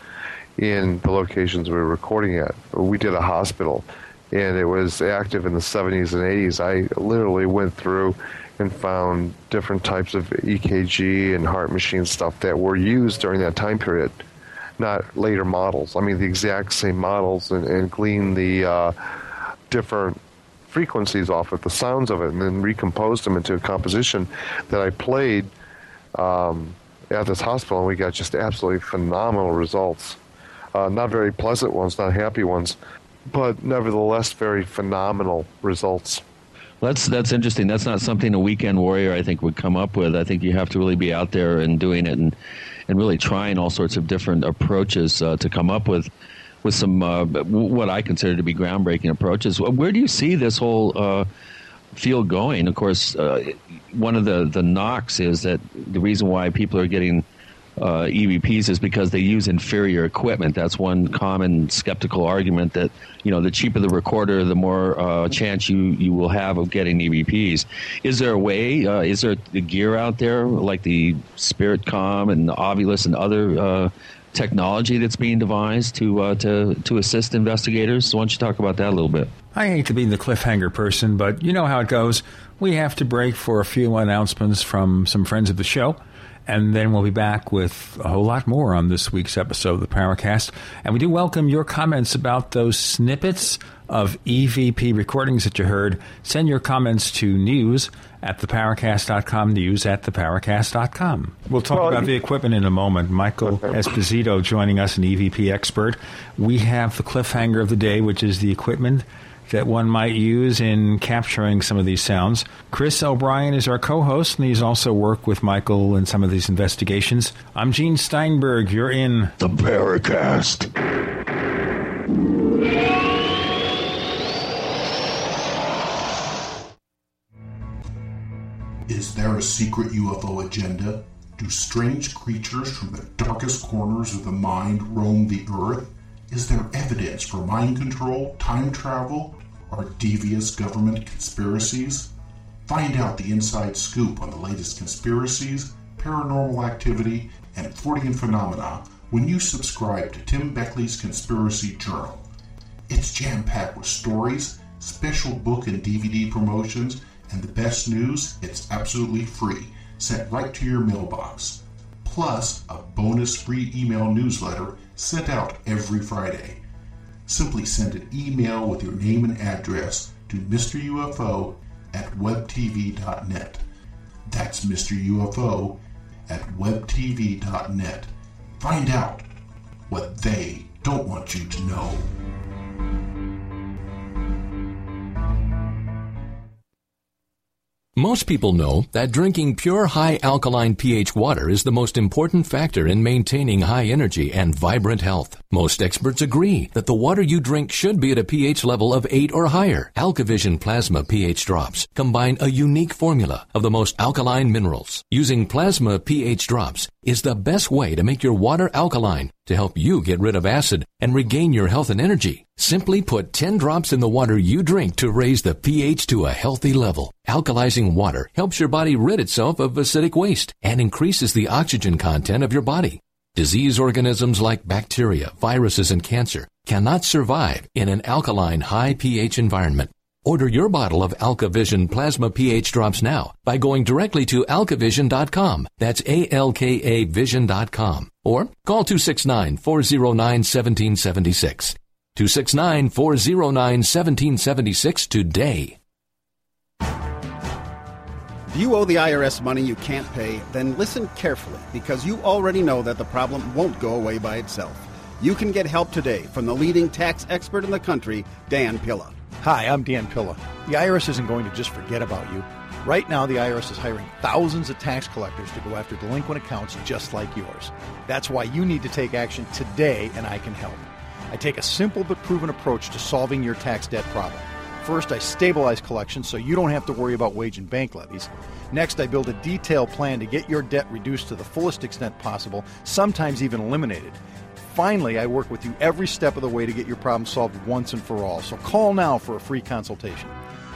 in the locations we were recording at. We did a hospital, and it was active in the 70s and 80s. I literally went through and found different types of EKG and heart machine stuff that were used during that time period not later models. I mean, the exact same models and, and glean the uh, different frequencies off of the sounds of it and then recomposed them into a composition that I played um, at this hospital, and we got just absolutely phenomenal results. Uh, not very pleasant ones, not happy ones, but nevertheless very phenomenal results. That's that's interesting. That's not something a weekend warrior I think would come up with. I think you have to really be out there and doing it and and really trying all sorts of different approaches uh, to come up with with some uh, what I consider to be groundbreaking approaches. Where do you see this whole uh, field going? Of course, uh, one of the the knocks is that the reason why people are getting uh, EVPs is because they use inferior equipment. That's one common skeptical argument that you know the cheaper the recorder, the more uh, chance you you will have of getting EVPs. Is there a way? Uh, is there the gear out there like the Spiricom and the Ovilus and other uh, technology that's being devised to uh, to to assist investigators? So why don't you talk about that a little bit? I hate to be the cliffhanger person, but you know how it goes. We have to break for a few announcements from some friends of the show. And then we'll be back with a whole lot more on this week's episode of the Paracast. And we do welcome your comments about those snippets of EVP recordings that you heard. Send your comments to news at theparacast.com, news at theparacast.com. We'll talk Well, about the equipment in a moment. Michael Esposito joining us, an EVP expert. We have the cliffhanger of the day, which is the equipment that one might use in capturing some of these sounds. Chris O'Brien is our co-host, and he's also worked with Michael in some of these investigations. I'm Gene Steinberg. You're in the Paracast. Is there a secret UFO agenda? Do strange creatures from the darkest corners of the mind roam the earth? Is there evidence for mind control, time travel, or devious government conspiracies? Find out the inside scoop on the latest conspiracies, paranormal activity, and Fortean phenomena when you subscribe to Tim Beckley's Conspiracy Journal. It's jam packed with stories, special book and DVD promotions, and the best news, it's absolutely free, sent right to your mailbox. Plus, a bonus free email newsletter sent out every Friday. Simply send an email with your name and address to Mr. UFO at webtv.net. That's Mr. UFO at webtv.net. Find out what they don't want you to know. Most people know that drinking pure high alkaline pH water is the most important factor in maintaining high energy and vibrant health. Most experts agree that the water you drink should be at a pH level of 8 or higher. AlkaVision Plasma pH drops combine a unique formula of the most alkaline minerals. Using plasma pH drops is the best way to make your water alkaline to help you get rid of acid and regain your health and energy. Simply put 10 drops in the water you drink to raise the pH to a healthy level. Alkalizing water helps your body rid itself of acidic waste and increases the oxygen content of your body. Disease organisms like bacteria, viruses, and cancer cannot survive in an alkaline high pH environment. Order your bottle of AlkaVision Plasma pH drops now by going directly to alkavision.com. That's A-L-K-A vision.com. Or call 269-409-1776. 269-409-1776 today. Do you owe the IRS money you can't pay? Then listen carefully because you already know that the problem won't go away by itself. You can get help today from the leading tax expert in the country, Dan Pilla. Hi, I'm Dan Pilla. The IRS isn't going to just forget about you. Right now, the IRS is hiring thousands of tax collectors to go after delinquent accounts just like yours. That's why you need to take action today, and I can help. I take a simple but proven approach to solving your tax debt problem. First, I stabilize collections so you don't have to worry about wage and bank levies. Next, I build a detailed plan to get your debt reduced to the fullest extent possible, sometimes even eliminated. Finally, I work with you every step of the way to get your problem solved once and for all. So call now for a free consultation.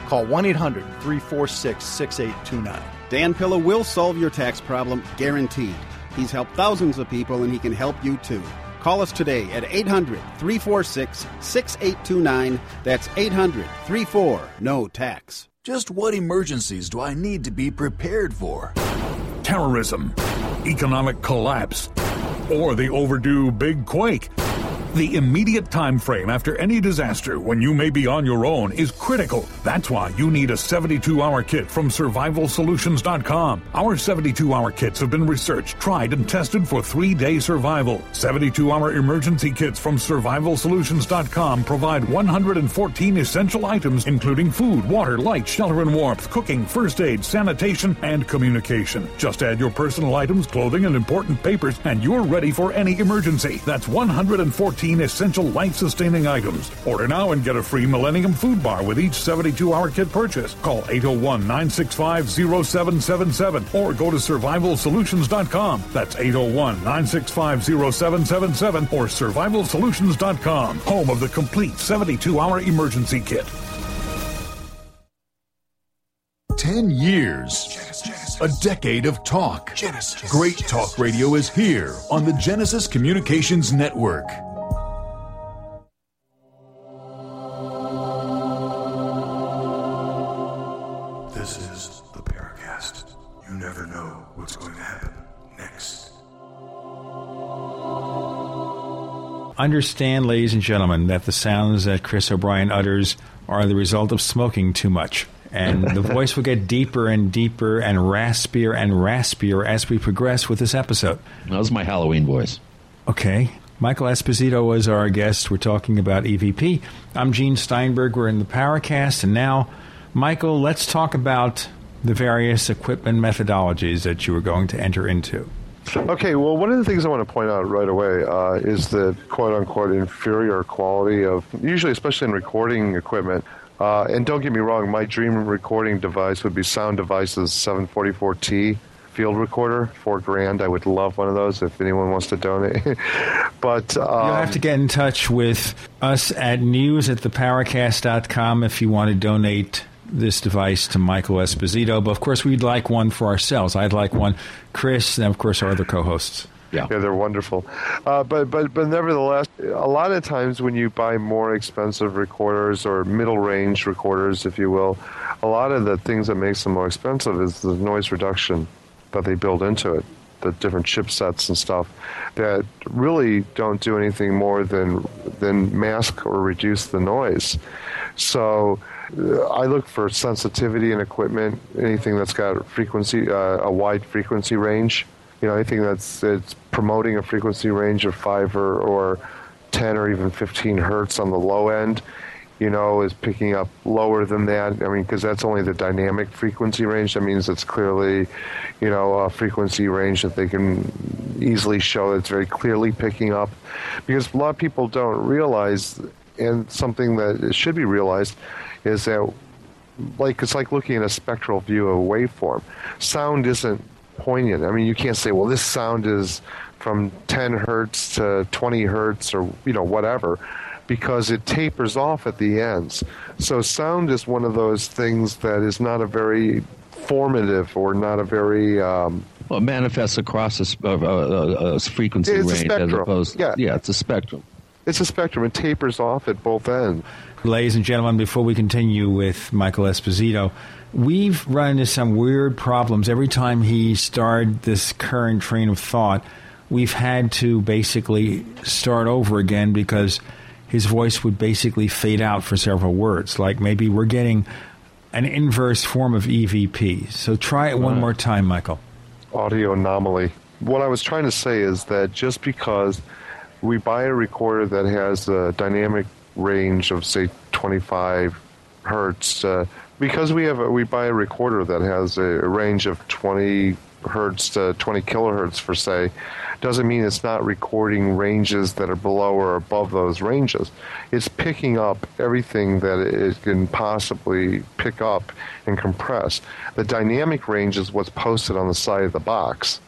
Call 1 800 346 6829. Dan Pilla will solve your tax problem, guaranteed. He's helped thousands of people and he can help you too. Call us today at 800 346 6829. That's 800 34 No Tax. Just what emergencies do I need to be prepared for? Terrorism, economic collapse, or the overdue big quake. The immediate time frame after any disaster when you may be on your own is critical. That's why you need a 72 hour kit from survivalsolutions.com. Our 72 hour kits have been researched, tried, and tested for three day survival. 72 hour emergency kits from survivalsolutions.com provide 114 essential items, including food, water, light, shelter and warmth, cooking, first aid, sanitation, and communication. Just add your personal items, clothing, and important papers, and you're ready for any emergency. That's 114 15 essential life sustaining items. Order now and get a free Millennium Food Bar with each 72 hour kit purchase. Call 801 965 0777 or go to survivalsolutions.com. That's 801 965 0777 or survivalsolutions.com, home of the complete 72 hour emergency kit. 10 years. A decade of talk. Genesis. Great talk radio is here on the Genesis Communications Network. This is the Paracast. You never know what's going to happen next. Understand, ladies and gentlemen, that the sounds that Chris O'Brien utters are the result of smoking too much. And the voice will get deeper and deeper and raspier and raspier as we progress with this episode. That was my Halloween voice. Okay. Michael Esposito was our guest. We're talking about EVP. I'm Gene Steinberg. We're in the Paracast. And now, Michael, let's talk about the various equipment methodologies that you were going to enter into. Okay, well, one of the things I want to point out right away uh, is the quote unquote inferior quality of, usually, especially in recording equipment. Uh, and don't get me wrong, my dream recording device would be Sound Devices 744T field recorder, four grand. I would love one of those if anyone wants to donate. but um, You'll have to get in touch with us at news at theparacast.com if you want to donate this device to Michael Esposito. But of course, we'd like one for ourselves. I'd like one. Chris, and of course, our other co hosts. Yeah. yeah, they're wonderful. Uh, but but but nevertheless, a lot of times when you buy more expensive recorders or middle range recorders, if you will, a lot of the things that makes them more expensive is the noise reduction that they build into it, the different chipsets and stuff that really don't do anything more than than mask or reduce the noise. So. I look for sensitivity in equipment, anything that's got frequency, uh, a wide frequency range. You know anything that's it's promoting a frequency range of five or, or 10 or even 15 hertz on the low end you know is picking up lower than that. I mean because that's only the dynamic frequency range. That means it's clearly you know a frequency range that they can easily show that's very clearly picking up. Because a lot of people don't realize and something that should be realized is that like it's like looking at a spectral view of a waveform sound isn't poignant. I mean, you can't say, well, this sound is from 10 hertz to 20 hertz or, you know, whatever, because it tapers off at the ends. So sound is one of those things that is not a very formative or not a very. Um, well, it manifests across a, uh, uh, a frequency It's a range as opposed. Yeah. yeah, it's a spectrum. It's a spectrum. It tapers off at both ends. Ladies and gentlemen, before we continue with Michael Esposito, we've run into some weird problems. Every time he started this current train of thought, we've had to basically start over again because his voice would basically fade out for several words. Like maybe we're getting an inverse form of EVP. So try it one more time, Michael. audio anomaly. What I was trying to say is that just because we buy a recorder that has a dynamic range of say 25 hertz, uh, because we have a, we buy a recorder that has a, a range of 20 hertz to 20 kilohertz for say, doesn't mean it's not recording ranges that are below or above those ranges. It's picking up everything that it can possibly pick up and compress. The dynamic range is what's posted on the side of the box.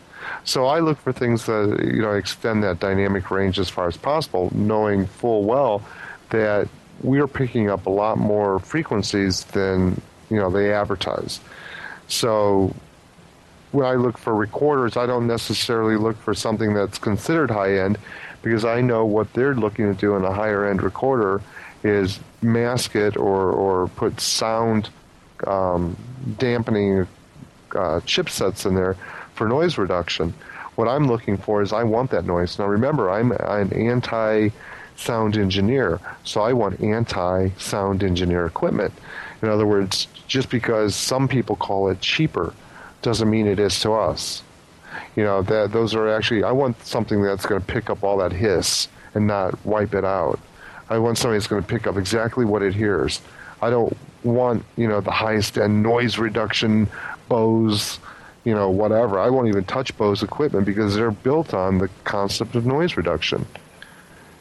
So I look for things that you know extend that dynamic range as far as possible, knowing full well that we're picking up a lot more frequencies than you know they advertise. So when I look for recorders, I don't necessarily look for something that's considered high end because I know what they're looking to do in a higher end recorder is mask it or, or put sound um, dampening uh, chipsets in there for noise reduction. What I'm looking for is I want that noise. Now remember, I'm an anti sound engineer, so I want anti sound engineer equipment. In other words, just because some people call it cheaper doesn't mean it is to us. You know, that those are actually I want something that's going to pick up all that hiss and not wipe it out. I want something that's going to pick up exactly what it hears. I don't want, you know, the highest end noise reduction Bose, you know, whatever. I won't even touch Bose equipment because they're built on the concept of noise reduction.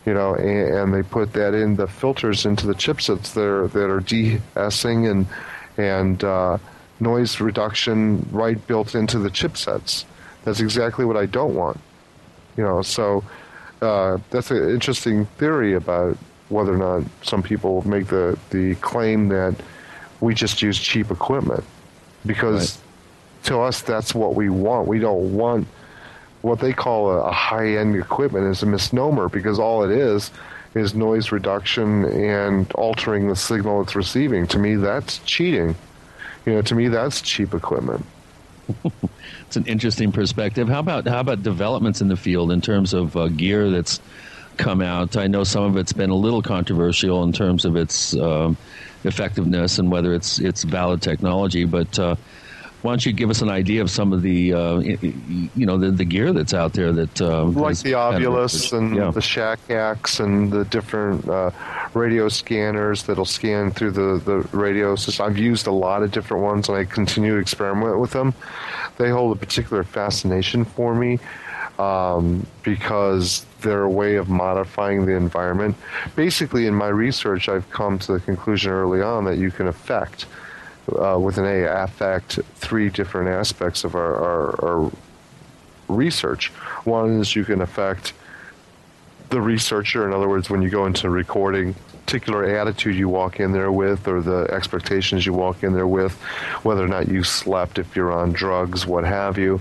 You know, and, and, they put that in the filters into the chipsets that are, that are de-essing and and uh, noise reduction right built into the chipsets. That's exactly what I don't want. You know, so uh, that's an interesting theory about whether or not some people make the, the claim that we just use cheap equipment because right. to us that's what we want. We don't want what they call a, a high end equipment is a misnomer because all it is is noise reduction and altering the signal it's receiving. To me, that's cheating. You know, to me, that's cheap equipment. it's an interesting perspective. How about how about developments in the field in terms of uh, gear that's come out? I know some of it's been a little controversial in terms of its uh, effectiveness and whether it's it's valid technology, but uh, why don't you give us an idea of some of the uh, you know the, the gear that's out there that uh, like the Ovilus and yeah. the shack hacks and the different uh, radio scanners that'll scan through the the radio system. I've used a lot of different ones and I continue to experiment with them. They hold a particular fascination for me um, because they're a way of modifying the environment. Basically, in my research, I've come to the conclusion early on that you can affect uh, with an A, affect three different aspects of our, our, our research. One is you can affect the researcher. In other words, when you go into recording, particular attitude you walk in there with, or the expectations you walk in there with, whether or not you slept, if you're on drugs, what have you.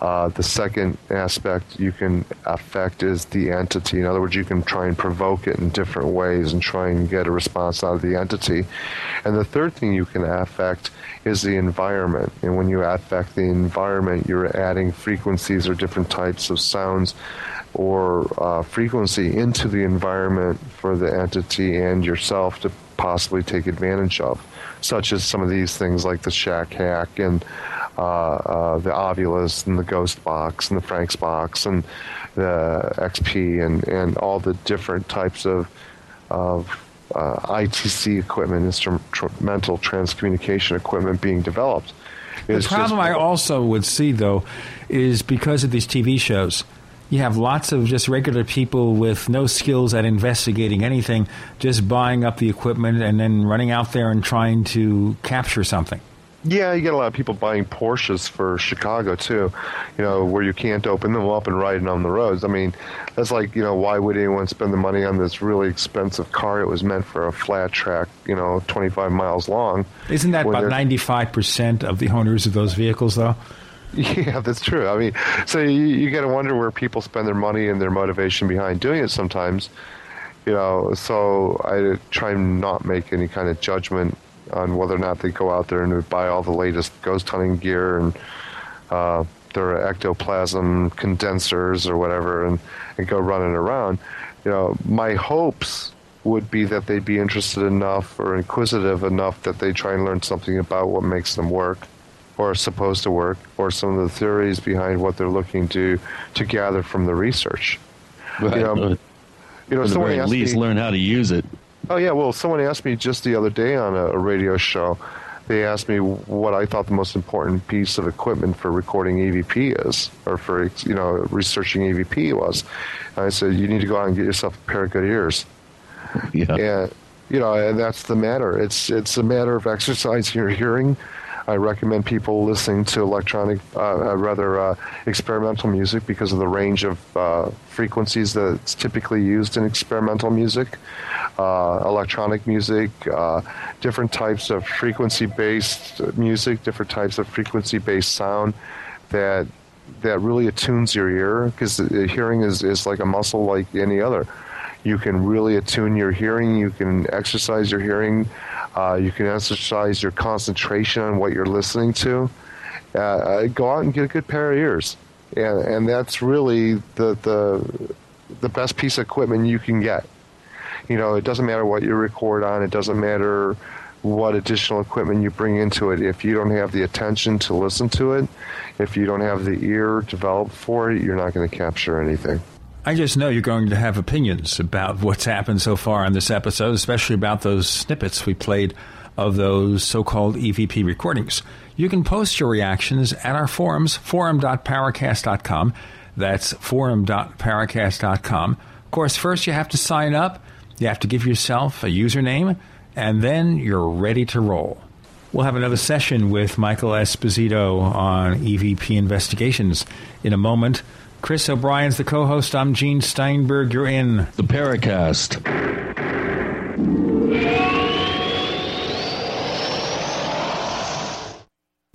Uh, the second aspect you can affect is the entity. In other words, you can try and provoke it in different ways and try and get a response out of the entity. And the third thing you can affect is the environment. And when you affect the environment, you're adding frequencies or different types of sounds or uh, frequency into the environment for the entity and yourself to possibly take advantage of, such as some of these things like the shack hack and uh, uh, the Ovilus and the Ghost Box and the Franks Box and the XP and, and all the different types of of uh, ITC equipment, instrumental transcommunication equipment being developed. The problem I also would see, though, is because of these TV shows, you have lots of just regular people with no skills at investigating anything, just buying up the equipment and then running out there and trying to capture something. Yeah, you get a lot of people buying Porsches for Chicago too, you know, where you can't open them up and riding on the roads. I mean, that's like, you know, why would anyone spend the money on this really expensive car? It was meant for a flat track, you know, 25 miles long. Isn't that about 95% of the owners of those vehicles, though? Yeah, that's true. I mean, so you, you got to wonder where people spend their money and their motivation behind doing it sometimes. You know, so I try and not make any kind of judgment on whether or not they go out there and buy all the latest ghost hunting gear and uh, their ectoplasm condensers or whatever and, and go running around. You know, my hopes would be that they'd be interested enough or inquisitive enough that they try and learn something about what makes them work or supposed to work or some of the theories behind what they're looking to to gather from the research. Right. You know, you know, at the very least, me, learn how to use it. Oh yeah, well, someone asked me just the other day on a, a radio show. They asked me what I thought the most important piece of equipment for recording EVP is, or for you know researching EVP was. And I said you need to go out and get yourself a pair of good ears. Yeah. And you know, and that's the matter. It's it's a matter of exercising your hearing I recommend people listening to electronic, uh, uh, rather uh, experimental music because of the range of uh, frequencies that's typically used in experimental music, uh, electronic music, uh, different types of frequency-based music, different types of frequency-based sound that that really attunes your ear because hearing is, is like a muscle like any other. You can really attune your hearing. You can exercise your hearing uh, you can exercise your concentration on what you're listening to. Uh, uh, go out and get a good pair of ears, and, and that's really the, the the best piece of equipment you can get. You know, it doesn't matter what you record on. It doesn't matter what additional equipment you bring into it. If you don't have the attention to listen to it, if you don't have the ear developed for it, you're not going to capture anything. I just know you're going to have opinions about what's happened so far on this episode, especially about those snippets we played of those so called EVP recordings. You can post your reactions at our forums, forum.paracast.com. That's forum.paracast.com. Of course, first you have to sign up, you have to give yourself a username, and then you're ready to roll. We'll have another session with Michael Esposito on EVP investigations in a moment. Chris O'Brien's the co host. I'm Gene Steinberg. You're in the Paracast.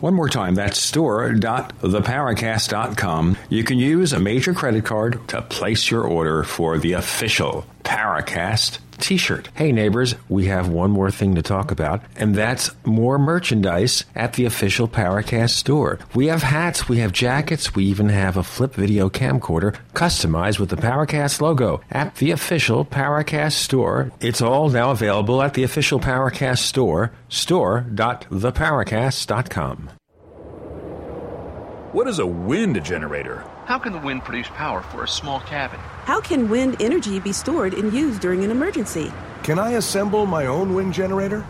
One more time, that's store.theparacast.com. You can use a major credit card to place your order for the official Paracast t shirt. Hey, neighbors, we have one more thing to talk about, and that's more merchandise at the official Paracast store. We have hats, we have jackets, we even have a flip video camcorder customized with the Paracast logo at the official Paracast store. It's all now available at the official Paracast store, store.theparacast.com. What is a wind generator? How can the wind produce power for a small cabin? How can wind energy be stored and used during an emergency? Can I assemble my own wind generator?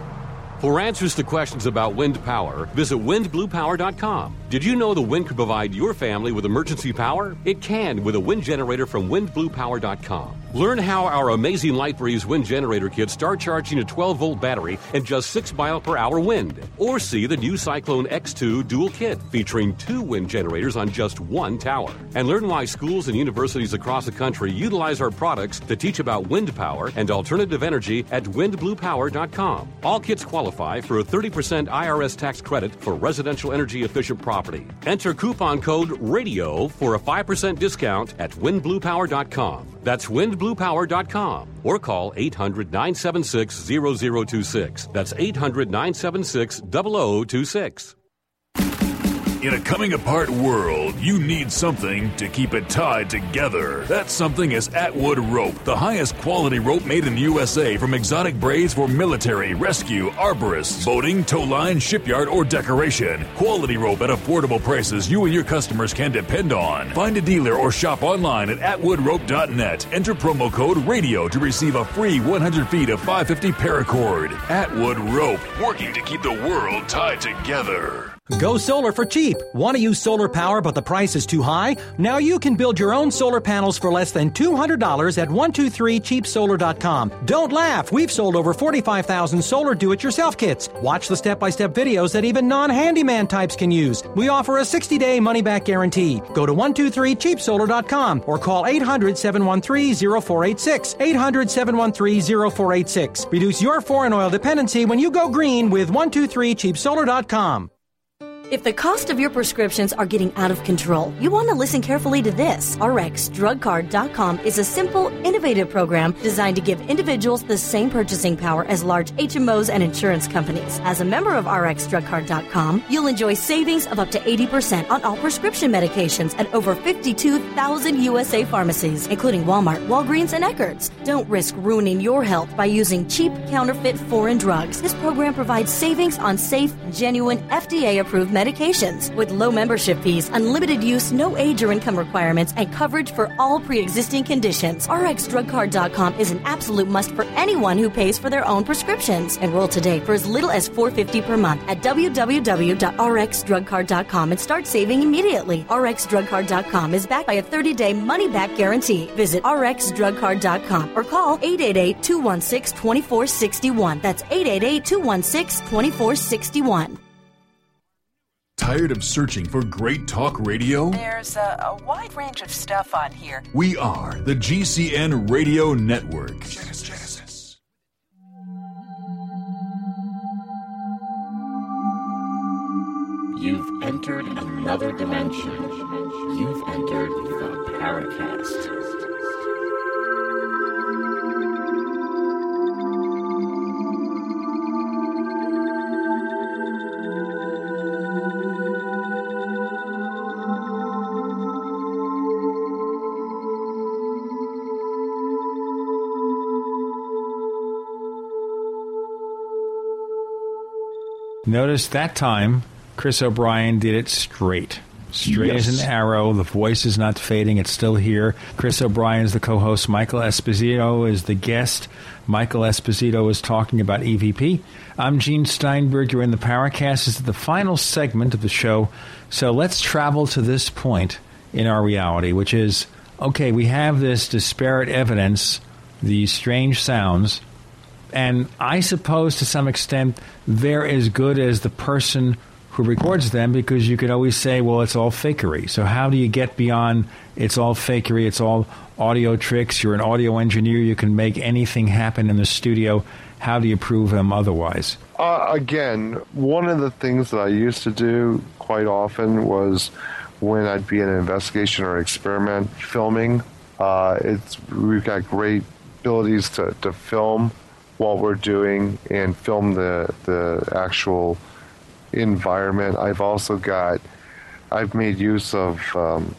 For answers to questions about wind power, visit windbluepower.com. Did you know the wind could provide your family with emergency power? It can with a wind generator from windbluepower.com. Learn how our amazing Light Breeze wind generator kits start charging a 12 volt battery and just 6 mile per hour wind. Or see the new Cyclone X2 dual kit featuring two wind generators on just one tower. And learn why schools and universities across the country utilize our products to teach about wind power and alternative energy at windbluepower.com. All kits qualify for a 30% IRS tax credit for residential energy efficient property. Enter coupon code RADIO for a 5% discount at windbluepower.com. That's windbluepower.com or call 800 976 0026. That's 800 976 0026. In a coming apart world, you need something to keep it tied together. That something is Atwood Rope, the highest quality rope made in the USA from exotic braids for military, rescue, arborists, boating, tow line, shipyard, or decoration. Quality rope at affordable prices you and your customers can depend on. Find a dealer or shop online at atwoodrope.net. Enter promo code RADIO to receive a free 100 feet of 550 paracord. Atwood Rope, working to keep the world tied together. Go solar for cheap. Want to use solar power but the price is too high? Now you can build your own solar panels for less than $200 at 123cheapsolar.com. Don't laugh. We've sold over 45,000 solar do-it-yourself kits. Watch the step-by-step videos that even non-handyman types can use. We offer a 60-day money-back guarantee. Go to 123cheapsolar.com or call 800-713-0486. 800-713-0486. Reduce your foreign oil dependency when you go green with 123cheapsolar.com. If the cost of your prescriptions are getting out of control, you want to listen carefully to this. RxDrugCard.com is a simple, innovative program designed to give individuals the same purchasing power as large HMOs and insurance companies. As a member of RxDrugCard.com, you'll enjoy savings of up to 80% on all prescription medications at over 52,000 USA pharmacies, including Walmart, Walgreens, and Eckerd's. Don't risk ruining your health by using cheap, counterfeit foreign drugs. This program provides savings on safe, genuine, FDA approved medications with low membership fees, unlimited use, no age or income requirements, and coverage for all pre-existing conditions. RxDrugCard.com is an absolute must for anyone who pays for their own prescriptions. Enroll today for as little as $4.50 per month at www.rxdrugcard.com and start saving immediately. RxDrugCard.com is backed by a 30-day money-back guarantee. Visit RxDrugCard.com or call 888-216-2461. That's 888-216-2461. Tired of searching for great talk radio? There's a, a, wide range of stuff on here. We are the GCN Radio Network. Genesis. You've entered another dimension. You've entered the Paracast. Notice that time, Chris O'Brien did it straight. Straight Yes. as an arrow. The voice is not fading. It's still here. Chris O'Brien is the co-host. Michael Esposito is the guest. Michael Esposito is talking about EVP. I'm Gene Steinberg. You're in the Paracast. This is the final segment of the show. So let's travel to this point in our reality, which is, okay, we have this disparate evidence, these strange sounds, and I suppose to some extent they're as good as the person who records them because you could always say, well, it's all fakery. So how do you get beyond it's all fakery, it's all audio tricks, you're an audio engineer, you can make anything happen in the studio. How do you prove them otherwise? Uh, again, one of the things that I used to do quite often was when I'd be in an investigation or experiment filming. Uh, it's we've got great abilities to, to film what we're doing and film the the actual environment. I've also got I've made use of um,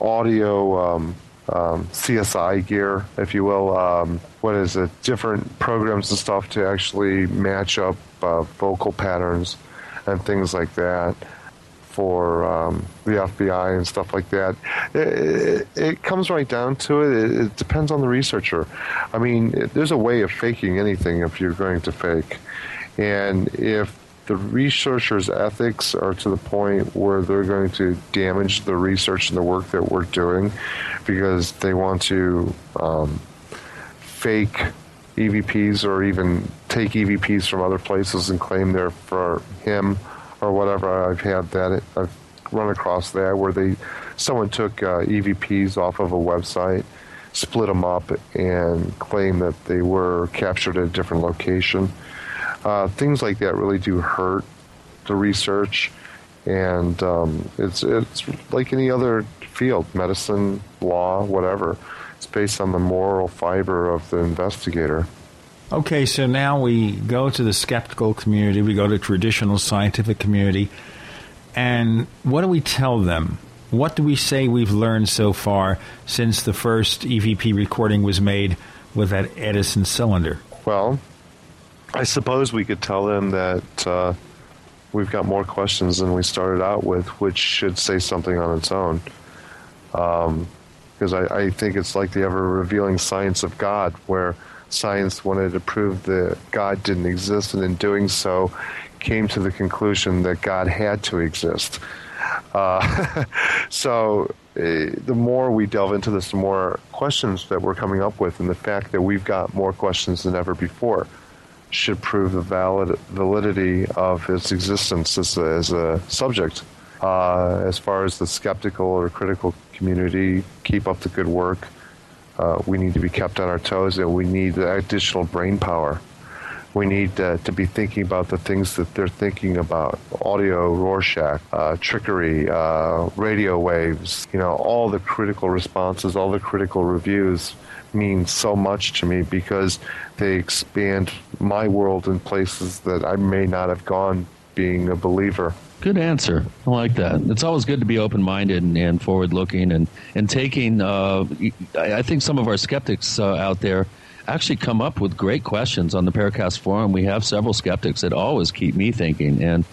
audio um, um, CSI gear, if you will. Um, what is it? Different programs and stuff to actually match up uh, vocal patterns and things like that for um, the FBI and stuff like that. It, it, it comes right down to it. it. It depends on the researcher. I mean, there's a way of faking anything if you're going to fake. And if the researcher's ethics are to the point where they're going to damage the research and the work that we're doing because they want to um, fake EVPs or even take EVPs from other places and claim they're for him or whatever. I've had that. I've run across that where they someone took uh, EVPs off of a website, split them up, and claimed that they were captured at a different location. Uh, things like that really do hurt the research, and um, it's it's like any other field, medicine, law, whatever. It's based on the moral fiber of the investigator. Okay, so now we go to the skeptical community, we go to traditional scientific community, and what do we tell them? What do we say we've learned so far since the first EVP recording was made with that Edison cylinder? Well, I suppose we could tell them that uh, we've got more questions than we started out with, which should say something on its own. Because I, I think it's like the ever revealing science of God, where science wanted to prove that God didn't exist, and in doing so, came to the conclusion that God had to exist. Uh, so uh, the more we delve into this, the more questions that we're coming up with, and the fact that we've got more questions than ever before should prove the valid validity of its existence as a, as a subject. Uh, as far as the skeptical or critical community, keep up the good work. Uh, we need to be kept on our toes, and we need additional brain power. We need uh, to be thinking about the things that they're thinking about: audio, Rorschach, uh, trickery, uh, radio waves. You know, all the critical responses, all the critical reviews mean so much to me because they expand my world in places that I may not have gone being a believer. Good answer. I like that. It's always good to be open minded and, and forward looking and, and taking. Uh, I think some of our skeptics uh, out there actually come up with great questions on the Paracast forum. We have several skeptics that always keep me thinking and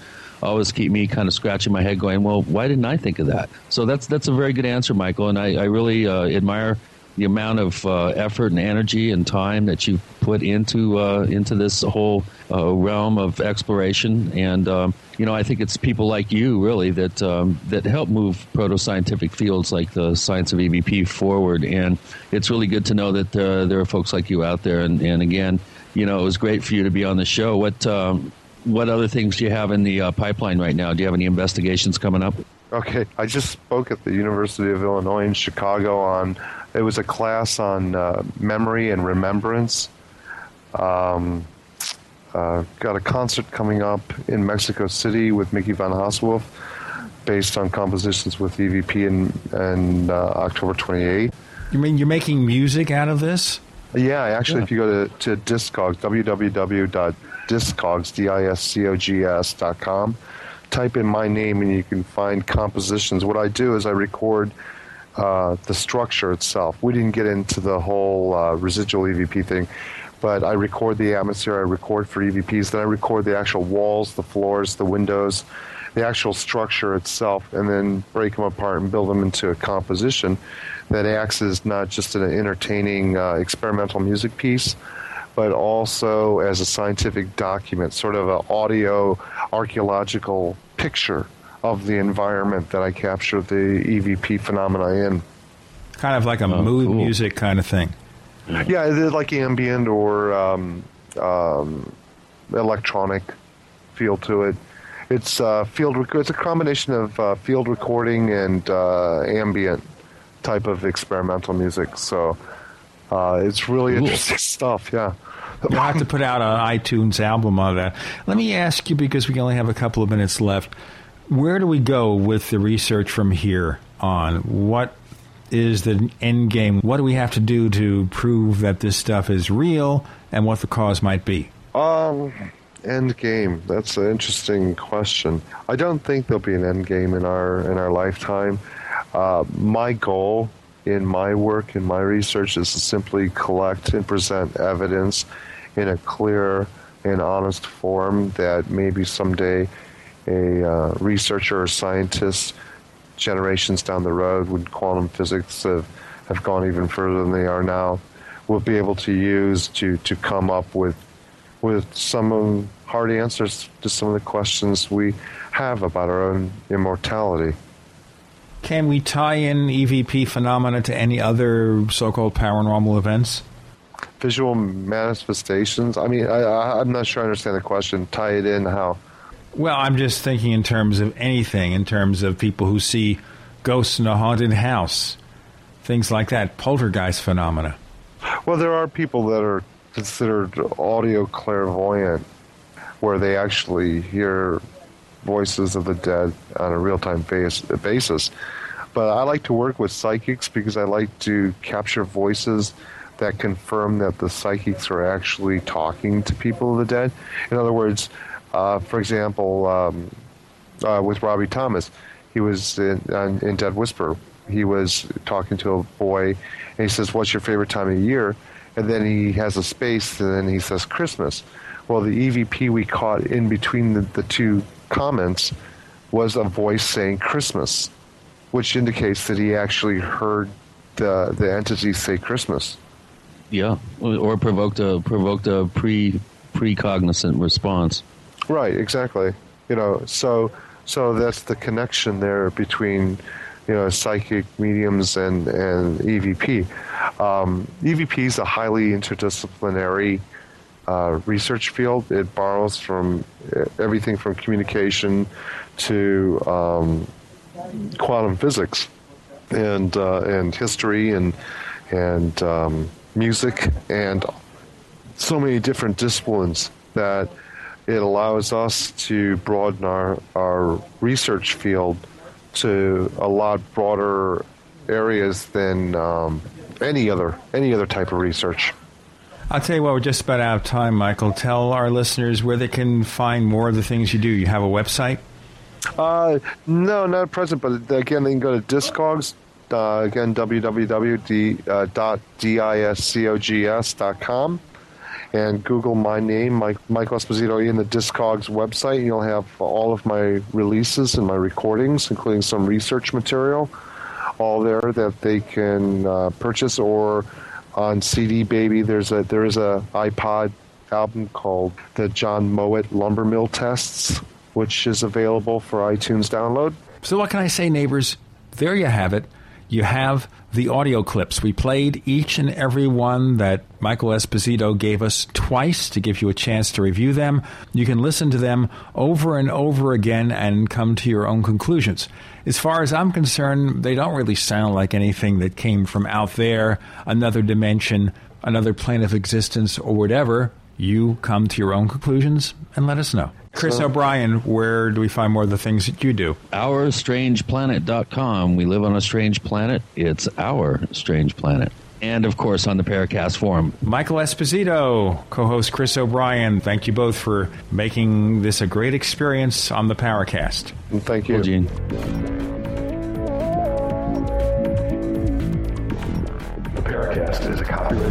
always keep me kind of scratching my head going, well, why didn't I think of that? So that's, that's a very good answer, Michael. And I, I really uh, admire the amount of uh, effort and energy and time that you put into uh, into this whole uh, realm of exploration. And um, you know, I think it's people like you really that um, that help move proto scientific fields like the science of EVP forward. And it's really good to know that uh, there are folks like you out there. And, and again, you know, it was great for you to be on the show. What um, what other things do you have in the uh, pipeline right now? Do you have any investigations coming up? Okay, I just spoke at the University of Illinois in Chicago on it was a class on uh, memory and remembrance. Um, uh, got a concert coming up in Mexico City with Mickey von Hausswolff, based on compositions with EVP in, in uh, October 28th. You mean you're making music out of this? Yeah, actually, if you go to, to Discogs, www.discogs, D-I-S-C-O-G-S dot com, type in my name and you can find compositions. What I do is I record uh, the structure itself. We didn't get into the whole uh, residual EVP thing. But I record the atmosphere, I record for EVPs, then I record the actual walls, the floors, the windows, the actual structure itself, and then break them apart and build them into a composition that acts as not just an entertaining uh, experimental music piece, but also as a scientific document, sort of an audio archaeological picture of the environment that I capture the EVP phenomena in. Kind of like a mood music kind of thing. Yeah, it's like ambient or um, um, electronic feel to it. It's uh, field. Rec- it's a combination of uh, field recording and uh, ambient type of experimental music. So uh, it's really interesting stuff. Yeah. You'll have to put out an iTunes album on that. Let me ask you, because we only have a couple of minutes left, where do we go with the research from here on? What is the end game? What do we have to do to prove that this stuff is real and what the cause might be? Um, end game. That's an interesting question. I don't think there'll be an end game in our in our lifetime. Uh, my goal in my work in my research is to simply collect and present evidence in a clear and honest form that maybe someday a uh, researcher or scientist generations down the road when quantum physics have, have gone even further than they are now we'll be able to use to, to come up with with some hard answers to some of the questions we have about our own immortality. Can we tie in EVP phenomena to any other so-called paranormal events? Visual manifestations. I mean, I, I, I'm not sure I understand the question. Tie it in how? Well, I'm just thinking in terms of anything, in terms of people who see ghosts in a haunted house, things like that, poltergeist phenomena. Well, there are people that are considered audio clairvoyant, where they actually hear voices of the dead on a real time basis. But I like to work with psychics because I like to capture voices that confirm that the psychics are actually talking to people of the dead. In other words, uh, for example, um, uh, with Robbie Thomas, he was in, in Dead Whisper. He was talking to a boy, and he says, "What's your favorite time of year?" And then he has a space, and then he says, "Christmas." Well, the EVP we caught in between the, the two comments was a voice saying Christmas, which indicates that he actually heard the the entity say Christmas. Yeah, or provoked a provoked a pre precognizant response. Right, exactly. You know, so so that's the connection there between you know psychic mediums and and EVP. Um, EVP is a highly interdisciplinary uh, research field. It borrows from everything from communication to um, quantum physics and uh, and history and and um, music and so many different disciplines that it allows us to broaden our, our research field to a lot broader areas than um, any other any other type of research. I'll tell you what, we're just about out of time, Michael. Tell our listeners where they can find more of the things you do. You have a website? Uh, no, not at present, but again, they can go to Discogs. Uh, again, www.discogs.com and Google my name, Mike, Michael Esposito, in the Discogs website. You'll have all of my releases and my recordings, including some research material, all there that they can uh, purchase. Or on CD Baby, there's a there is a iPod album called the John Mowat Lumber Mill Tests, which is available for iTunes download. So, what can I say, neighbors? There you have it. You have the audio clips. We played each and every one that Michael Esposito gave us twice to give you a chance to review them. You can listen to them over and over again and come to your own conclusions. As far as I'm concerned, they don't really sound like anything that came from out there, another dimension, another plane of existence, or whatever. You come to your own conclusions and let us know. Chris so, O'Brien, where do we find more of the things that you do? OurStrangePlanet.com. We live on a strange planet. It's our strange planet. And of course, on the Paracast forum. Michael Esposito, co host Chris O'Brien, thank you both for making this a great experience on the Paracast. Thank you. Well, Gene. The Paracast is a copyrighted